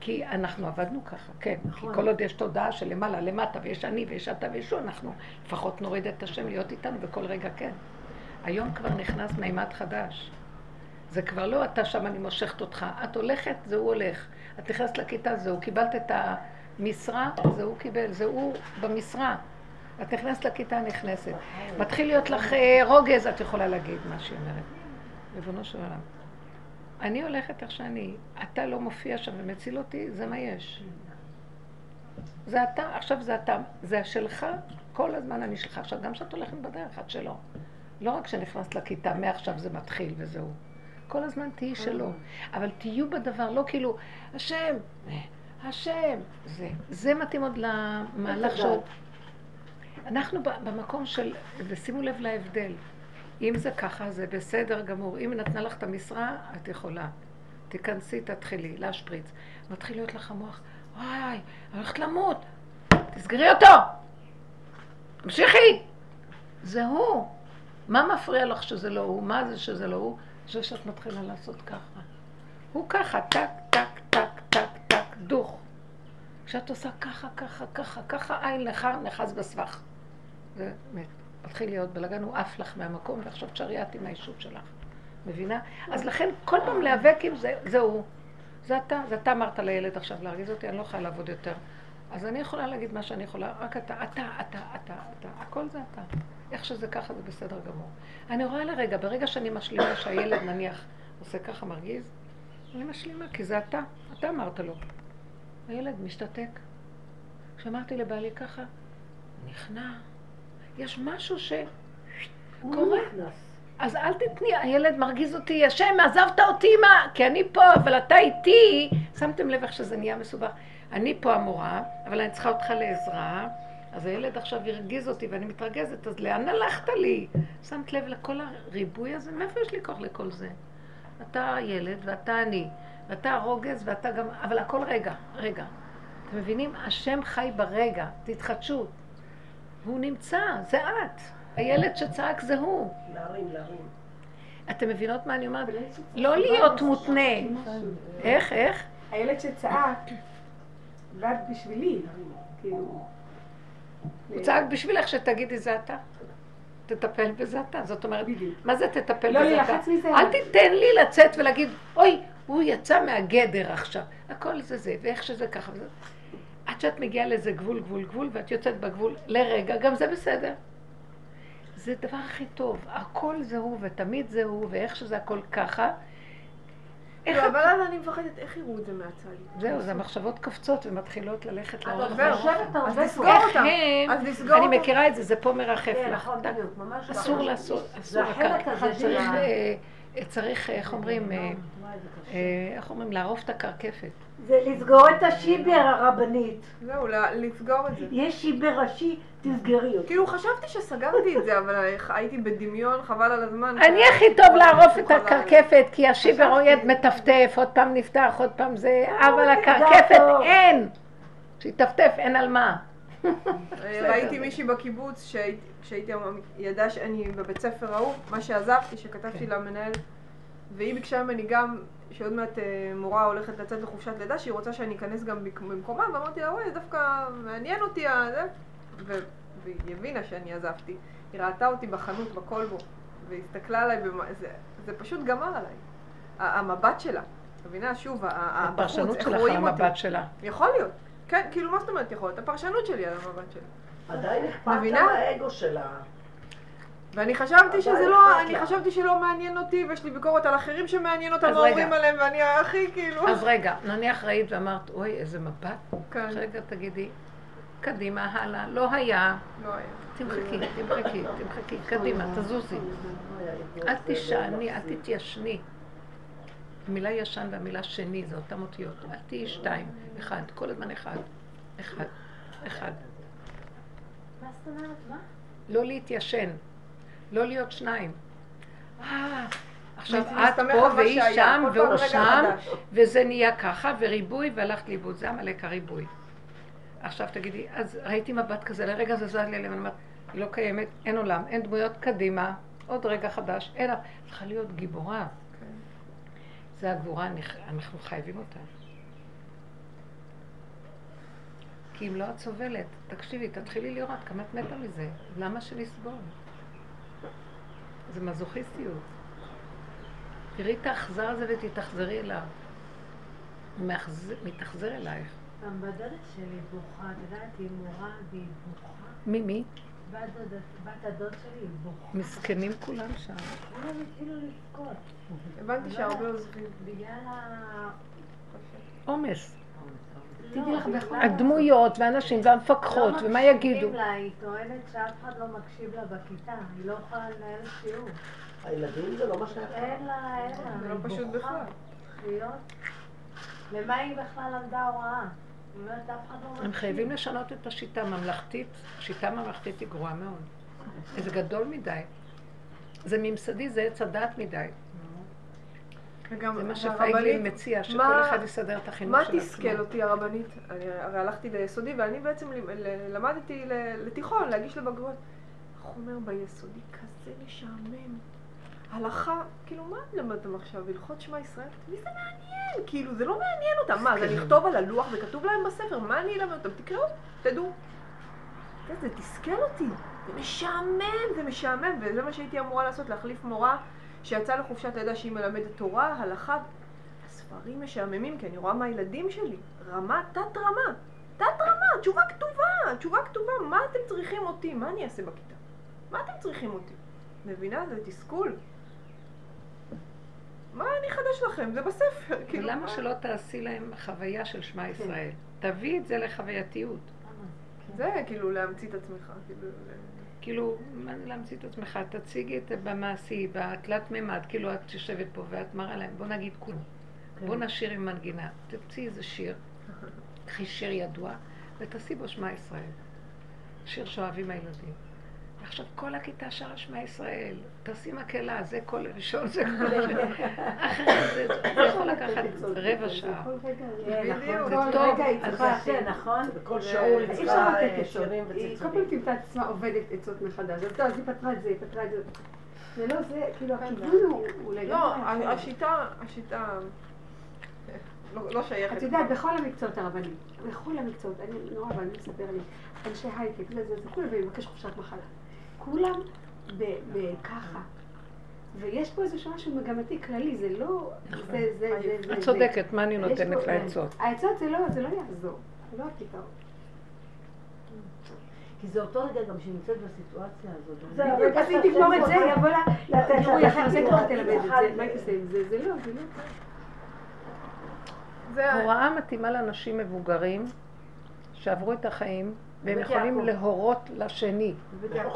כי אנחנו עבדנו ככה, כן. כי כל עוד יש תודעה של למעלה למטה, ויש אני ויש אתה ויש הוא, אנחנו לפחות נוריד את השם להיות איתנו בכל רגע כן. היום כבר נכנס מימד חדש. זה כבר לא אתה שם, אני מושכת אותך. את הולכת, זה הוא הולך. את נכנסת לכיתה, זה הוא. קיבלת את המשרה, זה הוא קיבל. זה הוא במשרה. את נכנסת לכיתה, נכנסת. מתחיל להיות לך אה, רוגז, את יכולה להגיד מה שהיא אומרת. ריבונו של עולם. אני הולכת איך שאני. אתה לא מופיע שם ומציל אותי, זה מה יש. זה אתה, עכשיו זה אתה. זה שלך, כל הזמן אני שלך. עכשיו, גם כשאת הולכת בדרך, את שלו. לא רק כשנכנסת לכיתה, מעכשיו זה מתחיל וזהו. כל הזמן תהיי שלו. אבל תהיו בדבר, לא כאילו, השם, השם. זה, זה מתאים עוד למהלך של... אנחנו במקום של, ושימו לב להבדל. אם זה ככה, זה בסדר גמור. אם נתנה לך את המשרה, את יכולה. תיכנסי, תתחילי, להשפריץ. מתחיל להיות לך המוח, וואי, הולכת למות. תסגרי אותו! תמשיכי! זה הוא. מה מפריע לך שזה לא הוא? מה זה שזה לא הוא? זה שאת מתחילה לעשות ככה. הוא ככה, טק, טק, טק, טק, טק, דוך. כשאת עושה ככה, ככה, ככה, ככה, עין לך, נחז בסבך. זה מת. מתחיל להיות בלאגן, הוא עף לך מהמקום, ועכשיו תשארי את עם האישות שלך. מבינה? אז לכן כל פעם להיאבק עם זה, זה הוא. זה אתה, זה אתה אמרת לילד עכשיו להרגיז אותי, אני לא יכולה לעבוד יותר. אז אני יכולה להגיד מה שאני יכולה, רק אתה, אתה, אתה, אתה, אתה, הכל זה אתה. איך שזה ככה זה בסדר גמור. אני רואה לרגע, ברגע שאני משלימה שהילד נניח עושה ככה מרגיז, אני משלימה, כי זה אתה, אתה אמרת לו. הילד משתתק. כשאמרתי לבעלי ככה, נכנע. יש משהו ש... הוא קורה. אז אל תתני, הילד מרגיז אותי, השם, עזבת אותי, מה? כי אני פה, אבל אתה איתי. שמתם לב איך שזה נהיה מסובך. אני פה המורה, אבל אני צריכה אותך לעזרה. אז הילד עכשיו הרגיז אותי ואני מתרגזת, אז לאן הלכת לי? שמת לב לכל הריבוי הזה? מאיפה יש לי כוח לכל זה? אתה ילד ואתה אני, ואתה הרוגז ואתה גם... אבל הכל רגע, רגע. אתם מבינים? השם חי ברגע, תתחדשו. והוא נמצא, זה את. הילד שצעק זה הוא. להרים, להרים. אתם מבינות מה אני אומרת? לא להיות מותנה. איך, איך? הילד שצעק, ואת בשבילי, כאילו... הוא צעק בשבילך שתגידי זה אתה. תטפל בזה אתה. זאת אומרת. מה זה תטפל לא בזה אתה? להילחץ מזה. אל תיתן לי לצאת ולהגיד, אוי, הוא יצא מהגדר עכשיו. הכל זה זה, ואיך שזה ככה. עד שאת מגיעה לאיזה גבול, גבול, גבול, ואת יוצאת בגבול לרגע, גם זה בסדר. זה הדבר הכי טוב. הכל זה הוא, ותמיד זה הוא, ואיך שזה הכל ככה. איך לא, את... אבל אז אני מפחדת, איך יראו את זה מהצד? זהו, זה המחשבות קופצות ומתחילות ללכת לאורך אז. איך אותם. הם, אז לסגור אני אותם. מכירה את זה, זה פה מרחף כן, לך. נכון, בדיוק, ממש אסור. לעשות, אסור זה צריך, אה, איך אומרים, אה. אה, איך אומרים, לערוף את הקרקפת. זה לסגור את השיבר הרבנית. זהו, ל- לסגור את זה. יש שיבר ראשי, תסגרי אותו. כאילו חשבתי שסגרתי את זה, אבל הייתי בדמיון, חבל על הזמן. אני הכי טוב לערוף את. הקרקפת, כי השיבר אויד מטפטף, עוד פעם נפתח, עוד פעם זה, אבל הקרקפת טוב. אין. שיטפטף, אין על מה. ראיתי מישהי בקיבוץ שהייתי- כשהייתי, ידעה שאני בבית ספר ההוא, מה שעזבתי, שכתבתי למנהל, והיא ביקשה ממני גם, שעוד מעט אה, מורה הולכת לצאת לחופשת לידה, שהיא רוצה שאני אכנס גם במק- במקומה, ואמרתי לה, וואי, דווקא מעניין אותי ה... זה." ו- והיא הבינה שאני עזבתי. היא ראתה אותי בחנות, בכלבו, והסתכלה עליי, במה- זה, זה פשוט גמר עליי. המבט שלה. את מבינה? שוב, הפרשנות שלך על. המבט שלה. יכול להיות. כן, כאילו, מה זאת אומרת יכול להיות? הפרשנות שלי על המבט שלה. עדיין אכפת לה? מהאגו שלה. ואני חשבתי שזה לא, אני. חשבתי שלא מעניין אותי, ויש לי ביקורת על אחרים שמעניין אותם מה. אומרים עליהם, ואני הכי כאילו... אז רגע, נניח ראית ואמרת, אוי, איזה מבט. כן, רגע, תגידי, קדימה, הלאה, לא היה. לא היה. תמחקי, תמחקי, תמחקי, קדימה, תזוזי. אל תישעני, אל תתיישני. המילה ישן והמילה שני זה אותן אותיות. אל תהיי שתיים, אחד, כל הזמן אחד. אחד, אחד. מה זאת אומרת? מה? לא להתיישן, לא להיות שניים. אה, עכשיו את פה והיא שם והוא שם. וזה נהיה ככה, וריבוי, והלכת לאיבוד. זה עמלק הריבוי. עכשיו תגידי, אז ראיתי מבט כזה, לרגע זה זז לי עליהם, אני אומרת, היא לא קיימת, אין עולם, אין דמויות קדימה, עוד רגע חדש, אין, צריכה להיות גיבורה. זה הגבורה, אנחנו- חייבים אותה. כי אם לא את סובלת, תקשיבי, תתחילי לראות כמה את מתה מזה. למה שנסבול? זה מזוכיסטיות. תראי את האכזר הזה ותתאכזרי אליו. הוא מתאכזר אלייך. גם בדודה שלי בוכה, את יודעת, היא מורה והיא בוכה. מי מי? בת דודה- בת הדוד שלי היא בוכה. מסכנים כולם שם. כולם התחילו לבכות. הבנתי לא שהרבה עוזבים. בגלל ה... עומס. לא, הדמויות והנשים והמפקחות, לא ומה מקשיבים יגידו? לה, היא טוענת שאף אחד לא מקשיב לה בכיתה, היא לא יכולה לנהל שיעור. הילדים זה לא מה שהיה. אין לה, אין לה, זה לא פשוט. בכלל. למה היא בכלל למדה הוראה? לא. הם חייבים לשנות את השיטה הממלכתית. השיטה הממלכתית היא גרועה מאוד. זה גדול מדי. זה ממסדי, זה עץ הדעת מדי. וגם זה מה שפייגלין מציע, שכל מה- אחד יסדר את החינוך מה של תסכל עצמו. אותי הרבנית? אני הרי הלכתי ליסודי ואני בעצם ל- ל- למדתי ל- לתיכון, להגיש לבגרות. חומר ביסודי כזה משעמם. הלכה, כאילו מה למדתם עכשיו? הלכות שמע ישראל? מי זה מעניין? כאילו זה לא מעניין אותם. מה, זה מסכנים. לכתוב על הלוח וכתוב להם בספר, מה אני אלמד אותם? תקראו, תדעו. כן, זה תסכל אותי. זה משעמם, זה משעמם, וזה מה שהייתי אמורה לעשות, להחליף מורה שיצאה לחופשת לידה שהיא מלמדת תורה, הלכה. הספרים משעממים, כי אני רואה מהילדים שלי. רמה, תת רמה. תת רמה, תשובה כתובה, תשובה כתובה. מה אתם צריכים אותי? מה אני אעשה בכיתה? מה אתם צריכים אותי? מבינה? זה תסכול. מה אני אחדש לכם? זה בספר. כאילו, ולמה מה? שלא תעשי להם חוויה של שמע ישראל? תביאי את זה לחווייתיות. זה כאילו להמציא את עצמך. כאילו, כאילו, להמציא את עצמך? תציגי את זה במעשי, בתלת מימד, כאילו את יושבת פה ואת מראה להם, בוא נגיד כולם. בוא נשיר עם מנגינה. תמציא איזה שיר, קחי שיר ידוע ותעשי בו שמע ישראל. שיר שאוהבים הילדים. עכשיו כל הכיתה שרה שמע ישראל, תעשי מקהלה, זה קול ראשון, זה קול ראשון. אחרת זה זה יכול לקחת רבע שעה. בדיוק. זה כל טוב, אז זה- נכון? בכל שיעור היא צריכה לתת אה. שירים היא כל פעם. תמצא את עצמה עובדת עצות מחדש. אז טוב, אז היא פתרה את זה, היא פתרה את זה. זה לא זה, כאילו כן, הכיוון זה- הוא לגמרי לא. השיטה, השיטה לא- לא שייכת. את יודעת, בכל המקצועות הרבניים, בכל המקצועות, אני נורא ואני מספר לי, אנשי הייטק, זה, זה, זה, כולם לבקש חופשת מחלה. כולם ב- ב- ככה. ויש פה איזשהו משהו מגמתי כללי, זה לא... זה, זה, זה, זה, את. צודקת, מה אני נותנת לעצות? העצות זה לא, זה לא יעזור, זה לא הפתרון. כי זה אותו רגע גם שהיא נמצאת בסיטואציה הזאת. זה בדיוק, הרגע אז אם תגמור את זה, יבוא לה, לתת לה תראו, את אחר זה כבר. תלמד את זה, מה היא תעשה עם זה? זה לא, זה לא. הוראה מתאימה לאנשים מבוגרים שעברו את החיים והם יכולים. להורות לשני,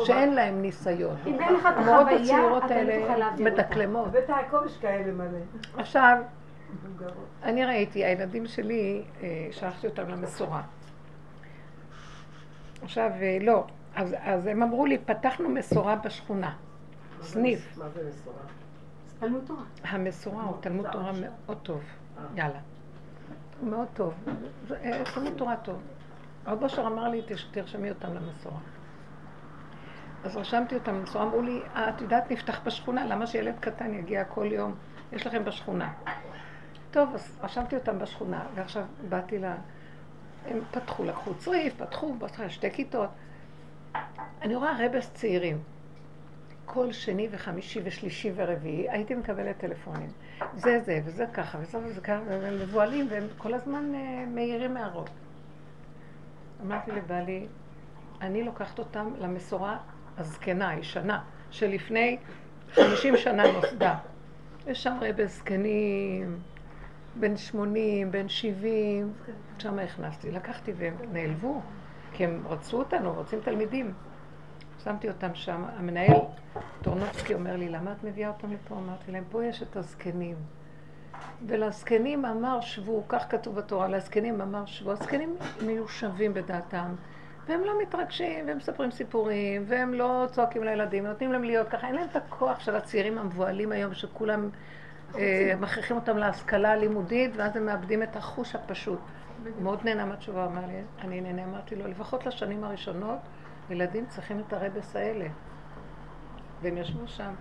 שאין להם ניסיון. אם אין לך את החוויה, אתה לא תוכל להעביר אותה. מדקלמות. בבית יעקב יש כאלה מלא. עכשיו. אני ראיתי, הילדים שלי, אה, שלחתי אותם למסורה. עכשיו, אה, לא, אז, אז הם אמרו לי, פתחנו מסורה בשכונה, סניף. מה זה מסורה? תלמוד תורה. המסורה הוא תלמוד תורה מאוד טוב, יאללה. הוא מאוד טוב, אה, תלמוד תורה טוב. הרב אושר אמר לי, "תש- תרשמי אותם למסורה. אז רשמתי אותם למסורה, אמרו לי, "אה, את יודעת, נפתח בשכונה, למה שילד קטן יגיע כל יום? יש לכם בשכונה. טוב, אז רשמתי אותם בשכונה, ועכשיו באתי ל... הם פתחו, לקחו צריף, פתחו, בהתחלה שתי כיתות. אני רואה רבס צעירים. כל שני וחמישי ושלישי ורביעי הייתי מקבלת טלפונים. זה זה, וזה ככה, וזה וזה ככה, והם מבוהלים, והם כל הזמן אה, מעירים הערות. אמרתי לבעלי, אני לוקחת אותם למסורה הזקנה, הישנה, שלפני 50 שנה נוסדה. יש שם רבי זקנים, בן 80, בן 70, שם הכנסתי. לקחתי והם נעלבו, כי הם רצו אותנו, רוצים תלמידים. שמתי אותם שם, המנהל טורנובסקי אומר לי, למה את מביאה אותם לפה? אמרתי להם, פה יש את הזקנים. ולזקנים אמר שבו, כך כתוב בתורה, לזקנים אמר שבו. הזקנים מיושבים בדעתם, והם לא מתרגשים, והם מספרים סיפורים, והם לא צועקים לילדים, נותנים להם להיות ככה, אין להם את הכוח של הצעירים המבוהלים היום, שכולם אה, מכריחים אותם להשכלה הלימודית, ואז הם מאבדים את החוש הפשוט. מאוד נהנה מהתשובה, אמר לי, אני נהנה, אמרתי לו, לפחות לשנים הראשונות, ילדים צריכים את הרבס האלה. והם ישבו שם,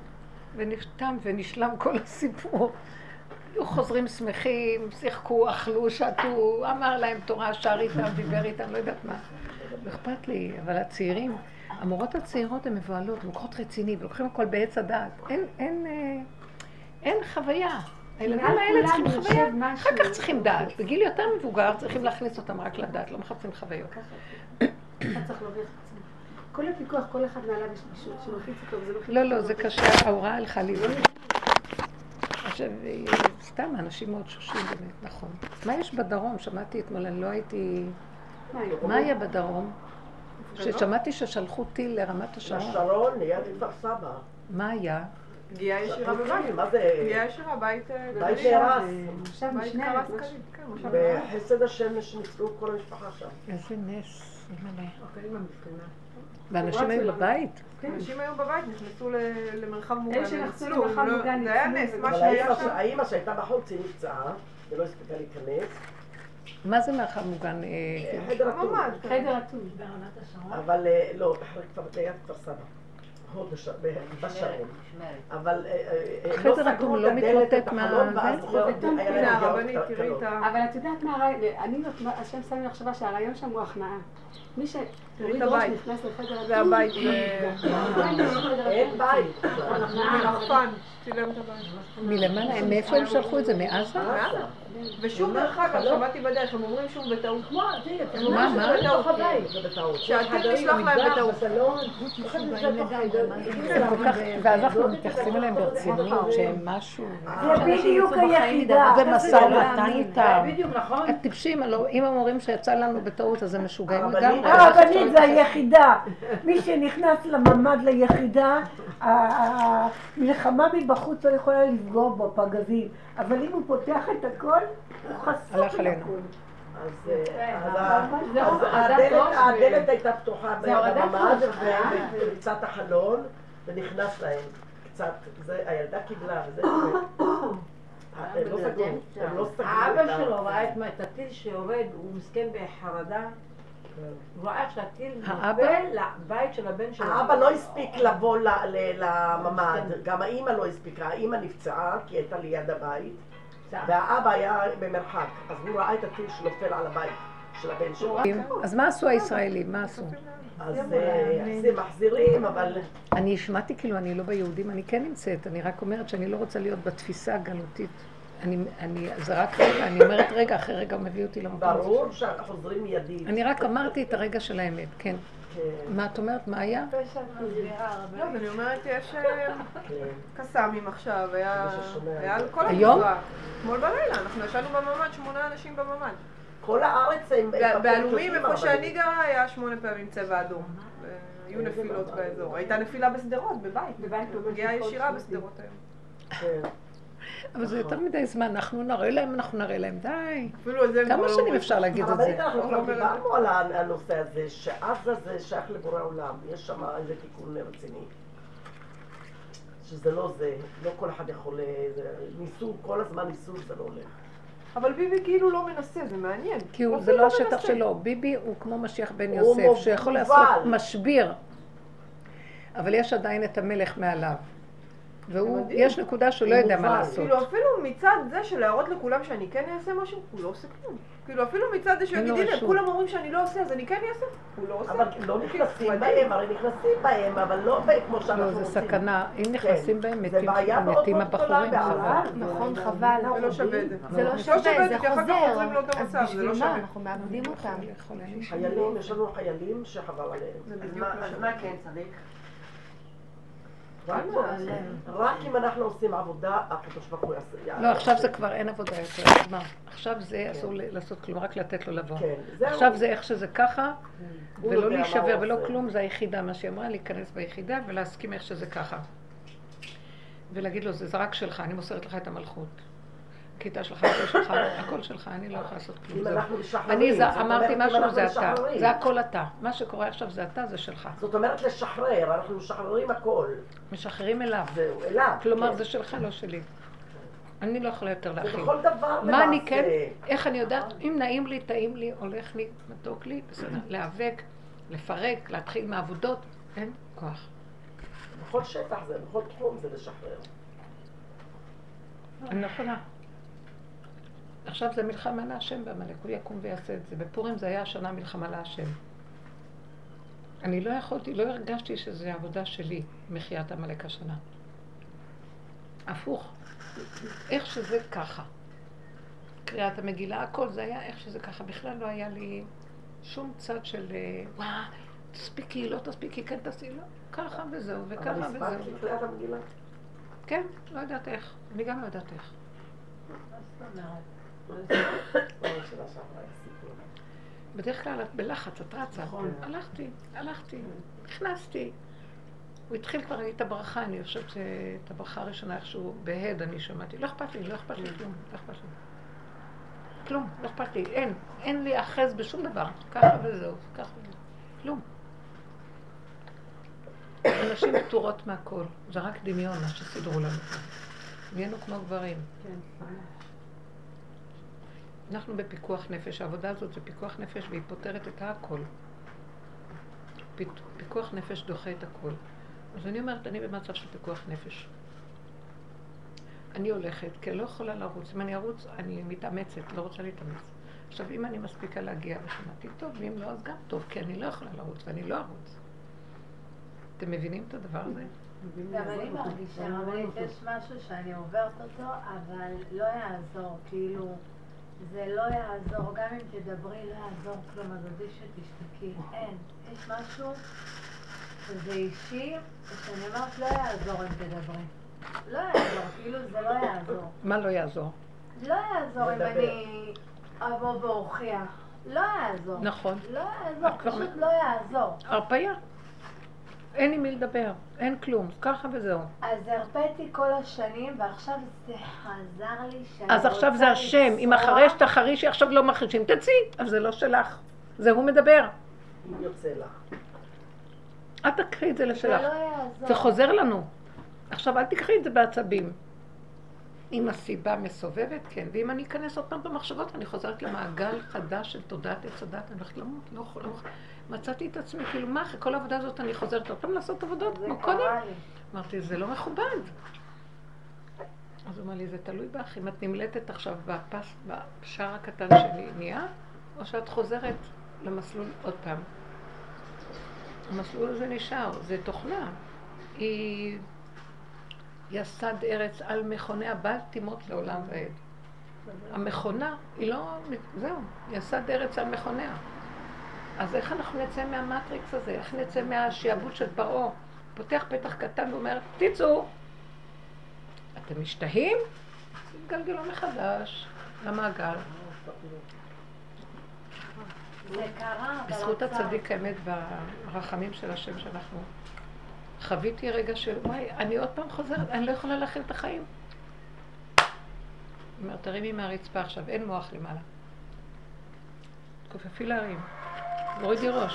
ונפתם ונשלם כל הסיפור. היו חוזרים שמחים, שיחקו, אכלו, שתו, אמר להם תורה, שר איתם, דיבר איתם, לא יודעת מה. לא אכפת לי, אבל הצעירים, המורות הצעירות הן מבוהלות, לוקחות רציני, ולוקחים הכל בעץ הדעת. אין, אין, אה, אין חוויה. הילדים האלה צריכים חוויה. אחר כך צריכים דעת. בגיל יותר מבוגר צריכים להכניס אותם רק לדעת, לא מחפשים חוויות. כל הפיקוח, כל אחד מעליו יש מישהו שמלחיץ אותו, לא, אותו. לא, זה קשה, ההוראה הלכה לי. עכשיו, אה, סתם, אנשים מאוד שושים באמת, נכון. מה יש בדרום? שמעתי אתמול, אני לא הייתי... מה, היה בדרום? ששמעתי ששלחו טיל לרמת השרון. לשרון, ליד כפר סבא. מה היה? פגיעה ישירה בבית. מה זה? פגיעה ישירה, בית אה, בית בית קרס משהו. כליל, כן. בחסד השמש ניצלו כל המשפחה שם. איזה נס. אימא'לה. ואנשים היו בבית? אנשים היו בבית, נכנסו למרחב מוגן, אלה שנכנסו וניצלו, למרחב לא- מוגן, זה היה נס, מה שהיה שם. האמא שהייתה בחוץ היא נפצעה, ולא הספיקה להיכנס. מה זה מרחב מוגן? אה, חדר אטום. ממ"ד, כן. חדר אטום. ברמת השרון? אבל אה, לא, ליד כפר סבא. הוד בשרון. אבל אה, הם חדר לא אטום לא מתמוטט מה-. אבל את יודעת מה הרעיון, אני, השם שם לי מחשבה שהרעיון שם הוא הכנעה. מי שמוריד את ראש. נכנס לחדר זה הבית, אין בית. מרחפן, צילם את הבית. מלמעלה, מאיפה הם שלחו את זה? מעזה? מעזה. ושוב, דרך אגב, שמעתי בדרך, הם אומרים שוב בטעות. מה, אומרים מה? שהטיל נשלח להם בטעות. בסלון, חושבת שזה בתוך חדר. זה כל כך- ואז אנחנו מתייחסים אליהם ברצינות, שהם משהו... זה בדיוק היחידה. זה משא ומתן איתם. בדיוק, נכון? הטיפשים, אם הם אומרים שיצא לנו בטעות, אז הם משוגעים לגמרי. הרבנית זה היחידה. מי שנכנס לממ"ד ליחידה, המלחמה מבחוץ לא יכולה לפגוע בו, פגזים. אבל אם הוא פותח את הכל, הוא חשוף לכל. עלינו. אז אה, הורדת הדלת- הייתה פתוחה בממ"ד אה. ובריצת החלון, ונכנס להם קצת, הילדה קיבלה, וזה קורה. הם לא סגרו, הם לא סגרו. האבא שלו ראה את הטיל שיורד, הוא מסכן בחרדה. הוא ראה איך שהטיל האבא? נופל לבית של הבן שלו. האבא לא הספיק לבוא ל- ל- לממ"ד, גם האימא לא הספיקה, האימא נפצעה כי היא הייתה ליד הבית, והאבא היה במרחק, אז הוא ראה את הטיל שנופל על הבית של הבן שלו. אז מה עשו הישראלים? מה עשו? אז אה, זה מחזירים, אבל אני השמעתי כאילו אני לא ביהודים, אני כן נמצאת, אני רק אומרת שאני לא רוצה להיות בתפיסה הגלותית. אני, אני, זה רק רגע, אני אומרת רגע, אחרי רגע הוא מביא אותי למקום הזה. ברור שחוזרים מיידית. אני רק אמרתי את הרגע של האמת, כן. כן, מה את אומרת? מה היה? לא, אני אומרת, יש אה, כן. קסאמים עכשיו, היה על. כל היום? המזרח. אתמול בלילה, אנחנו ישנו בממ"ד, שמונה אנשים בממ"ד. כל הארץ הם... בעלומים, איפה שאני גרה, היה שמונה פעמים צבע אדום. היו נפילות באזור. הייתה נפילה בשדרות, בבית. בבית פגיעה ישירה. בשדרות היום. אבל זה יותר מדי זמן, אנחנו נראה להם, אנחנו נראה להם, די. כמה לא שנים. אפשר להגיד את זה? אנחנו לא כבר. דיברנו על הנושא הזה, שעזה זה שייך לבורא עולם, יש שם איזה תיקון רציני. שזה לא זה, לא כל אחד יכול... אה, ניסו, כל הזמן ניסו, זה לא הולך. אבל ביבי כאילו לא מנסה, זה מעניין. כי הוא- זה אפילו לא השטח. שלו. ביבי הוא כמו משיח בן יוסף. שיכול לעשות משביר. אבל יש עדיין את המלך מעליו. והוא, מדהים. יש נקודה שהוא לא יודע מה. לעשות. כאילו אפילו מצד זה של להראות לכולם שאני כן אעשה משהו, הוא לא עושה כלום. כאילו אפילו מצד זה שהוא יגיד, הנה. כולם אומרים שאני לא עושה, אז אני כן אעשה. הוא לא עושה. אבל לא נכנסים מדהים. בהם, הרי נכנסים בהם, אבל לא כמו שאנחנו לא, זה רוצים. סכנה. אם נכנסים בהם, כן. זה מתים הבחורים. חבל. נכון, חבל. זה לא שווה את זה. זה לא לא שווה, זה חוזר. אז זה בשביל לא מה? אנחנו מאבדים אותם. חיילים, יש לנו חיילים שחבל עליהם. זה אז לא. מה כן צריך? רק רק אם אנחנו עושים עבודה, הקדוש ברוך הוא יעשה. לא, עכשיו זה כבר אין עבודה יותר. אז מה? עכשיו זה אסור ל- לעשות כלום, רק לתת לו לבוא. כן. עכשיו זה איך שזה ככה, ולא להישבר ולא. כלום, זה היחידה, מה שהיא אמרה, להיכנס ביחידה ולהסכים איך שזה ככה. ולהגיד לו, זה רק שלך, אני מוסרת לך את המלכות. כיתה שלך, הכל שלך, הכל שלך, אני לא יכולה לעשות כלום. אם. אנחנו משחררים, אני אמרתי משהו, זה אתה. זה הכל אתה. מה שקורה עכשיו זה אתה, זה שלך. זאת אומרת לשחרר, אנחנו משחררים הכל. משחררים אליו. זהו, אליו. כלומר, כן. זה שלך, לא שלי. אני לא יכולה יותר זה להכיל. בכל דבר מה אני. כן, איך אני יודעת, אם נעים לי, טעים לי, הולך לי, מתוק לי, בסדר, להיאבק, לפרק, להתחיל מעבודות, אין כוח. בכל שטח זה, בכל תחום זה לשחרר. אני לא יכולה. עכשיו זה מלחמה להשם בעמלק, הוא יקום ויעשה את זה. בפורים זה היה השנה מלחמה להשם. אני לא יכולתי, לא הרגשתי שזה עבודה שלי, מחיית עמלק השנה. הפוך. איך שזה ככה. קריאת המגילה, הכל זה היה איך שזה ככה. בכלל לא היה לי שום צד של אה, וואה, תספיקי, לא תספיקי, כן תעשי, לא. ככה וזהו, וככה אבל וזהו. הספקתי לקריאת המגילה. כן, לא יודעת איך. אני גם לא יודעת איך. מה זאת אומרת? בדרך כלל את בלחץ, את רצה. נכון. הלכתי, הלכתי, נכנסתי. הוא התחיל כבר להגיד את הברכה, אני חושבת שאת הברכה הראשונה איכשהו בהד אני שמעתי. לא אכפת לי, לא אכפת לי כלום, לא אכפת לי. כלום, לא אכפת לי, אין, אין לי אחז בשום דבר. ככה וזהו, ככה וזהו. כלום. הנשים פטורות מהכל, זה רק דמיון מה שסידרו לנו. נהיינו כמו גברים. אנחנו בפיקוח נפש, העבודה הזאת זה פיקוח נפש והיא פותרת את הכל. פיק- פיקוח נפש דוחה את הכל. אז אני אומרת, אני במצב של פיקוח נפש. אני הולכת, כי אני לא יכולה לרוץ. אם אני ארוץ, אני מתאמצת, לא רוצה להתאמץ. עכשיו, אם אני מספיקה להגיע ושמעתי טוב, ואם לא, אז גם טוב, כי אני לא יכולה לרוץ ואני לא ארוץ. אתם מבינים את הדבר הזה? גם אני מרגישה, רבנית, יש משהו שאני עוברת אותו, אבל לא יעזור, כאילו, זה לא יעזור, גם אם תדברי, לא יעזור כלום, אז עדיף שתשתקי. אין. יש משהו שזה אישי, ושאני אומרת, לא יעזור אם תדברי. לא יעזור, כאילו זה לא יעזור. מה לא יעזור? לא יעזור אם. אני אבוא ואוכיח. לא יעזור. נכון. לא יעזור, כבר פשוט לא יעזור. הרפאיה. אין עם מי לדבר, אין כלום, ככה וזהו. אז הרפאתי כל השנים, ועכשיו זה חזר לי שאני אז עכשיו זה השם, אם. החרש תחרישי עכשיו לא מחרישים, תצאי, אבל זה לא שלך, זה הוא מדבר. יוצא לך. אל תקחי את זה זה לשלך, לא יעזור. זה חוזר לנו. עכשיו אל תקחי את זה בעצבים. אם הסיבה מסובבת, כן, ואם אני אכנס עוד פעם במחשבות, אני חוזרת למעגל חדש של תודעת עץ הדת, אני הולכת למות, לא יכולה, לא יכולה. מצאתי את עצמי, כאילו מה, אחרי כל העבודה הזאת אני חוזרת עוד פעם לעשות עבודות כמו קודם? אמרתי, זה לא מכובד. אז הוא אמר לי, זה תלוי בך, אם את נמלטת עכשיו בפס, בשער הקטן שלי נהיה, או שאת חוזרת למסלול עוד פעם. המסלול הזה נשאר, זה תוכנה. היא יסד ארץ על מכוניה, בל תימות לעולם ועד. המכונה היא לא, זהו, יסד ארץ על מכוניה. אז איך אנחנו נצא מהמטריקס הזה? איך נצא מהשעבוד של פרעה? פותח פתח קטן ואומר, תצאו. אתם משתהים? תתגלגלו מחדש למעגל. בזכות. הצדיק האמת והרחמים של השם שאנחנו... חוויתי רגע של, וואי, אני עוד פעם חוזרת, אני לא יכולה להכיל את החיים. אומרת, תרימי מהרצפה עכשיו, אין מוח למעלה. תכופפי להרים, תורידי ראש.